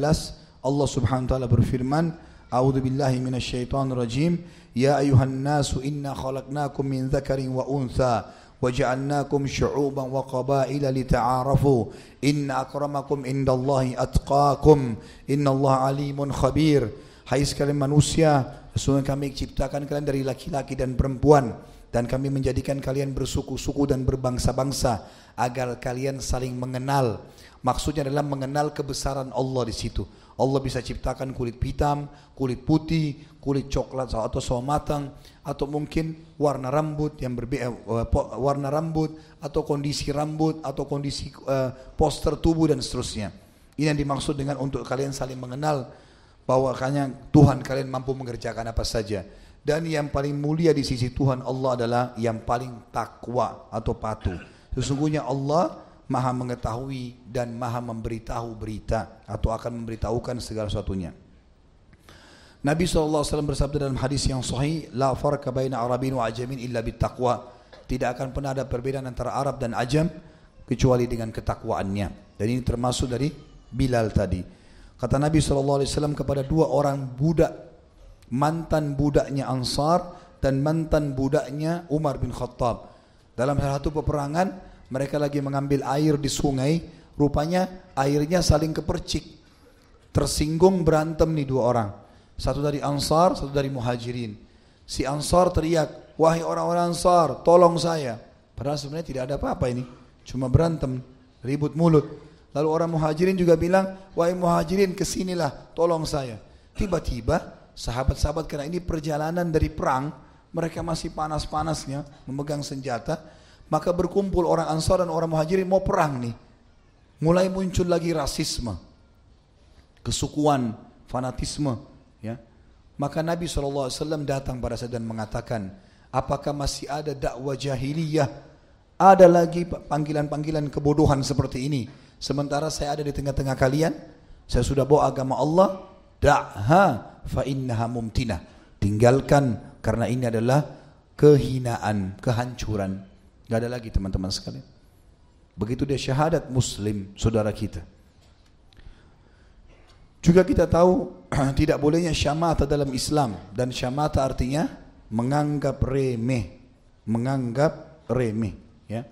Allah Subhanahu wa taala berfirman, "A'udzu billahi minasyaitonir rajim. Ya ayuhan nasu inna khalaqnakum min dzakarin wa untha wa ja'alnakum syu'uban wa qabaila lita'arafu. Inna akramakum indallahi atqakum. Innallaha alimun khabir." Hai sekalian manusia, sesungguhnya kami ciptakan kalian dari laki-laki dan perempuan dan kami menjadikan kalian bersuku-suku dan berbangsa-bangsa agar kalian saling mengenal. Maksudnya adalah mengenal kebesaran Allah di situ. Allah bisa ciptakan kulit hitam, kulit putih, kulit coklat atau sawo matang atau mungkin warna rambut yang berbeda eh, warna rambut atau kondisi rambut atau kondisi uh, poster tubuh dan seterusnya. Ini yang dimaksud dengan untuk kalian saling mengenal bahwa Tuhan kalian mampu mengerjakan apa saja. Dan yang paling mulia di sisi Tuhan Allah adalah yang paling takwa atau patuh. Sesungguhnya Allah maha mengetahui dan maha memberitahu berita atau akan memberitahukan segala sesuatunya. Nabi SAW bersabda dalam hadis yang sahih, La farka baina Arabin wa ajamin illa bittaqwa. Tidak akan pernah ada perbedaan antara Arab dan Ajam kecuali dengan ketakwaannya. Dan ini termasuk dari Bilal tadi. Kata Nabi SAW kepada dua orang budak mantan budaknya Ansar dan mantan budaknya Umar bin Khattab. Dalam salah satu peperangan mereka lagi mengambil air di sungai, rupanya airnya saling kepercik. Tersinggung berantem nih dua orang. Satu dari Ansar, satu dari Muhajirin. Si Ansar teriak, "Wahai orang-orang Ansar, tolong saya." Padahal sebenarnya tidak ada apa-apa ini, cuma berantem, ribut mulut. Lalu orang Muhajirin juga bilang, "Wahai Muhajirin, ke sinilah, tolong saya." Tiba-tiba sahabat-sahabat karena ini perjalanan dari perang, mereka masih panas-panasnya memegang senjata, maka berkumpul orang Ansar dan orang Muhajirin mau perang nih. Mulai muncul lagi rasisme, kesukuan, fanatisme, ya. Maka Nabi SAW datang pada saya dan mengatakan, apakah masih ada dakwah jahiliyah? Ada lagi panggilan-panggilan kebodohan seperti ini. Sementara saya ada di tengah-tengah kalian, saya sudah bawa agama Allah, da'ha fa innaha mumtinah. Tinggalkan karena ini adalah kehinaan, kehancuran. Gak ada lagi teman-teman sekalian. Begitu dia syahadat muslim saudara kita. Juga kita tahu <clears throat> tidak bolehnya syamata dalam Islam dan syamata artinya menganggap remeh, menganggap remeh, ya.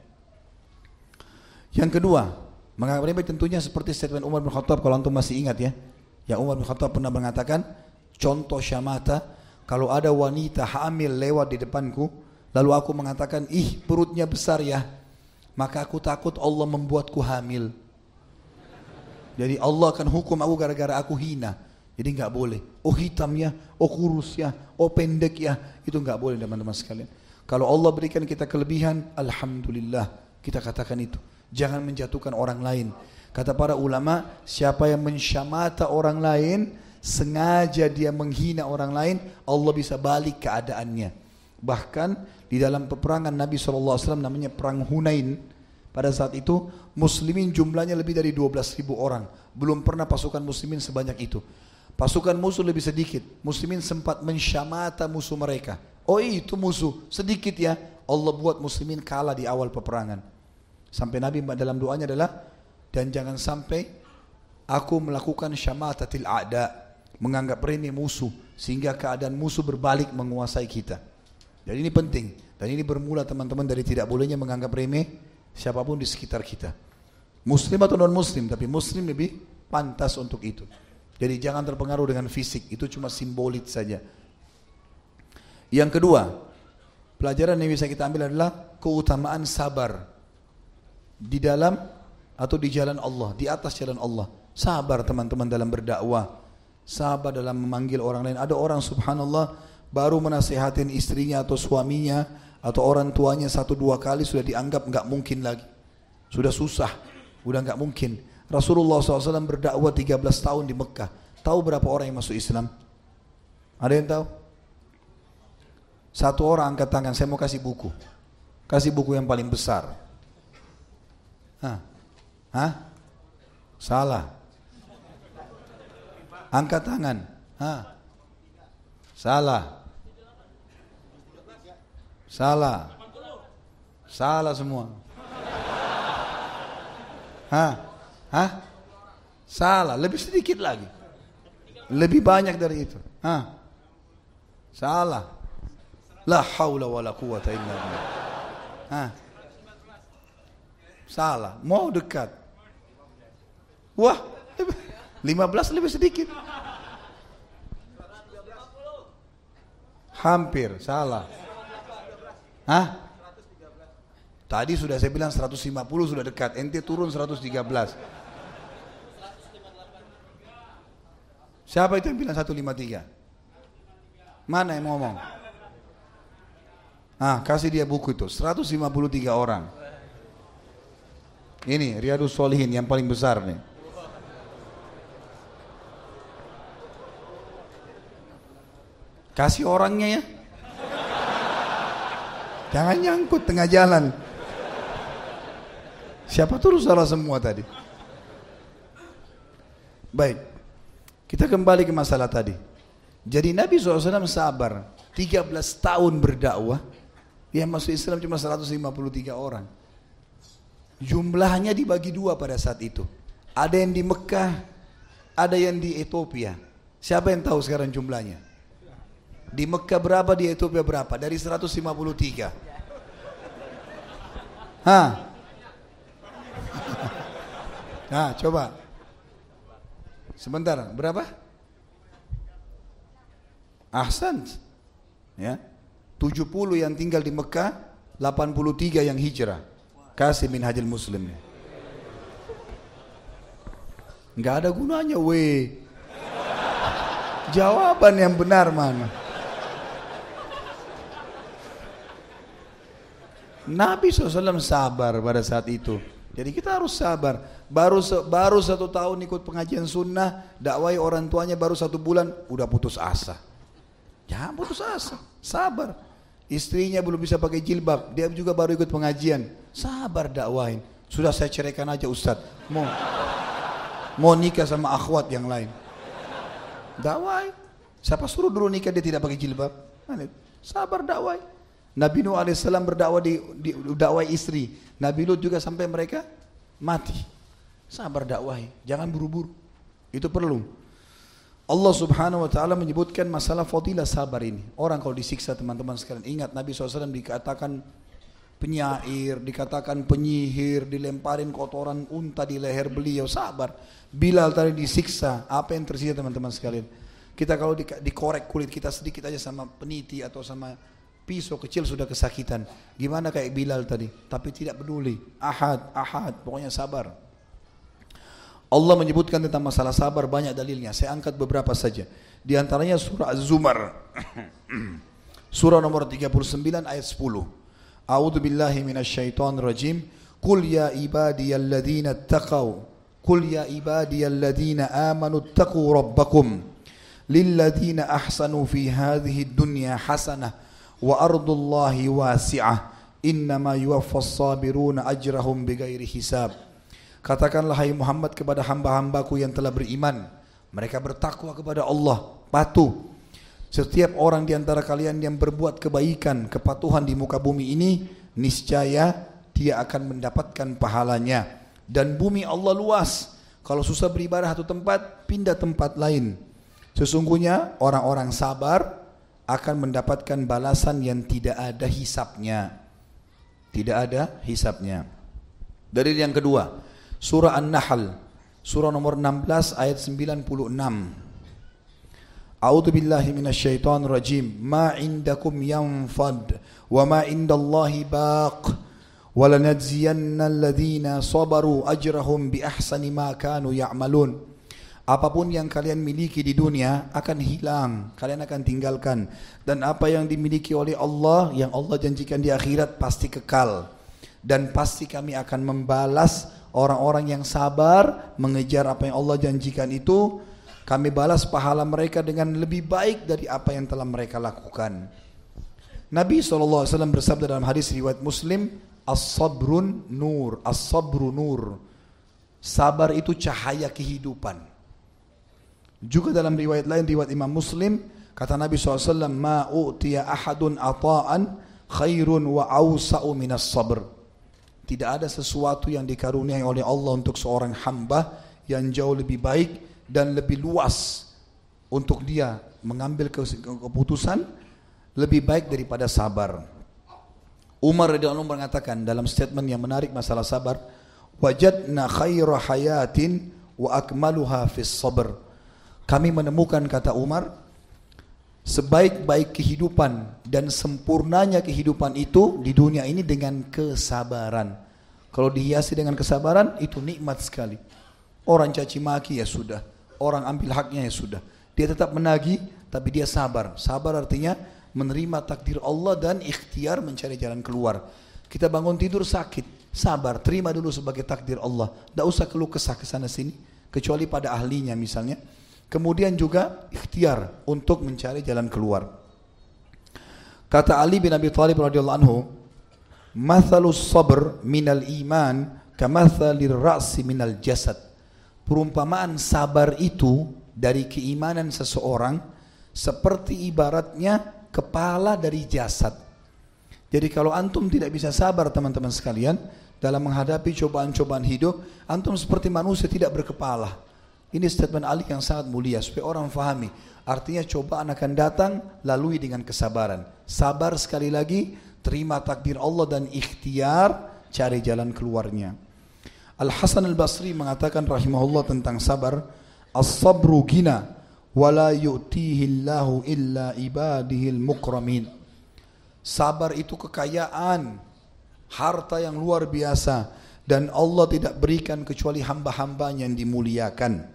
Yang kedua, menganggap remeh tentunya seperti statement Umar bin Khattab kalau antum masih ingat ya. Yang Umar bin Khattab pernah mengatakan, contoh syamata kalau ada wanita hamil lewat di depanku lalu aku mengatakan ih perutnya besar ya maka aku takut Allah membuatku hamil. Jadi Allah akan hukum aku gara-gara aku hina. Jadi nggak boleh. Oh hitam ya oh kurus ya oh pendek ya. Itu nggak boleh teman-teman sekalian. Kalau Allah berikan kita kelebihan Alhamdulillah kita katakan itu. Jangan menjatuhkan orang lain kata para ulama siapa yang mensyamata orang lain sengaja dia menghina orang lain, Allah bisa balik keadaannya. Bahkan di dalam peperangan Nabi SAW namanya perang Hunain, pada saat itu muslimin jumlahnya lebih dari 12 ribu orang. Belum pernah pasukan muslimin sebanyak itu. Pasukan musuh lebih sedikit. Muslimin sempat mensyamata musuh mereka. Oh itu musuh, sedikit ya. Allah buat muslimin kalah di awal peperangan. Sampai Nabi dalam doanya adalah dan jangan sampai aku melakukan syamatatil a'da menganggap remeh musuh sehingga keadaan musuh berbalik menguasai kita. Jadi ini penting dan ini bermula teman-teman dari tidak bolehnya menganggap remeh siapa pun di sekitar kita. Muslim atau non muslim tapi muslim lebih pantas untuk itu. Jadi jangan terpengaruh dengan fisik, itu cuma simbolik saja. Yang kedua, pelajaran yang bisa kita ambil adalah keutamaan sabar di dalam atau di jalan Allah, di atas jalan Allah. Sabar teman-teman dalam berdakwah, sabar dalam memanggil orang lain. Ada orang subhanallah baru menasehatin istrinya atau suaminya atau orang tuanya satu dua kali sudah dianggap nggak mungkin lagi. Sudah susah, udah nggak mungkin. Rasulullah SAW berdakwah 13 tahun di Mekah. Tahu berapa orang yang masuk Islam? Ada yang tahu? Satu orang angkat tangan, saya mau kasih buku. Kasih buku yang paling besar. Hah? Salah. Angkat tangan. Hah? Salah. Salah. Salah semua. Hah? Hah? Salah, lebih sedikit lagi. Lebih banyak dari itu. Hah? Salah. La haula wa quwata illa billah. Hah? Salah, mau dekat. Wah, 15 lebih sedikit. Hampir, salah. Hah? Tadi sudah saya bilang 150 sudah dekat, ente turun 113. Siapa itu yang bilang 153? Mana yang ngomong? Ah, kasih dia buku itu, 153 orang. Ini Riyadus Solihin yang paling besar nih. Kasih orangnya ya. Jangan nyangkut tengah jalan. Siapa tuh salah semua tadi? Baik, kita kembali ke masalah tadi. Jadi Nabi SAW sabar 13 tahun berdakwah, yang masuk Islam cuma 153 orang. Jumlahnya dibagi dua pada saat itu. Ada yang di Mekah, ada yang di Ethiopia. Siapa yang tahu sekarang jumlahnya? Di Mekah berapa, di Ethiopia berapa? Dari 153. Hah? Nah, coba. Sebentar, berapa? Ahsan. Ya. 70 yang tinggal di Mekah, 83 yang hijrah. Kasih min hajil muslim. Enggak ada gunanya, we. Jawaban yang benar mana? Nabi SAW sabar pada saat itu. Jadi kita harus sabar. Baru baru satu tahun ikut pengajian sunnah, dakwai orang tuanya baru satu bulan, udah putus asa. Jangan putus asa, sabar. Istrinya belum bisa pakai jilbab, dia juga baru ikut pengajian. Sabar dakwain. Sudah saya ceraikan aja Ustaz. Mau mau nikah sama akhwat yang lain. Dakwai. Siapa suruh dulu nikah dia tidak pakai jilbab? Sabar dakwai. Nabi Nuh alaihissalam berdakwah di, di dakwah istri. Nabi Lut juga sampai mereka mati. Sabar dakwahi, jangan buru-buru. Itu perlu. Allah subhanahu wa ta'ala menyebutkan masalah fadilah sabar ini. Orang kalau disiksa teman-teman sekalian. Ingat Nabi SAW dikatakan penyair, dikatakan penyihir, dilemparin kotoran unta di leher beliau. Sabar. Bilal tadi disiksa. Apa yang tersisa teman-teman sekalian? Kita kalau dikorek kulit kita sedikit aja sama peniti atau sama pisau kecil sudah kesakitan. Gimana kayak Bilal tadi? Tapi tidak peduli. Ahad, ahad, pokoknya sabar. Allah menyebutkan tentang masalah sabar banyak dalilnya. Saya angkat beberapa saja. Di antaranya surah Az-Zumar. <clears throat> surah nomor 39 ayat 10. A'udzu billahi minasyaitonir rajim. Qul ya ibadiyalladzina taqaw. Qul ya ibadiyalladzina amanu taqu rabbakum. Lilladzina ahsanu fi hadhihi dunya hasanah wa ardullahi wasi'ah. Innama yuwaffas sabiruna ajrahum bighairi hisab. Katakanlah hai Muhammad kepada hamba-hambaku yang telah beriman. Mereka bertakwa kepada Allah. Patuh. Setiap orang di antara kalian yang berbuat kebaikan kepatuhan di muka bumi ini niscaya dia akan mendapatkan pahalanya. Dan bumi Allah luas. Kalau susah beribadah satu tempat pindah tempat lain. Sesungguhnya orang-orang sabar akan mendapatkan balasan yang tidak ada hisapnya. Tidak ada hisapnya. Dari yang kedua, surah An-Nahl, surah nomor 16 ayat 96. A'udzu billahi minasyaitonir rajim. Ma indakum yanfad wa ma indallahi baq. Walanajziyanna alladhina sabaru ajrahum bi ahsani ma kanu ya'malun. Apa pun yang kalian miliki di dunia akan hilang, kalian akan tinggalkan. Dan apa yang dimiliki oleh Allah, yang Allah janjikan di akhirat pasti kekal. Dan pasti kami akan membalas orang-orang yang sabar mengejar apa yang Allah janjikan itu. Kami balas pahala mereka dengan lebih baik dari apa yang telah mereka lakukan. Nabi SAW bersabda dalam hadis riwayat Muslim, As-sabrun nur, as-sabru nur. Sabar itu cahaya kehidupan. Juga dalam riwayat lain riwayat Imam Muslim kata Nabi SAW ma u'tiya ahadun ata'an khairun wa awsa'u minas sabr. Tidak ada sesuatu yang dikaruniai oleh Allah untuk seorang hamba yang jauh lebih baik dan lebih luas untuk dia mengambil keputusan lebih baik daripada sabar. Umar radhiyallahu anhu mengatakan dalam statement yang menarik masalah sabar, wajadna khaira hayatin wa akmaluha fis sabr. Kami menemukan kata Umar sebaik-baik kehidupan dan sempurnanya kehidupan itu di dunia ini dengan kesabaran. Kalau dihiasi dengan kesabaran itu nikmat sekali. Orang caci maki ya sudah, orang ambil haknya ya sudah. Dia tetap menagih tapi dia sabar. Sabar artinya menerima takdir Allah dan ikhtiar mencari jalan keluar. Kita bangun tidur sakit, sabar, terima dulu sebagai takdir Allah. Tidak usah keluh kesah ke sana sini, kecuali pada ahlinya misalnya. Kemudian juga ikhtiar untuk mencari jalan keluar. Kata Ali bin Abi Thalib radhiyallahu anhu, "Mathalus sabr minal iman kamathalir ra'si minal jasad." Perumpamaan sabar itu dari keimanan seseorang seperti ibaratnya kepala dari jasad. Jadi kalau antum tidak bisa sabar teman-teman sekalian dalam menghadapi cobaan-cobaan hidup, antum seperti manusia tidak berkepala. Ini statement Ali yang sangat mulia supaya orang fahami. Artinya cobaan akan datang lalui dengan kesabaran. Sabar sekali lagi, terima takdir Allah dan ikhtiar cari jalan keluarnya. Al Hasan Al Basri mengatakan rahimahullah tentang sabar, as-sabru gina wala yu'tihi illa ibadihil mukramin. Sabar itu kekayaan, harta yang luar biasa dan Allah tidak berikan kecuali hamba-hambanya yang dimuliakan.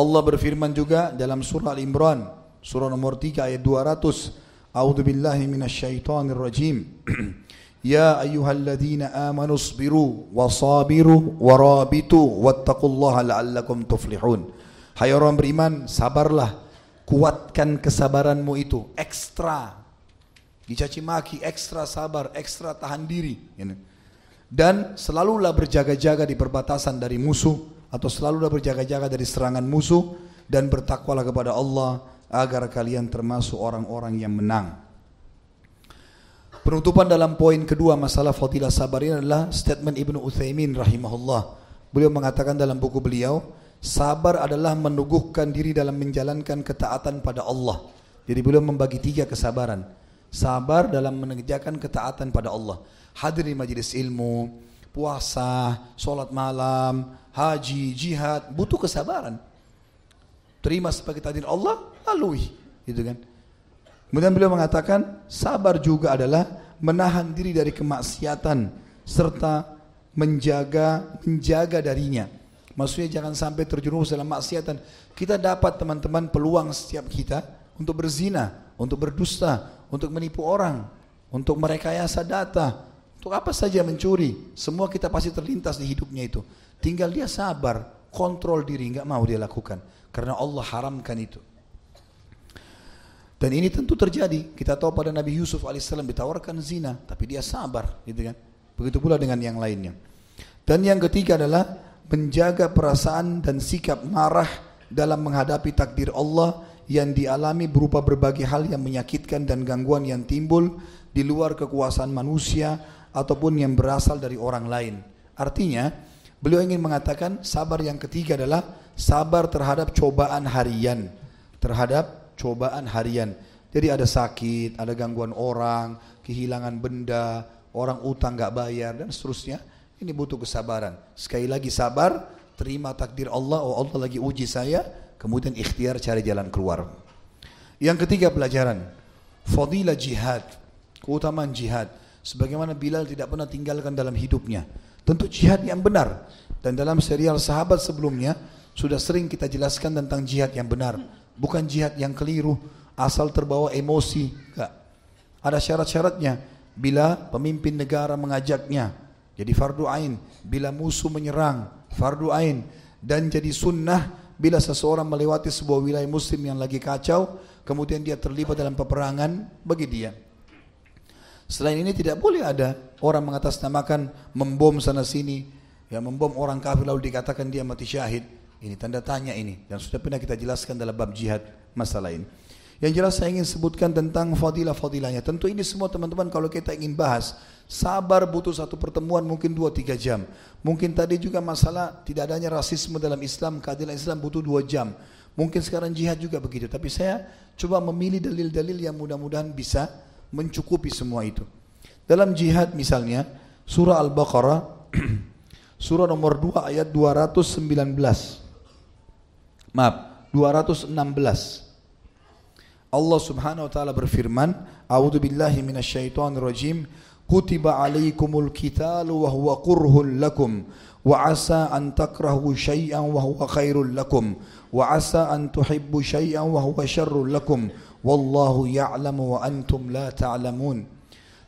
Allah berfirman juga dalam surah Al-Imran, surah nomor 3 ayat 200. A'udzu billahi minasyaitonir rajim. <clears throat> ya ayyuhalladzina amanu sabiru wasabiru warabitu wattaqullaha la'allakum tuflihun. Hai orang beriman, sabarlah, kuatkan kesabaranmu itu ekstra. Dicaci maki, ekstra sabar, ekstra tahan diri. Dan selalulah berjaga-jaga di perbatasan dari musuh atau selalu berjaga-jaga dari serangan musuh dan bertakwalah kepada Allah agar kalian termasuk orang-orang yang menang. Penutupan dalam poin kedua masalah fadilah sabar ini adalah statement Ibnu Utsaimin rahimahullah. Beliau mengatakan dalam buku beliau, sabar adalah menuguhkan diri dalam menjalankan ketaatan pada Allah. Jadi beliau membagi tiga kesabaran. Sabar dalam mengerjakan ketaatan pada Allah. Hadir di majelis ilmu, puasa, sholat malam, haji, jihad, butuh kesabaran. Terima sebagai takdir Allah, lalui. Gitu kan. Kemudian beliau mengatakan, sabar juga adalah menahan diri dari kemaksiatan serta menjaga menjaga darinya. Maksudnya jangan sampai terjerumus dalam maksiatan. Kita dapat teman-teman peluang setiap kita untuk berzina, untuk berdusta, untuk menipu orang, untuk merekayasa data, untuk apa saja mencuri, semua kita pasti terlintas di hidupnya itu. Tinggal dia sabar, kontrol diri, nggak mau dia lakukan. Karena Allah haramkan itu. Dan ini tentu terjadi. Kita tahu pada Nabi Yusuf alaihissalam ditawarkan zina, tapi dia sabar, gitu kan? Begitu pula dengan yang lainnya. Dan yang ketiga adalah menjaga perasaan dan sikap marah dalam menghadapi takdir Allah yang dialami berupa berbagai hal yang menyakitkan dan gangguan yang timbul di luar kekuasaan manusia ataupun yang berasal dari orang lain. Artinya, beliau ingin mengatakan sabar yang ketiga adalah sabar terhadap cobaan harian. Terhadap cobaan harian. Jadi ada sakit, ada gangguan orang, kehilangan benda, orang utang gak bayar dan seterusnya. Ini butuh kesabaran. Sekali lagi sabar, terima takdir Allah, oh Allah lagi uji saya, kemudian ikhtiar cari jalan keluar. Yang ketiga pelajaran, fadilah jihad, keutamaan jihad. Sebagaimana Bilal tidak pernah tinggalkan dalam hidupnya. Tentu jihad yang benar. Dan dalam serial sahabat sebelumnya, sudah sering kita jelaskan tentang jihad yang benar. Bukan jihad yang keliru, asal terbawa emosi. Enggak. Ada syarat-syaratnya. Bila pemimpin negara mengajaknya, jadi fardu ain. Bila musuh menyerang, fardu ain. Dan jadi sunnah bila seseorang melewati sebuah wilayah muslim yang lagi kacau, kemudian dia terlibat dalam peperangan bagi dia. Selain ini tidak boleh ada orang mengatasnamakan membom sana sini, ya membom orang kafir lalu dikatakan dia mati syahid. Ini tanda tanya ini dan sudah pernah kita jelaskan dalam bab jihad masalah ini. Yang jelas saya ingin sebutkan tentang fadilah-fadilahnya. Tentu ini semua teman-teman kalau kita ingin bahas, sabar butuh satu pertemuan mungkin 2-3 jam. Mungkin tadi juga masalah tidak adanya rasisme dalam Islam, keadilan Islam butuh 2 jam. Mungkin sekarang jihad juga begitu. Tapi saya coba memilih dalil-dalil yang mudah-mudahan bisa mencukupi semua itu. Dalam jihad misalnya, surah Al-Baqarah, <clears throat> surah nomor 2 ayat 219. Maaf, 216. Allah Subhanahu wa taala berfirman, "A'udzu billahi minasyaitonir rajim. Kutiba 'alaikumul qitalu wa huwa kurhun lakum wa 'asa an takrahu syai'an wa huwa khairul lakum wa 'asa an tuhibbu syai'an wa huwa syarrul lakum wallahu ya'lamu wa antum la ta'lamun."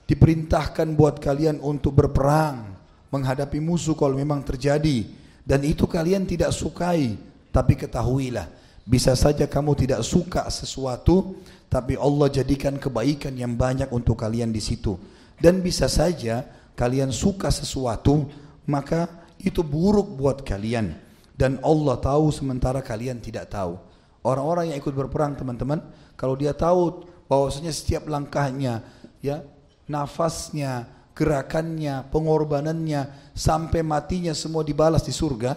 Diperintahkan buat kalian untuk berperang menghadapi musuh kalau memang terjadi dan itu kalian tidak sukai tapi ketahuilah bisa saja kamu tidak suka sesuatu, tapi Allah jadikan kebaikan yang banyak untuk kalian di situ. Dan bisa saja kalian suka sesuatu, maka itu buruk buat kalian. Dan Allah tahu sementara kalian tidak tahu. Orang-orang yang ikut berperang teman-teman, kalau dia tahu bahwasanya setiap langkahnya, ya nafasnya, gerakannya, pengorbanannya, sampai matinya semua dibalas di surga,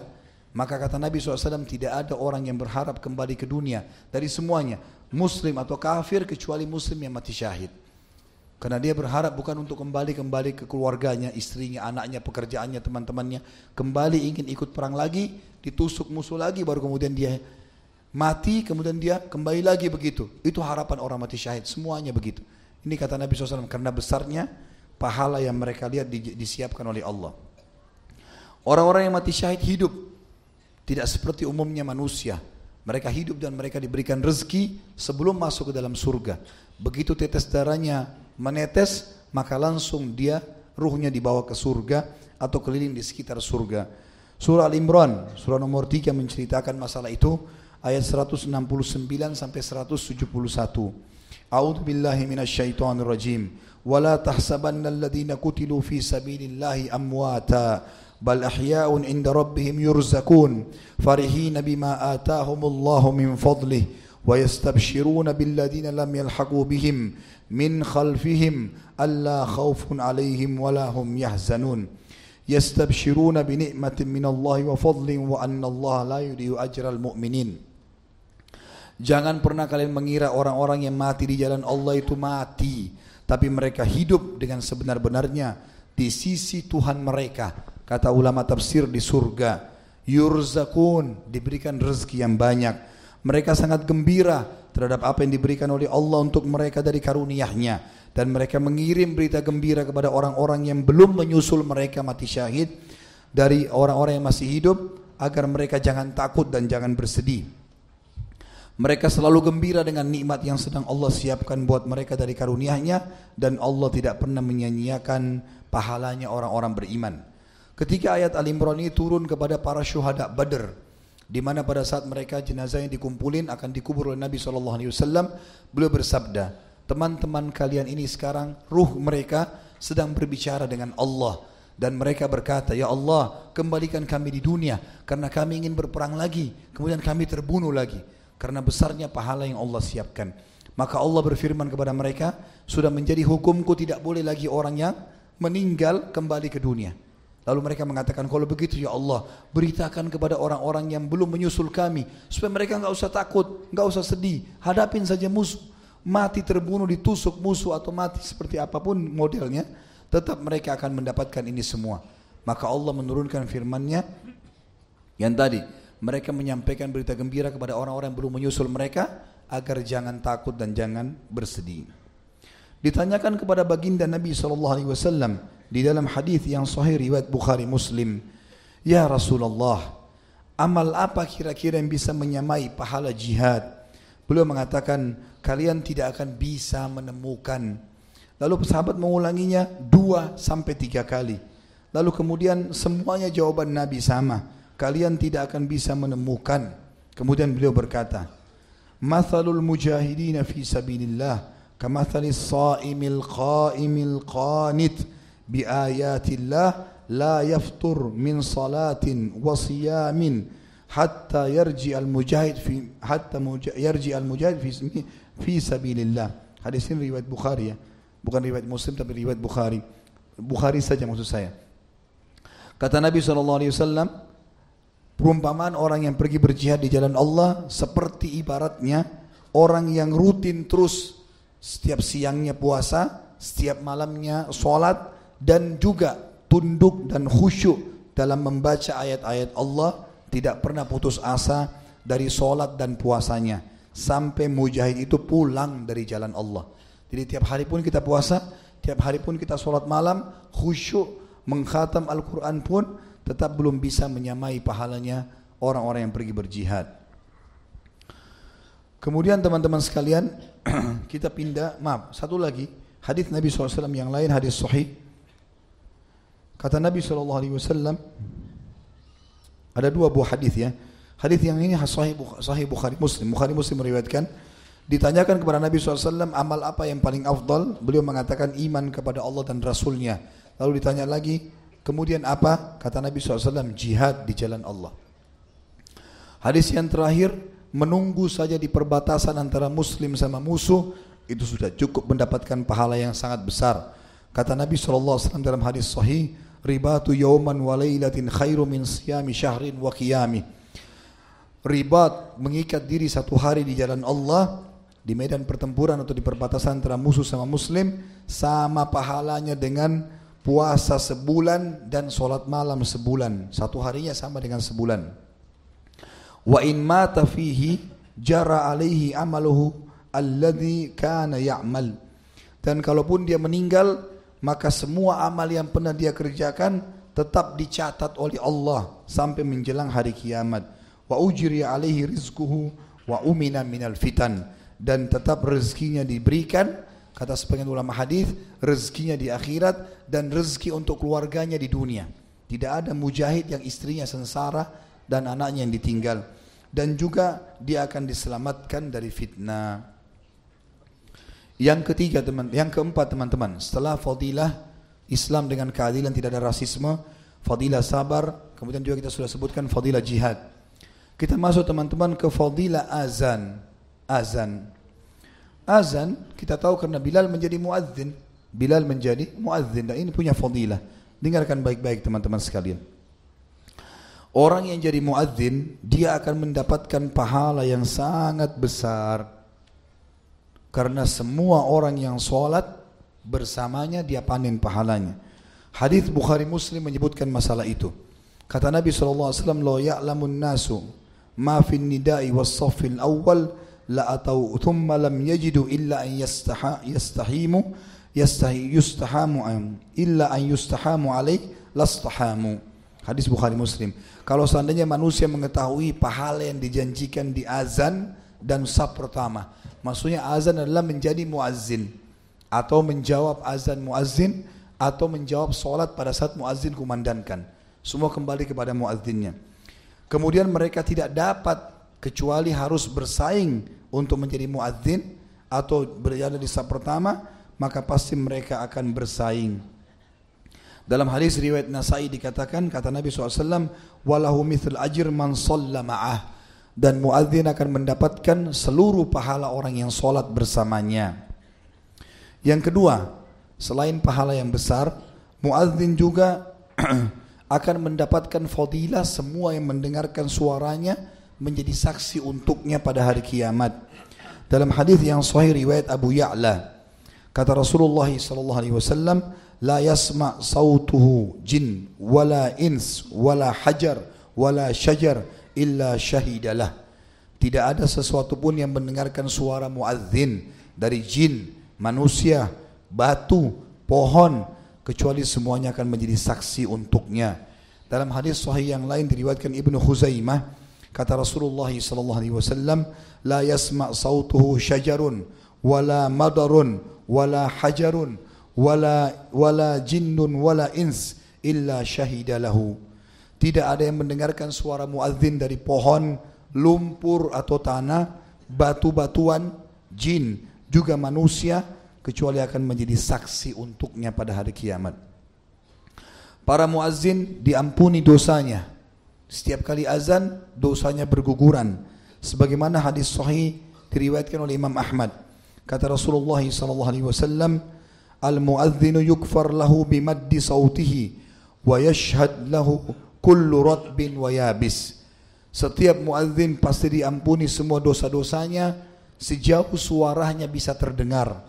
maka kata Nabi SAW tidak ada orang yang berharap kembali ke dunia dari semuanya. Muslim atau kafir kecuali muslim yang mati syahid. Karena dia berharap bukan untuk kembali kembali ke keluarganya, istrinya, anaknya, pekerjaannya, teman-temannya. Kembali ingin ikut perang lagi, ditusuk musuh lagi, baru kemudian dia mati, kemudian dia kembali lagi begitu. Itu harapan orang mati syahid, semuanya begitu. Ini kata Nabi SAW, karena besarnya pahala yang mereka lihat disiapkan oleh Allah. Orang-orang yang mati syahid hidup tidak seperti umumnya manusia. Mereka hidup dan mereka diberikan rezeki sebelum masuk ke dalam surga. Begitu tetes darahnya menetes, maka langsung dia ruhnya dibawa ke surga atau keliling di sekitar surga. Surah Al-Imran, surah nomor 3 menceritakan masalah itu ayat 169 sampai 171. A'udzu billahi minasyaitonir rajim. Wala tahsabanna alladziina qutilu fi sabilillahi amwata بل أحياء عند ربهم يرزقون فرحين بما آتاهم الله من فضله ويستبشرون بالذين لم يلحقوا بهم من خلفهم ألا خوف عليهم ولا هم يحزنون يستبشرون بنعمة من الله وفضل وأن الله لا يضيع أجر المؤمنين Jangan pernah kalian mengira orang-orang yang mati di jalan Allah itu mati, tapi mereka hidup dengan sebenar-benarnya di sisi Tuhan mereka Kata ulama tafsir di surga, yurzakun, diberikan rezeki yang banyak. Mereka sangat gembira terhadap apa yang diberikan oleh Allah untuk mereka dari karunia-Nya dan mereka mengirim berita gembira kepada orang-orang yang belum menyusul mereka mati syahid dari orang-orang yang masih hidup agar mereka jangan takut dan jangan bersedih. Mereka selalu gembira dengan nikmat yang sedang Allah siapkan buat mereka dari karunia-Nya dan Allah tidak pernah menyanyiakan pahalanya orang-orang beriman. Ketika ayat Al-Imran ini turun kepada para syuhada Badr, di mana pada saat mereka jenazah yang dikumpulin akan dikubur oleh Nabi SAW, beliau bersabda, teman-teman kalian ini sekarang ruh mereka sedang berbicara dengan Allah dan mereka berkata, Ya Allah, kembalikan kami di dunia karena kami ingin berperang lagi, kemudian kami terbunuh lagi karena besarnya pahala yang Allah siapkan. Maka Allah berfirman kepada mereka, sudah menjadi hukumku tidak boleh lagi orang yang meninggal kembali ke dunia. Lalu mereka mengatakan, kalau begitu ya Allah, beritakan kepada orang-orang yang belum menyusul kami. Supaya mereka nggak usah takut, nggak usah sedih. Hadapin saja musuh. Mati terbunuh, ditusuk musuh atau mati seperti apa pun modelnya. Tetap mereka akan mendapatkan ini semua. Maka Allah menurunkan firmannya, Yang tadi, mereka menyampaikan berita gembira kepada orang-orang yang belum menyusul mereka agar jangan takut dan jangan bersedih. Ditanyakan kepada baginda Nabi SAW di dalam hadis yang sahih riwayat Bukhari Muslim, Ya Rasulullah, amal apa kira-kira yang bisa menyamai pahala jihad? Beliau mengatakan, kalian tidak akan bisa menemukan. Lalu sahabat mengulanginya dua sampai tiga kali. Lalu kemudian semuanya jawaban Nabi sama. Kalian tidak akan bisa menemukan. Kemudian beliau berkata, Mathalul mujahidina fi sabilillah kamathalis sa'imil qa'imil qanit bi ayatillah la yaftur min salatin wa siyamin hatta yarji al mujahid fi hatta yarji al mujahid fi fi sabilillah. Hadis ini riwayat Bukhari ya. Bukan riwayat Muslim tapi riwayat Bukhari. Bukhari saja maksud saya. Kata Nabi SAW, perumpamaan orang yang pergi berjihad di jalan Allah seperti ibaratnya orang yang rutin terus setiap siangnya puasa, setiap malamnya sholat, dan juga tunduk dan khusyuk dalam membaca ayat-ayat Allah tidak pernah putus asa dari solat dan puasanya sampai mujahid itu pulang dari jalan Allah. Jadi tiap hari pun kita puasa, tiap hari pun kita solat malam, khusyuk, mengkhatam Al-Quran pun tetap belum bisa menyamai pahalanya orang-orang yang pergi berjihad. Kemudian teman-teman sekalian, <clears throat> kita pindah, maaf, satu lagi, hadis Nabi SAW yang lain, hadis sahih Kata Nabi Wasallam ada dua buah hadis ya. Hadis yang ini sahih, sahih Bukhari Muslim. Bukhari Muslim meriwayatkan ditanyakan kepada Nabi SAW amal apa yang paling afdal beliau mengatakan iman kepada Allah dan Rasulnya lalu ditanya lagi kemudian apa? Kata Nabi SAW jihad di jalan Allah. Hadis yang terakhir menunggu saja di perbatasan antara muslim sama musuh itu sudah cukup mendapatkan pahala yang sangat besar. Kata Nabi SAW dalam hadis sahih ribatu yauman wa lailatin khairu min siyami syahrin wa qiyami. Ribat mengikat diri satu hari di jalan Allah di medan pertempuran atau di perbatasan antara musuh sama muslim sama pahalanya dengan puasa sebulan dan solat malam sebulan. Satu harinya sama dengan sebulan. Wa in mata fihi jara alaihi amaluhu alladhi kana ya'mal. Dan kalaupun dia meninggal maka semua amal yang pernah dia kerjakan tetap dicatat oleh Allah sampai menjelang hari kiamat. Wa ujri alaihi rizquhu wa umina minal fitan. Dan tetap rezekinya diberikan kata sebagian ulama hadis rezekinya di akhirat dan rezeki untuk keluarganya di dunia. Tidak ada mujahid yang istrinya sengsara dan anaknya yang ditinggal dan juga dia akan diselamatkan dari fitnah. Yang ketiga teman, yang keempat teman-teman, setelah fadilah Islam dengan keadilan tidak ada rasisme, fadilah sabar, kemudian juga kita sudah sebutkan fadilah jihad. Kita masuk teman-teman ke fadilah azan. Azan. Azan kita tahu karena Bilal menjadi muadzin. Bilal menjadi muadzin dan ini punya fadilah. Dengarkan baik-baik teman-teman sekalian. Orang yang jadi muadzin dia akan mendapatkan pahala yang sangat besar karena semua orang yang sholat bersamanya dia panen pahalanya. Hadis Bukhari Muslim menyebutkan masalah itu. Kata Nabi SAW, Lo ya'lamun nasu ma fin nidai was safil lam yajidu illa an yastaha, yastahimu yastahi yustahamu illa an yustahamu alaih lastahamu. Hadis Bukhari Muslim. Kalau seandainya manusia mengetahui pahala yang dijanjikan di azan dan sab pertama, Maksudnya azan adalah menjadi muazzin atau menjawab azan muazzin atau menjawab solat pada saat muazzin kumandangkan. Semua kembali kepada muazzinnya. Kemudian mereka tidak dapat kecuali harus bersaing untuk menjadi muazzin atau berada di saat pertama, maka pasti mereka akan bersaing. Dalam hadis riwayat Nasai dikatakan kata Nabi SAW, walahu mithl ajir man salla dan muadzin akan mendapatkan seluruh pahala orang yang sholat bersamanya. Yang kedua, selain pahala yang besar, muadzin juga <clears throat> akan mendapatkan fadilah semua yang mendengarkan suaranya menjadi saksi untuknya pada hari kiamat. Dalam hadis yang sahih riwayat Abu Ya'la, kata Rasulullah sallallahu alaihi wasallam, "La yasma sautuhu jin wala ins wala hajar wala syajar illa syahidalah. Tidak ada sesuatu pun yang mendengarkan suara muadzin dari jin, manusia, batu, pohon kecuali semuanya akan menjadi saksi untuknya. Dalam hadis sahih yang lain diriwayatkan Ibnu Khuzaimah kata Rasulullah sallallahu alaihi wasallam la yasma' sautuhu syajarun wala madarun wala hajarun wala wala jinnun wala ins illa syahida lahu. Tidak ada yang mendengarkan suara muadzin dari pohon, lumpur atau tanah, batu-batuan, jin, juga manusia kecuali akan menjadi saksi untuknya pada hari kiamat. Para muazzin diampuni dosanya. Setiap kali azan dosanya berguguran. Sebagaimana hadis sahih diriwayatkan oleh Imam Ahmad. Kata Rasulullah sallallahu alaihi wasallam, "Al-muadzinu yukfar lahu bimaddi sautihi wa yashhad lahu kullu ratbin wa yabis." Setiap muadzin pasti diampuni semua dosa-dosanya sejauh suaranya bisa terdengar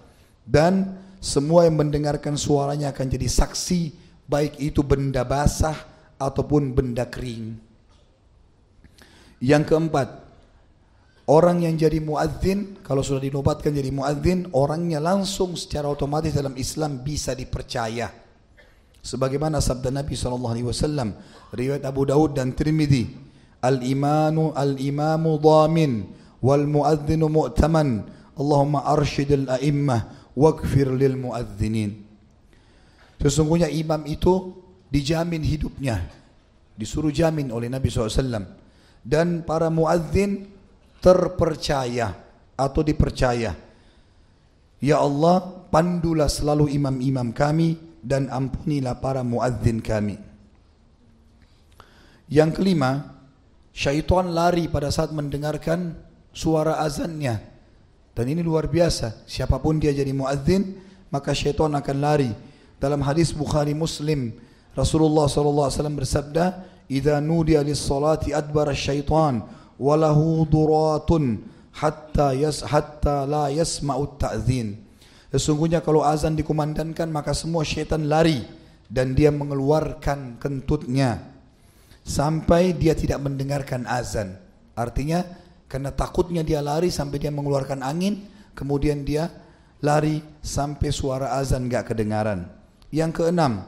dan semua yang mendengarkan suaranya akan jadi saksi baik itu benda basah ataupun benda kering. Yang keempat, orang yang jadi muadzin kalau sudah dinobatkan jadi muadzin, orangnya langsung secara otomatis dalam Islam bisa dipercaya. Sebagaimana sabda Nabi SAW, riwayat Abu Daud dan Tirmidzi, al-imanu al-imamu dhamin wal muadzinu mu'taman. Allahumma arshidil a'immah waghfir lil muadzinin. Sesungguhnya imam itu dijamin hidupnya. Disuruh jamin oleh Nabi SAW. Dan para muadzin terpercaya atau dipercaya. Ya Allah, pandulah selalu imam-imam kami dan ampunilah para muadzin kami. Yang kelima, syaitan lari pada saat mendengarkan suara azannya. Dan ini luar biasa. Siapa pun dia jadi muadzin, maka syaitan akan lari dalam hadis Bukhari Muslim, Rasulullah SAW bersabda, "Idza nudiya lis-salati adbara syaitan wa lahu duratun hatta yas hatta la yasma'u ta'zin." Sesungguhnya kalau azan dikumandangkan maka semua syaitan lari dan dia mengeluarkan kentutnya sampai dia tidak mendengarkan azan. Artinya karena takutnya dia lari sampai dia mengeluarkan angin, kemudian dia lari sampai suara azan gak kedengaran. Yang keenam,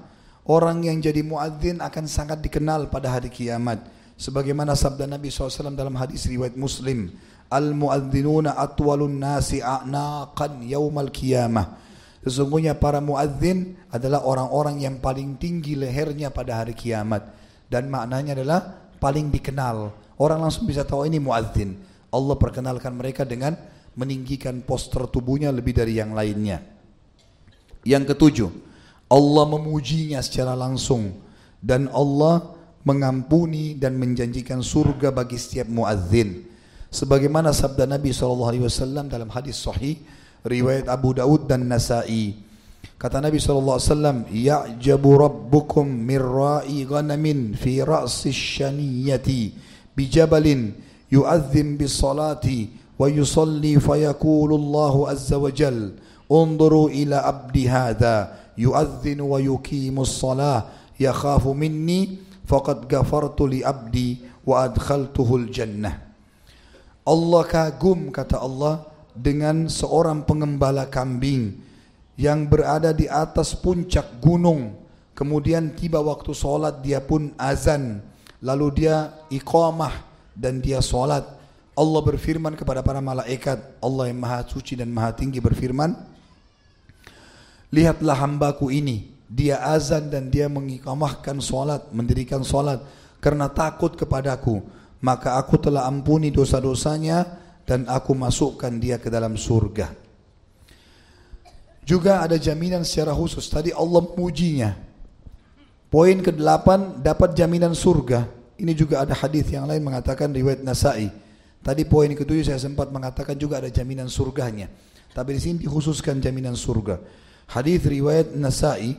orang yang jadi muadzin akan sangat dikenal pada hari kiamat. Sebagaimana sabda Nabi SAW dalam hadis riwayat Muslim, Al-muadzinuna atwalun nasi a'naqan yaumal qiyamah. Sesungguhnya para muadzin adalah orang-orang yang paling tinggi lehernya pada hari kiamat. Dan maknanya adalah paling dikenal. Orang langsung bisa tahu ini muadzin. Allah perkenalkan mereka dengan meninggikan poster tubuhnya lebih dari yang lainnya. Yang ketujuh, Allah memujinya secara langsung dan Allah mengampuni dan menjanjikan surga bagi setiap muadzin. Sebagaimana sabda Nabi SAW dalam hadis sahih riwayat Abu Daud dan Nasai. Kata Nabi SAW, Ya'jabu rabbukum min ra'i ghanamin fi ra'si syaniyati bijabalin yu'adzim bis salati wa yusalli fayakulu Allahu azza wa jal. Unduru ila abdi hadha yu'adzinu wa yuqimus salah yakhafu minni faqad ghafartu li abdi Allah kagum kata Allah dengan seorang pengembala kambing yang berada di atas puncak gunung. Kemudian tiba waktu solat dia pun azan. Lalu dia iqamah dan dia solat. Allah berfirman kepada para malaikat. Allah yang maha suci dan maha tinggi berfirman Lihatlah hambaku ini, dia azan dan dia mengikamahkan solat, mendirikan solat karena takut kepadaku. Maka aku telah ampuni dosa-dosanya dan aku masukkan dia ke dalam surga. Juga ada jaminan secara khusus. Tadi Allah memujinya. Poin ke-8 dapat jaminan surga. Ini juga ada hadis yang lain mengatakan riwayat Nasai. Tadi poin ke-7 saya sempat mengatakan juga ada jaminan surganya. Tapi di sini dikhususkan jaminan surga. Hadis riwayat Nasai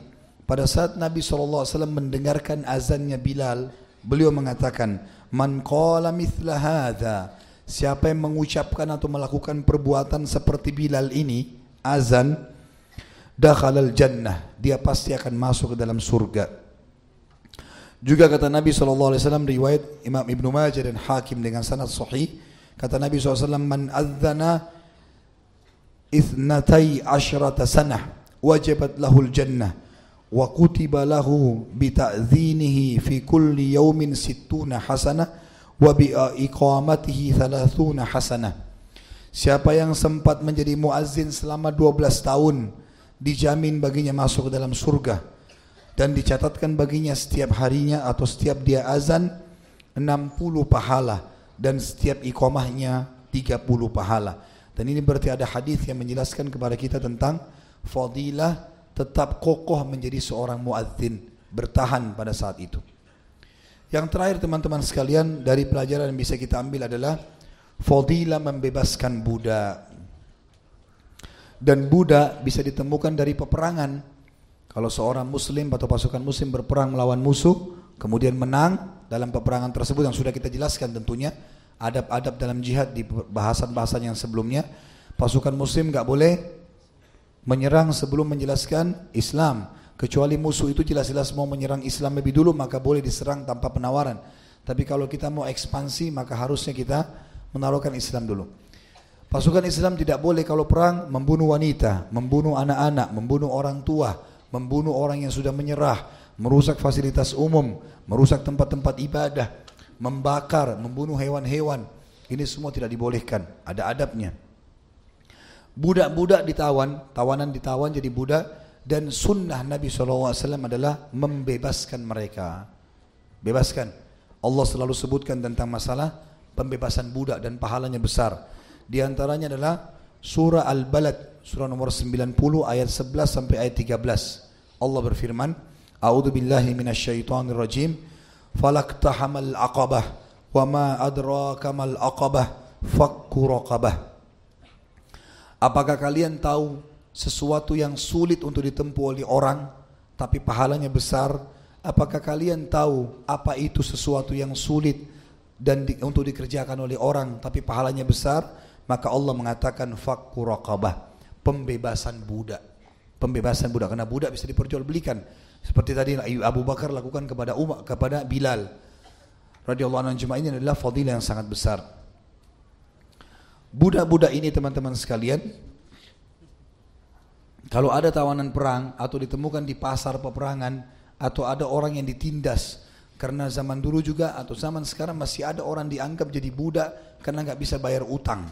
pada saat Nabi SAW mendengarkan azannya Bilal, beliau mengatakan, "Man qala mithla hadha." Siapa yang mengucapkan atau melakukan perbuatan seperti Bilal ini, azan, dakhalal jannah, dia pasti akan masuk ke dalam surga. Juga kata Nabi SAW riwayat Imam Ibn Majah dan Hakim dengan sanad sahih. Kata Nabi SAW, Man adzana ithnatai asyrata sanah wajibat lahul jannah wa kutiba lahu bita'zinihi fi kulli yawmin sittuna hasanah wa bi thalathuna. Siapa yang sempat menjadi muazzin selama 12 tahun dijamin baginya masuk ke dalam surga dan dicatatkan baginya setiap harinya atau setiap dia azan 60 pahala dan setiap iqamahnya 30 pahala. Dan ini berarti ada hadis yang menjelaskan kepada kita tentang fadilah tetap kokoh menjadi seorang muadzin, bertahan pada saat itu. Yang terakhir teman-teman sekalian dari pelajaran yang bisa kita ambil adalah fadilah membebaskan budak. Dan budak bisa ditemukan dari peperangan kalau seorang muslim atau pasukan muslim berperang melawan musuh, kemudian menang dalam peperangan tersebut yang sudah kita jelaskan tentunya, adab-adab dalam jihad di bahasan-bahasan yang sebelumnya, pasukan muslim nggak boleh menyerang sebelum menjelaskan Islam. Kecuali musuh itu jelas-jelas mau menyerang Islam lebih dulu, maka boleh diserang tanpa penawaran. Tapi kalau kita mau ekspansi, maka harusnya kita menaruhkan Islam dulu. Pasukan Islam tidak boleh kalau perang membunuh wanita, membunuh anak-anak, membunuh orang tua, membunuh orang yang sudah menyerah, merusak fasilitas umum, merusak tempat-tempat ibadah, membakar, membunuh hewan-hewan. Ini semua tidak dibolehkan, ada adabnya. Budak-budak ditawan, tawanan ditawan jadi budak dan sunnah Nabi SAW adalah membebaskan mereka. Bebaskan. Allah selalu sebutkan tentang masalah pembebasan budak dan pahalanya besar. Di antaranya adalah surah Al-Balad surah nomor 90 ayat 11 sampai ayat 13. Allah berfirman, A'udzu billahi minasyaitonir rajim. Falaqtahamal aqabah wa ma adraka mal aqabah fakku raqabah. Apakah kalian tahu sesuatu yang sulit untuk ditempuh oleh orang tapi pahalanya besar? Apakah kalian tahu apa itu sesuatu yang sulit dan di, untuk dikerjakan oleh orang tapi pahalanya besar? Maka Allah mengatakan fakku raqabah pembebasan budak. Pembebasan budak karena budak bisa diperjualbelikan. Seperti tadi Abu Bakar lakukan kepada Umar kepada Bilal. Radhiyallahu anhu ini adalah fadilah yang sangat besar. Budak-budak ini teman-teman sekalian kalau ada tawanan perang atau ditemukan di pasar peperangan atau ada orang yang ditindas karena zaman dulu juga atau zaman sekarang masih ada orang dianggap jadi budak karena nggak bisa bayar utang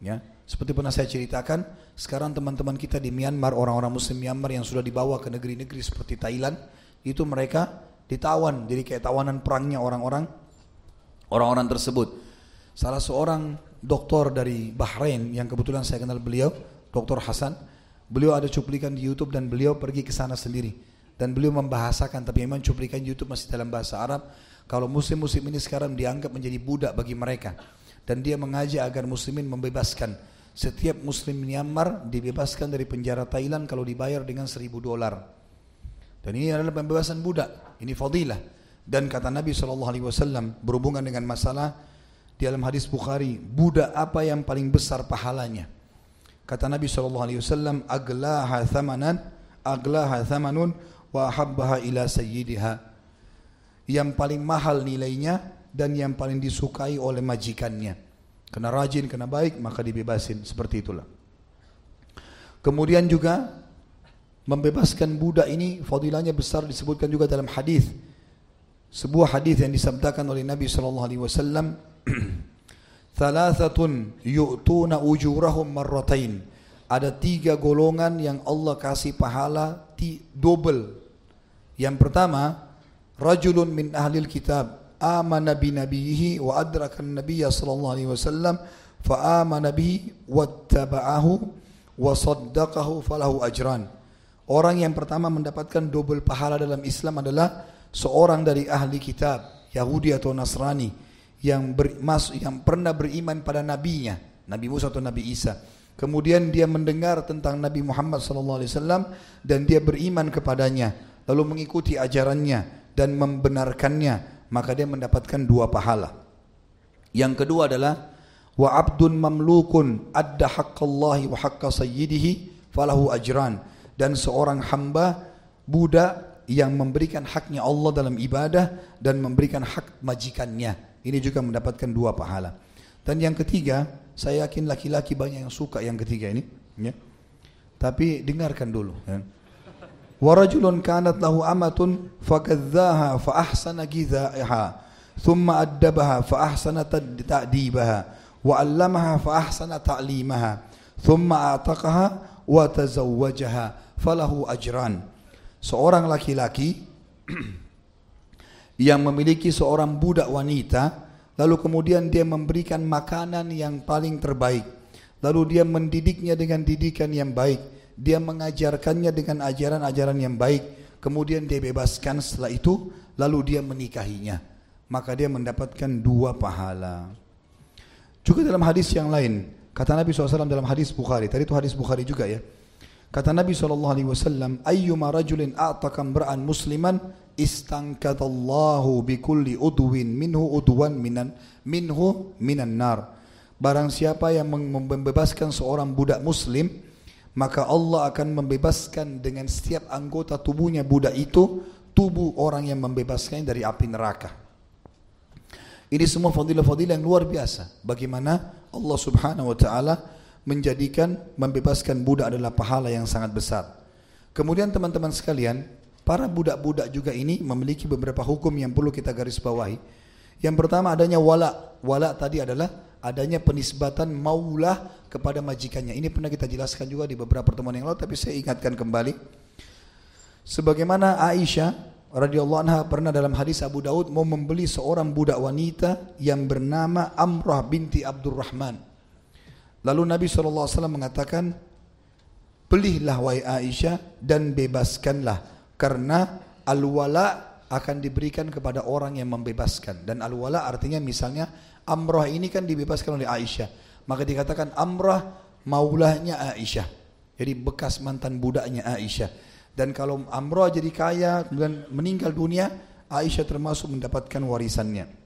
ya seperti pernah saya ceritakan, sekarang teman-teman kita di Myanmar, orang-orang muslim Myanmar yang sudah dibawa ke negeri-negeri seperti Thailand, itu mereka ditawan, jadi kayak tawanan perangnya orang-orang orang-orang tersebut. Salah seorang doktor dari Bahrain yang kebetulan saya kenal beliau, Dr. Hasan, beliau ada cuplikan di YouTube dan beliau pergi ke sana sendiri. Dan beliau membahasakan, tapi memang cuplikan YouTube masih dalam bahasa Arab, kalau muslim-muslim ini sekarang dianggap menjadi budak bagi mereka. Dan dia mengajak agar muslimin membebaskan setiap muslim Myanmar dibebaskan dari penjara Thailand kalau dibayar dengan seribu dolar. Dan ini adalah pembebasan budak. Ini fadilah. Dan kata Nabi SAW berhubungan dengan masalah di dalam hadis Bukhari, budak apa yang paling besar pahalanya? Kata Nabi SAW, aglaha thamanan, aglaha thamanun, wa habbaha ila sayyidiha. Yang paling mahal nilainya dan yang paling disukai oleh majikannya. Kena rajin, kena baik, maka dibebasin. Seperti itulah. Kemudian juga membebaskan budak ini fadilahnya besar disebutkan juga dalam hadis. Sebuah hadis yang disabdakan oleh Nabi sallallahu alaihi wasallam, <clears throat> "Thalathatun yu'tuna ujurahum marratain." Ada tiga golongan yang Allah kasih pahala double. Yang pertama, rajulun min ahlil kitab amana bi nabiyhi wa adraka an-nabiy sallallahu alaihi wasallam fa amana bihi wattaba'ahu wa saddaqahu falahu ajran. Orang yang pertama mendapatkan double pahala dalam Islam adalah seorang dari ahli kitab Yahudi atau Nasrani yang bermas yang pernah beriman pada nabinya, Nabi Musa atau Nabi Isa. Kemudian dia mendengar tentang Nabi Muhammad sallallahu alaihi wasallam dan dia beriman kepadanya, lalu mengikuti ajarannya dan membenarkannya maka dia mendapatkan dua pahala. Yang kedua adalah wa abdun mamlukun adda haqqallahi wa haqqa sayyidihi falahu ajran dan seorang hamba budak yang memberikan haknya Allah dalam ibadah dan memberikan hak majikannya. Ini juga mendapatkan dua pahala. Dan yang ketiga, saya yakin laki-laki banyak yang suka yang ketiga ini. Ya. Tapi dengarkan dulu. Ya. Fa ahsana gidhaha thumma addabaha fa ahsana ta'dibaha wa 'allamaha fa ahsana ta'limaha thumma a'taqaha wa tazawwajaha falahu ajran seorang laki-laki <clears throat> yang memiliki seorang budak wanita lalu kemudian dia memberikan makanan yang paling terbaik. Lalu dia mendidiknya dengan didikan yang baik. Dia mengajarkannya dengan ajaran-ajaran yang baik. Kemudian dia bebaskan setelah itu lalu dia menikahinya. Maka dia mendapatkan dua pahala. Juga dalam hadis yang lain kata Nabi SAW dalam hadis Bukhari. Tadi itu hadis Bukhari juga ya Kata Nabi SAW, Ayyuma rajulin a'taka mra'an musliman, istankadallahu bikulli udwin minhu udwan minan, minhu minan nar. Barang siapa yang membebaskan seorang budak muslim, maka Allah akan membebaskan dengan setiap anggota tubuhnya budak itu, tubuh orang yang membebaskannya dari api neraka. Ini semua fadilah-fadilah yang luar biasa. Bagaimana Allah subhanahu wa ta'ala menjadikan membebaskan budak adalah pahala yang sangat besar. Kemudian teman-teman sekalian, para budak-budak juga ini memiliki beberapa hukum yang perlu kita garis bawahi. Yang pertama adanya wala. Wala tadi adalah adanya penisbatan maulah kepada majikannya. Ini pernah kita jelaskan juga di beberapa pertemuan yang lalu, tapi saya ingatkan kembali. Sebagaimana Aisyah radhiyallahu anha pernah dalam hadis Abu Daud mau membeli seorang budak wanita yang bernama Amrah binti Abdurrahman. Lalu Nabi SAW mengatakan, Belilah wahai Aisyah dan bebaskanlah. Karena al-wala akan diberikan kepada orang yang membebaskan. Dan al-wala artinya misalnya Amrah ini kan dibebaskan oleh Aisyah. Maka dikatakan Amrah maulahnya Aisyah. Jadi bekas mantan budaknya Aisyah. Dan kalau Amrah jadi kaya kemudian meninggal dunia, Aisyah termasuk mendapatkan warisannya.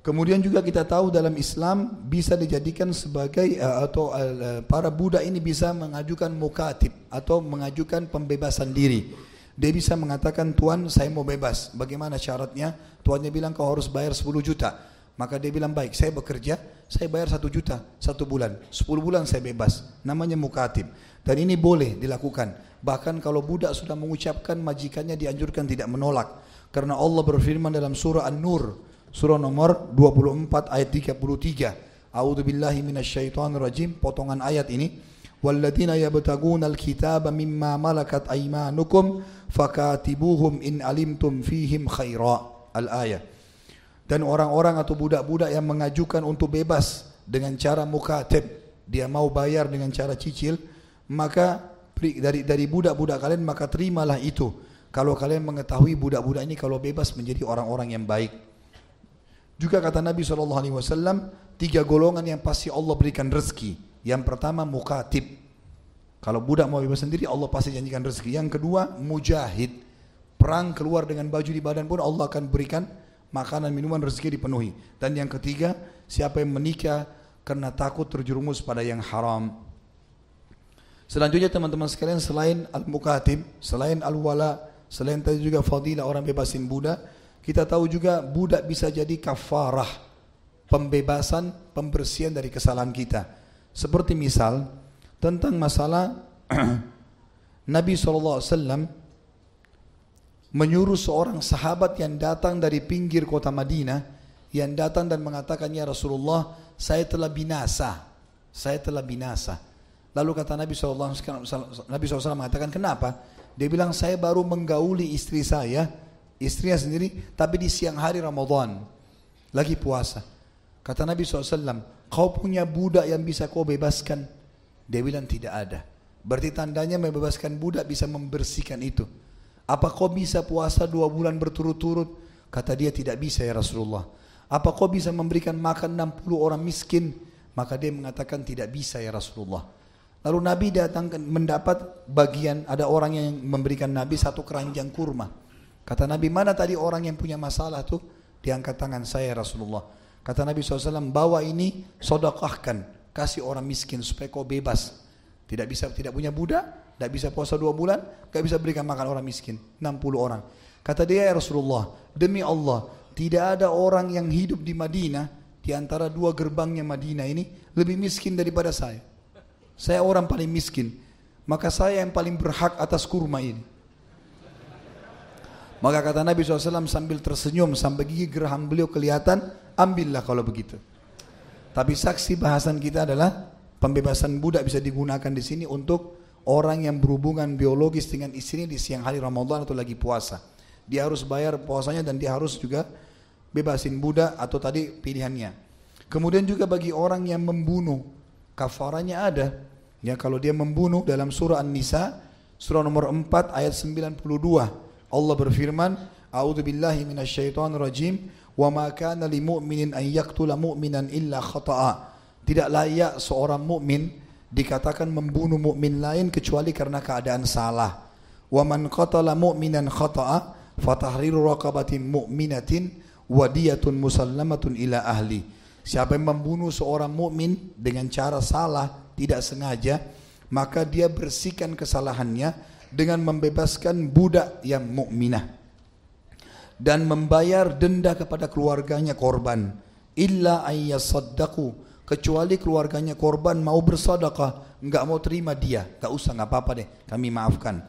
Kemudian juga kita tahu dalam Islam bisa dijadikan sebagai uh, atau uh, para budak ini bisa mengajukan mukatib atau mengajukan pembebasan diri. Dia bisa mengatakan Tuan saya mau bebas. Bagaimana syaratnya? Tuannya bilang kau harus bayar 10 juta. Maka dia bilang baik saya bekerja saya bayar satu juta satu bulan. 10 bulan saya bebas. Namanya mukatib. Dan ini boleh dilakukan. Bahkan kalau budak sudah mengucapkan majikannya dianjurkan tidak menolak. Karena Allah berfirman dalam surah An-Nur surah nomor 24 ayat 33. A'udzu billahi minasyaitonir rajim. Potongan ayat ini. Walladzina yabtaguna alkitaba mimma malakat aymanukum fakatibuhum in alimtum fihim khaira. Al-ayat. Dan orang-orang atau budak-budak yang mengajukan untuk bebas dengan cara mukatib, dia mau bayar dengan cara cicil, maka dari dari budak-budak kalian maka terimalah itu. Kalau kalian mengetahui budak-budak ini kalau bebas menjadi orang-orang yang baik. Juga kata Nabi SAW, tiga golongan yang pasti Allah berikan rezeki. Yang pertama mukatib. Kalau budak mau bebas sendiri, Allah pasti janjikan rezeki. Yang kedua mujahid. Perang keluar dengan baju di badan pun Allah akan berikan makanan, minuman, rezeki dipenuhi. Dan yang ketiga, siapa yang menikah karena takut terjerumus pada yang haram. Selanjutnya teman-teman sekalian selain al-mukatib, selain al-wala, selain tadi juga fadilah orang bebasin budak, kita tahu juga budak bisa jadi kafarah, pembebasan, pembersihan dari kesalahan kita. Seperti misal tentang masalah <clears throat> Nabi SAW menyuruh seorang sahabat yang datang dari pinggir kota Madinah yang datang dan mengatakan ya Rasulullah saya telah binasa saya telah binasa lalu kata Nabi SAW Nabi SAW mengatakan kenapa dia bilang saya baru menggauli istri saya istrinya sendiri, tapi di siang hari Ramadan, lagi puasa. Kata Nabi SAW, kau punya budak yang bisa kau bebaskan? Dia bilang tidak ada. Berarti tandanya membebaskan budak bisa membersihkan itu. Apa kau bisa puasa dua bulan berturut-turut? Kata dia tidak bisa ya Rasulullah. Apa kau bisa memberikan makan 60 orang miskin? Maka dia mengatakan tidak bisa ya Rasulullah. Lalu Nabi datang mendapat bagian ada orang yang memberikan Nabi satu keranjang kurma. Kata Nabi, mana tadi orang yang punya masalah tuh? Diangkat tangan saya Rasulullah. Kata Nabi SAW, bawa ini sodakahkan. Kasih orang miskin supaya kau bebas. Tidak bisa, tidak punya budak, Tidak bisa puasa dua bulan, tidak bisa berikan makan orang miskin. 60 orang. Kata dia ya Rasulullah, demi Allah, tidak ada orang yang hidup di Madinah, di antara dua gerbangnya Madinah ini, lebih miskin daripada saya. Saya orang paling miskin. Maka saya yang paling berhak atas kurma ini. Maka kata Nabi SAW sambil tersenyum sampai gigi geraham beliau kelihatan, ambillah kalau begitu. Tapi saksi bahasan kita adalah pembebasan budak bisa digunakan di sini untuk orang yang berhubungan biologis dengan istrinya di siang hari Ramadan atau lagi puasa. Dia harus bayar puasanya dan dia harus juga bebasin budak atau tadi pilihannya. Kemudian juga bagi orang yang membunuh, kafaranya ada. Ya kalau dia membunuh dalam surah An-Nisa, surah nomor 4 ayat 92. Allah berfirman, "A'udzu billahi minasyaitonir rajim, wa ma kana lil mu'minin an yaqtula mu'minan illa khata'a." Tidak layak seorang mukmin dikatakan membunuh mukmin lain kecuali karena keadaan salah. Wa man qatala mu'minan khata'a fatahriru raqabatin mu'minatin wadiyatun musallamatun ila ahli. Siapa yang membunuh seorang mukmin dengan cara salah, tidak sengaja, maka dia bersihkan kesalahannya dengan membebaskan budak yang mukminah dan membayar denda kepada keluarganya korban. Illa ayyasaddaqu kecuali keluarganya korban mau bersedekah enggak mau terima dia. Enggak usah enggak apa-apa deh. Kami maafkan.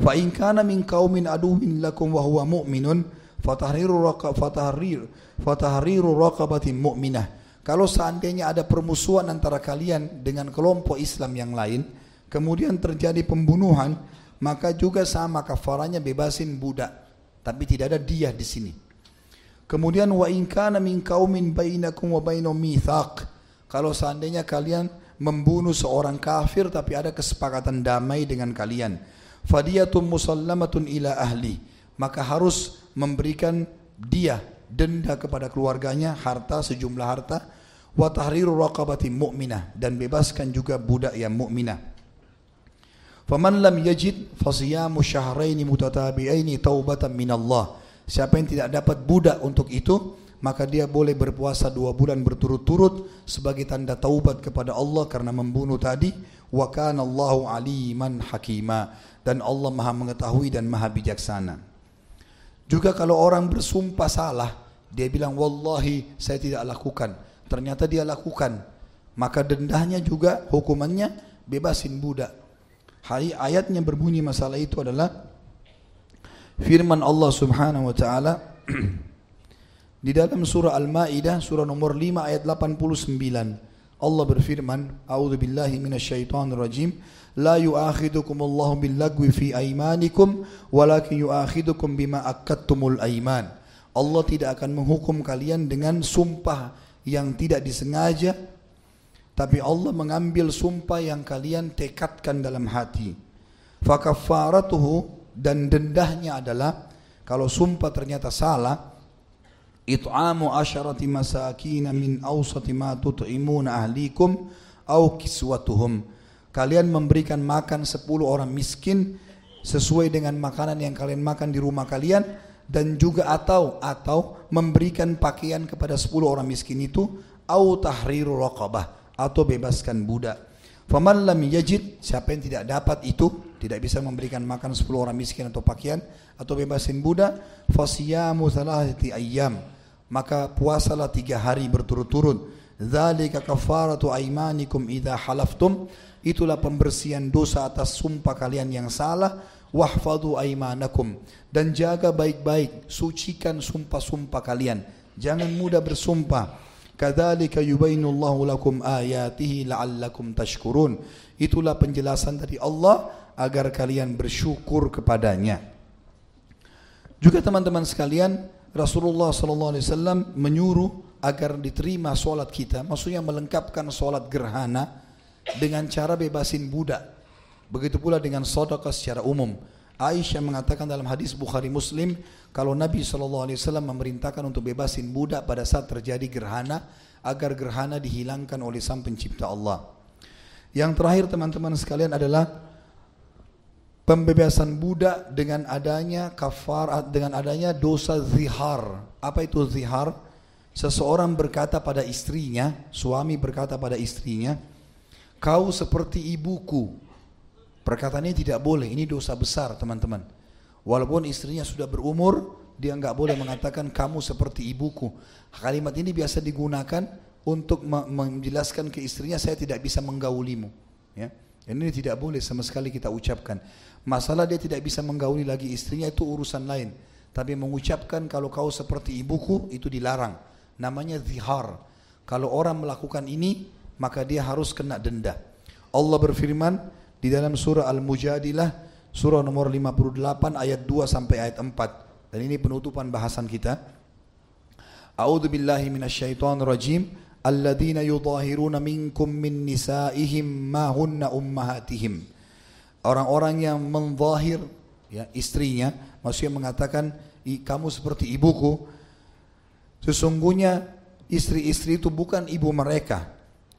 Fa in kana min qaumin aduwwin lakum wa huwa mu'minun fatahriru raqa fatahrir fatahriru raqabatin mu'minah. Kalau seandainya ada permusuhan antara kalian dengan kelompok Islam yang lain kemudian terjadi pembunuhan maka juga sama kafaranya bebasin budak. Tapi tidak ada dia di sini. Kemudian wa in kana min qaumin bainakum wa bainahum mitsaq kalau seandainya kalian membunuh seorang kafir tapi ada kesepakatan damai dengan kalian. Fadiyatun musallamatun ila ahli. Maka harus memberikan dia denda kepada keluarganya harta sejumlah harta. Wa tahriru raqabatin mu'minah. Dan bebaskan juga budak yang mukminah Faman lam yajid fasiyamu syahraini mutatabi'aini taubatan minallah. Siapa yang tidak dapat budak untuk itu, maka dia boleh berpuasa dua bulan berturut-turut sebagai tanda taubat kepada Allah karena membunuh tadi. Wa kana aliman hakima. Dan Allah maha mengetahui dan maha bijaksana. Juga kalau orang bersumpah salah, dia bilang wallahi saya tidak lakukan. Ternyata dia lakukan. Maka dendahnya juga hukumannya bebasin budak. Hari ayatnya berbunyi masalah itu adalah firman Allah Subhanahu wa taala <clears throat> di dalam surah Al-Maidah surah nomor 5 ayat 89. Allah berfirman, "A'udzu billahi minasyaitonir rajim." La yu'akhidukum Allah bil lagwi fi aimanikum walakin yu'akhidukum bima akattumul aiman. Allah tidak akan menghukum kalian dengan sumpah yang tidak disengaja tapi Allah mengambil sumpah yang kalian tekadkan dalam hati. Fakafaratuhu dan dendahnya adalah kalau sumpah ternyata salah it'amu asyarati masakin min awsati ma tut'imuna ahlikum au kiswatuhum kalian memberikan makan 10 orang miskin sesuai dengan makanan yang kalian makan di rumah kalian dan juga atau atau memberikan pakaian kepada 10 orang miskin itu au tahriru raqabah atau bebaskan budak. Faman lam yajid, siapa yang tidak dapat itu, tidak bisa memberikan makan 10 orang miskin atau pakaian atau bebasin budak, fasiyamu thalathati ayyam. Maka puasalah tiga hari berturut-turut. Dzalika kafaratu aimanikum idza halaftum. Itulah pembersihan dosa atas sumpah kalian yang salah. Wahfadu aimanakum. Dan jaga baik-baik, sucikan sumpah-sumpah kalian. Jangan mudah bersumpah Kadzalika yubainullahu lakum ayatihi la'allakum tashkurun. Itulah penjelasan dari Allah agar kalian bersyukur kepadanya. Juga teman-teman sekalian, Rasulullah SAW menyuruh agar diterima solat kita, maksudnya melengkapkan solat gerhana dengan cara bebasin budak. Begitu pula dengan sodaka secara umum. Aisyah mengatakan dalam hadis Bukhari Muslim, kalau Nabi SAW memerintahkan untuk bebasin budak pada saat terjadi gerhana agar gerhana dihilangkan oleh sang pencipta Allah. Yang terakhir teman-teman sekalian adalah pembebasan budak dengan adanya kafar dengan adanya dosa zihar. Apa itu zihar? Seseorang berkata pada istrinya, suami berkata pada istrinya, "Kau seperti ibuku." Perkataan ini tidak boleh, ini dosa besar teman-teman. Walaupun istrinya sudah berumur, dia nggak boleh mengatakan kamu seperti ibuku. Kalimat ini biasa digunakan untuk menjelaskan ke istrinya saya tidak bisa menggaulimu. Ya. Ini tidak boleh sama sekali kita ucapkan. Masalah dia tidak bisa menggauli lagi istrinya itu urusan lain. Tapi mengucapkan kalau kau seperti ibuku itu dilarang. Namanya zihar. Kalau orang melakukan ini maka dia harus kena denda. Allah berfirman di dalam surah Al-Mujadilah surah nomor 58 ayat 2 sampai ayat 4 dan ini penutupan bahasan kita. A'udzu billahi minasyaitonir rajim. Alladzina yudahiruna minkum min nisaihim ma hunna ummahatihim. Orang-orang yang menzahir ya istrinya maksudnya mengatakan kamu seperti ibuku. Sesungguhnya istri-istri itu bukan ibu mereka.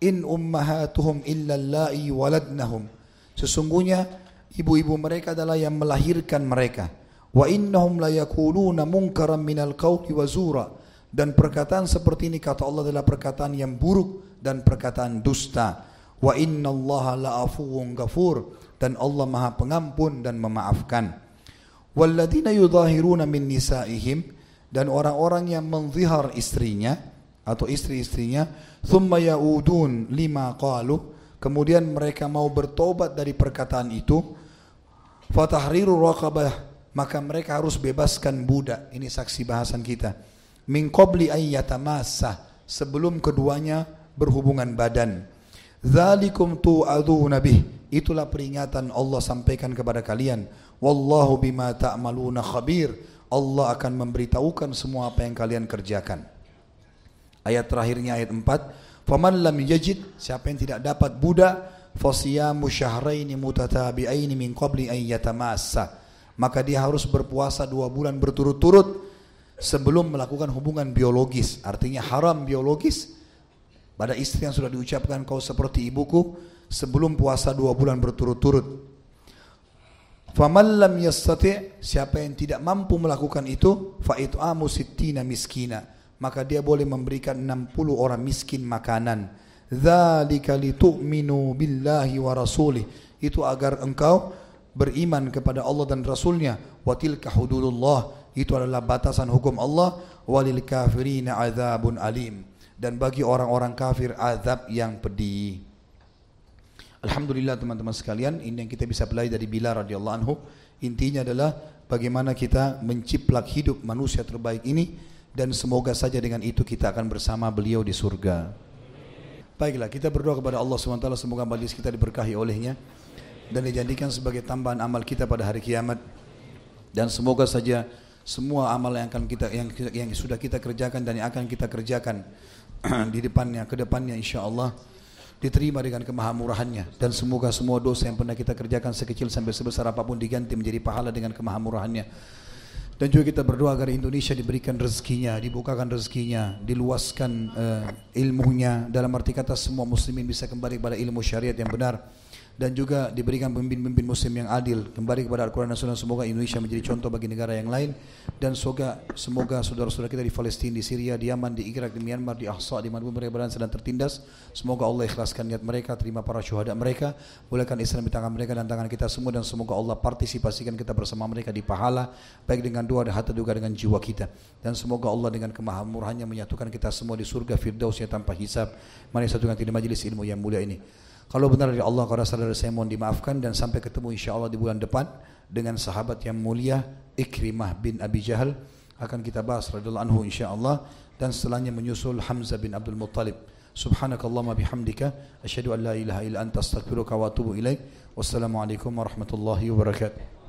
In ummahatuhum waladnahum Sesungguhnya ibu-ibu mereka adalah yang melahirkan mereka. Wa innahum la yakuluna munkaran minal qawli wa zura. Dan perkataan seperti ini kata Allah adalah perkataan yang buruk dan perkataan dusta. Wa inna Allah la afuwun ghafur. Dan Allah maha pengampun dan memaafkan. Walladina yudhahiruna min nisaihim. Dan orang-orang yang menzihar istrinya atau istri-istrinya. Thumma yaudun lima qalu kemudian mereka mau bertobat dari perkataan itu fatahriru raqabah maka mereka harus bebaskan budak. Ini saksi bahasan kita. Min qabli ayyatamassa sebelum keduanya berhubungan badan. Dzalikum tu'aduna bih itulah peringatan Allah sampaikan kepada kalian. Wallahu bima ta'maluna khabir Allah akan memberitahukan semua apa yang kalian kerjakan. Ayat terakhirnya ayat 4 Faman lam yajid, siapa yang tidak dapat budak, fasiyamu syahraini mutatabi'aini min qabli an yatamassa. Maka dia harus berpuasa dua bulan berturut-turut sebelum melakukan hubungan biologis. Artinya haram biologis pada istri yang sudah diucapkan kau seperti ibuku sebelum puasa dua bulan berturut-turut. Faman lam yastati' siapa yang tidak mampu melakukan itu fa it'amu sittina miskina maka dia boleh memberikan 60 orang miskin makanan. Dzalika litu'minu billahi wa rasulih. Itu agar engkau beriman kepada Allah dan Rasulnya. Wa tilka hududullah. Itu adalah batasan hukum Allah. Walil kafirina azabun alim. Dan bagi orang-orang kafir azab yang pedih. Alhamdulillah teman-teman sekalian, ini yang kita bisa belajar dari Bilal radhiyallahu anhu. Intinya adalah bagaimana kita menciplak hidup manusia terbaik ini dan semoga saja dengan itu kita akan bersama beliau di surga. Baiklah, kita berdoa kepada Allah SWT semoga majlis kita diberkahi olehnya dan dijadikan sebagai tambahan amal kita pada hari kiamat. Dan semoga saja semua amal yang akan kita yang yang sudah kita kerjakan dan yang akan kita kerjakan <clears throat> di depannya ke depannya insyaallah diterima dengan kemahamurahannya. Dan semoga semua dosa yang pernah kita kerjakan sekecil sampai sebesar apa pun diganti menjadi pahala dengan kemahamurahannya dan juga kita berdoa agar Indonesia diberikan rezekinya, dibukakan rezekinya, diluaskan uh, ilmunya. Dalam arti kata semua muslimin bisa kembali kepada ilmu syariat yang benar dan juga diberikan pemimpin-pemimpin muslim yang adil. Kembali kepada Al-Quran dan Sunnah semoga Indonesia menjadi contoh bagi negara yang lain. Dan semoga semoga saudara-saudara kita di Palestina, di Syria, di Yaman, di Irak, di Myanmar, di Ahsa, di mana mereka berada sedang tertindas semoga Allah ikhlaskan niat mereka terima para syuhada mereka bolehkan Islam di tangan mereka dan tangan kita semua dan semoga Allah partisipasikan kita bersama mereka di pahala baik dengan doa dan hati juga dengan jiwa kita. Dan semoga Allah dengan kemahamurahannya menyatukan kita semua di surga firdausnya tanpa hisab. Mari satukan kita di majlis ilmu yang mulia ini kalau benar dari Allah, kalau saudara saya mohon dimaafkan dan sampai ketemu insya Allah di bulan depan dengan sahabat yang mulia Ikrimah bin Abi Jahal akan kita bahas radhiyallahu anhu insya Allah dan setelahnya menyusul Hamzah bin Abdul Muttalib. Subhanakallahumma bihamdika asyhadu an la ilaha illa anta astaghfiruka wa atubu ilaik. Wassalamualaikum warahmatullahi wabarakatuh.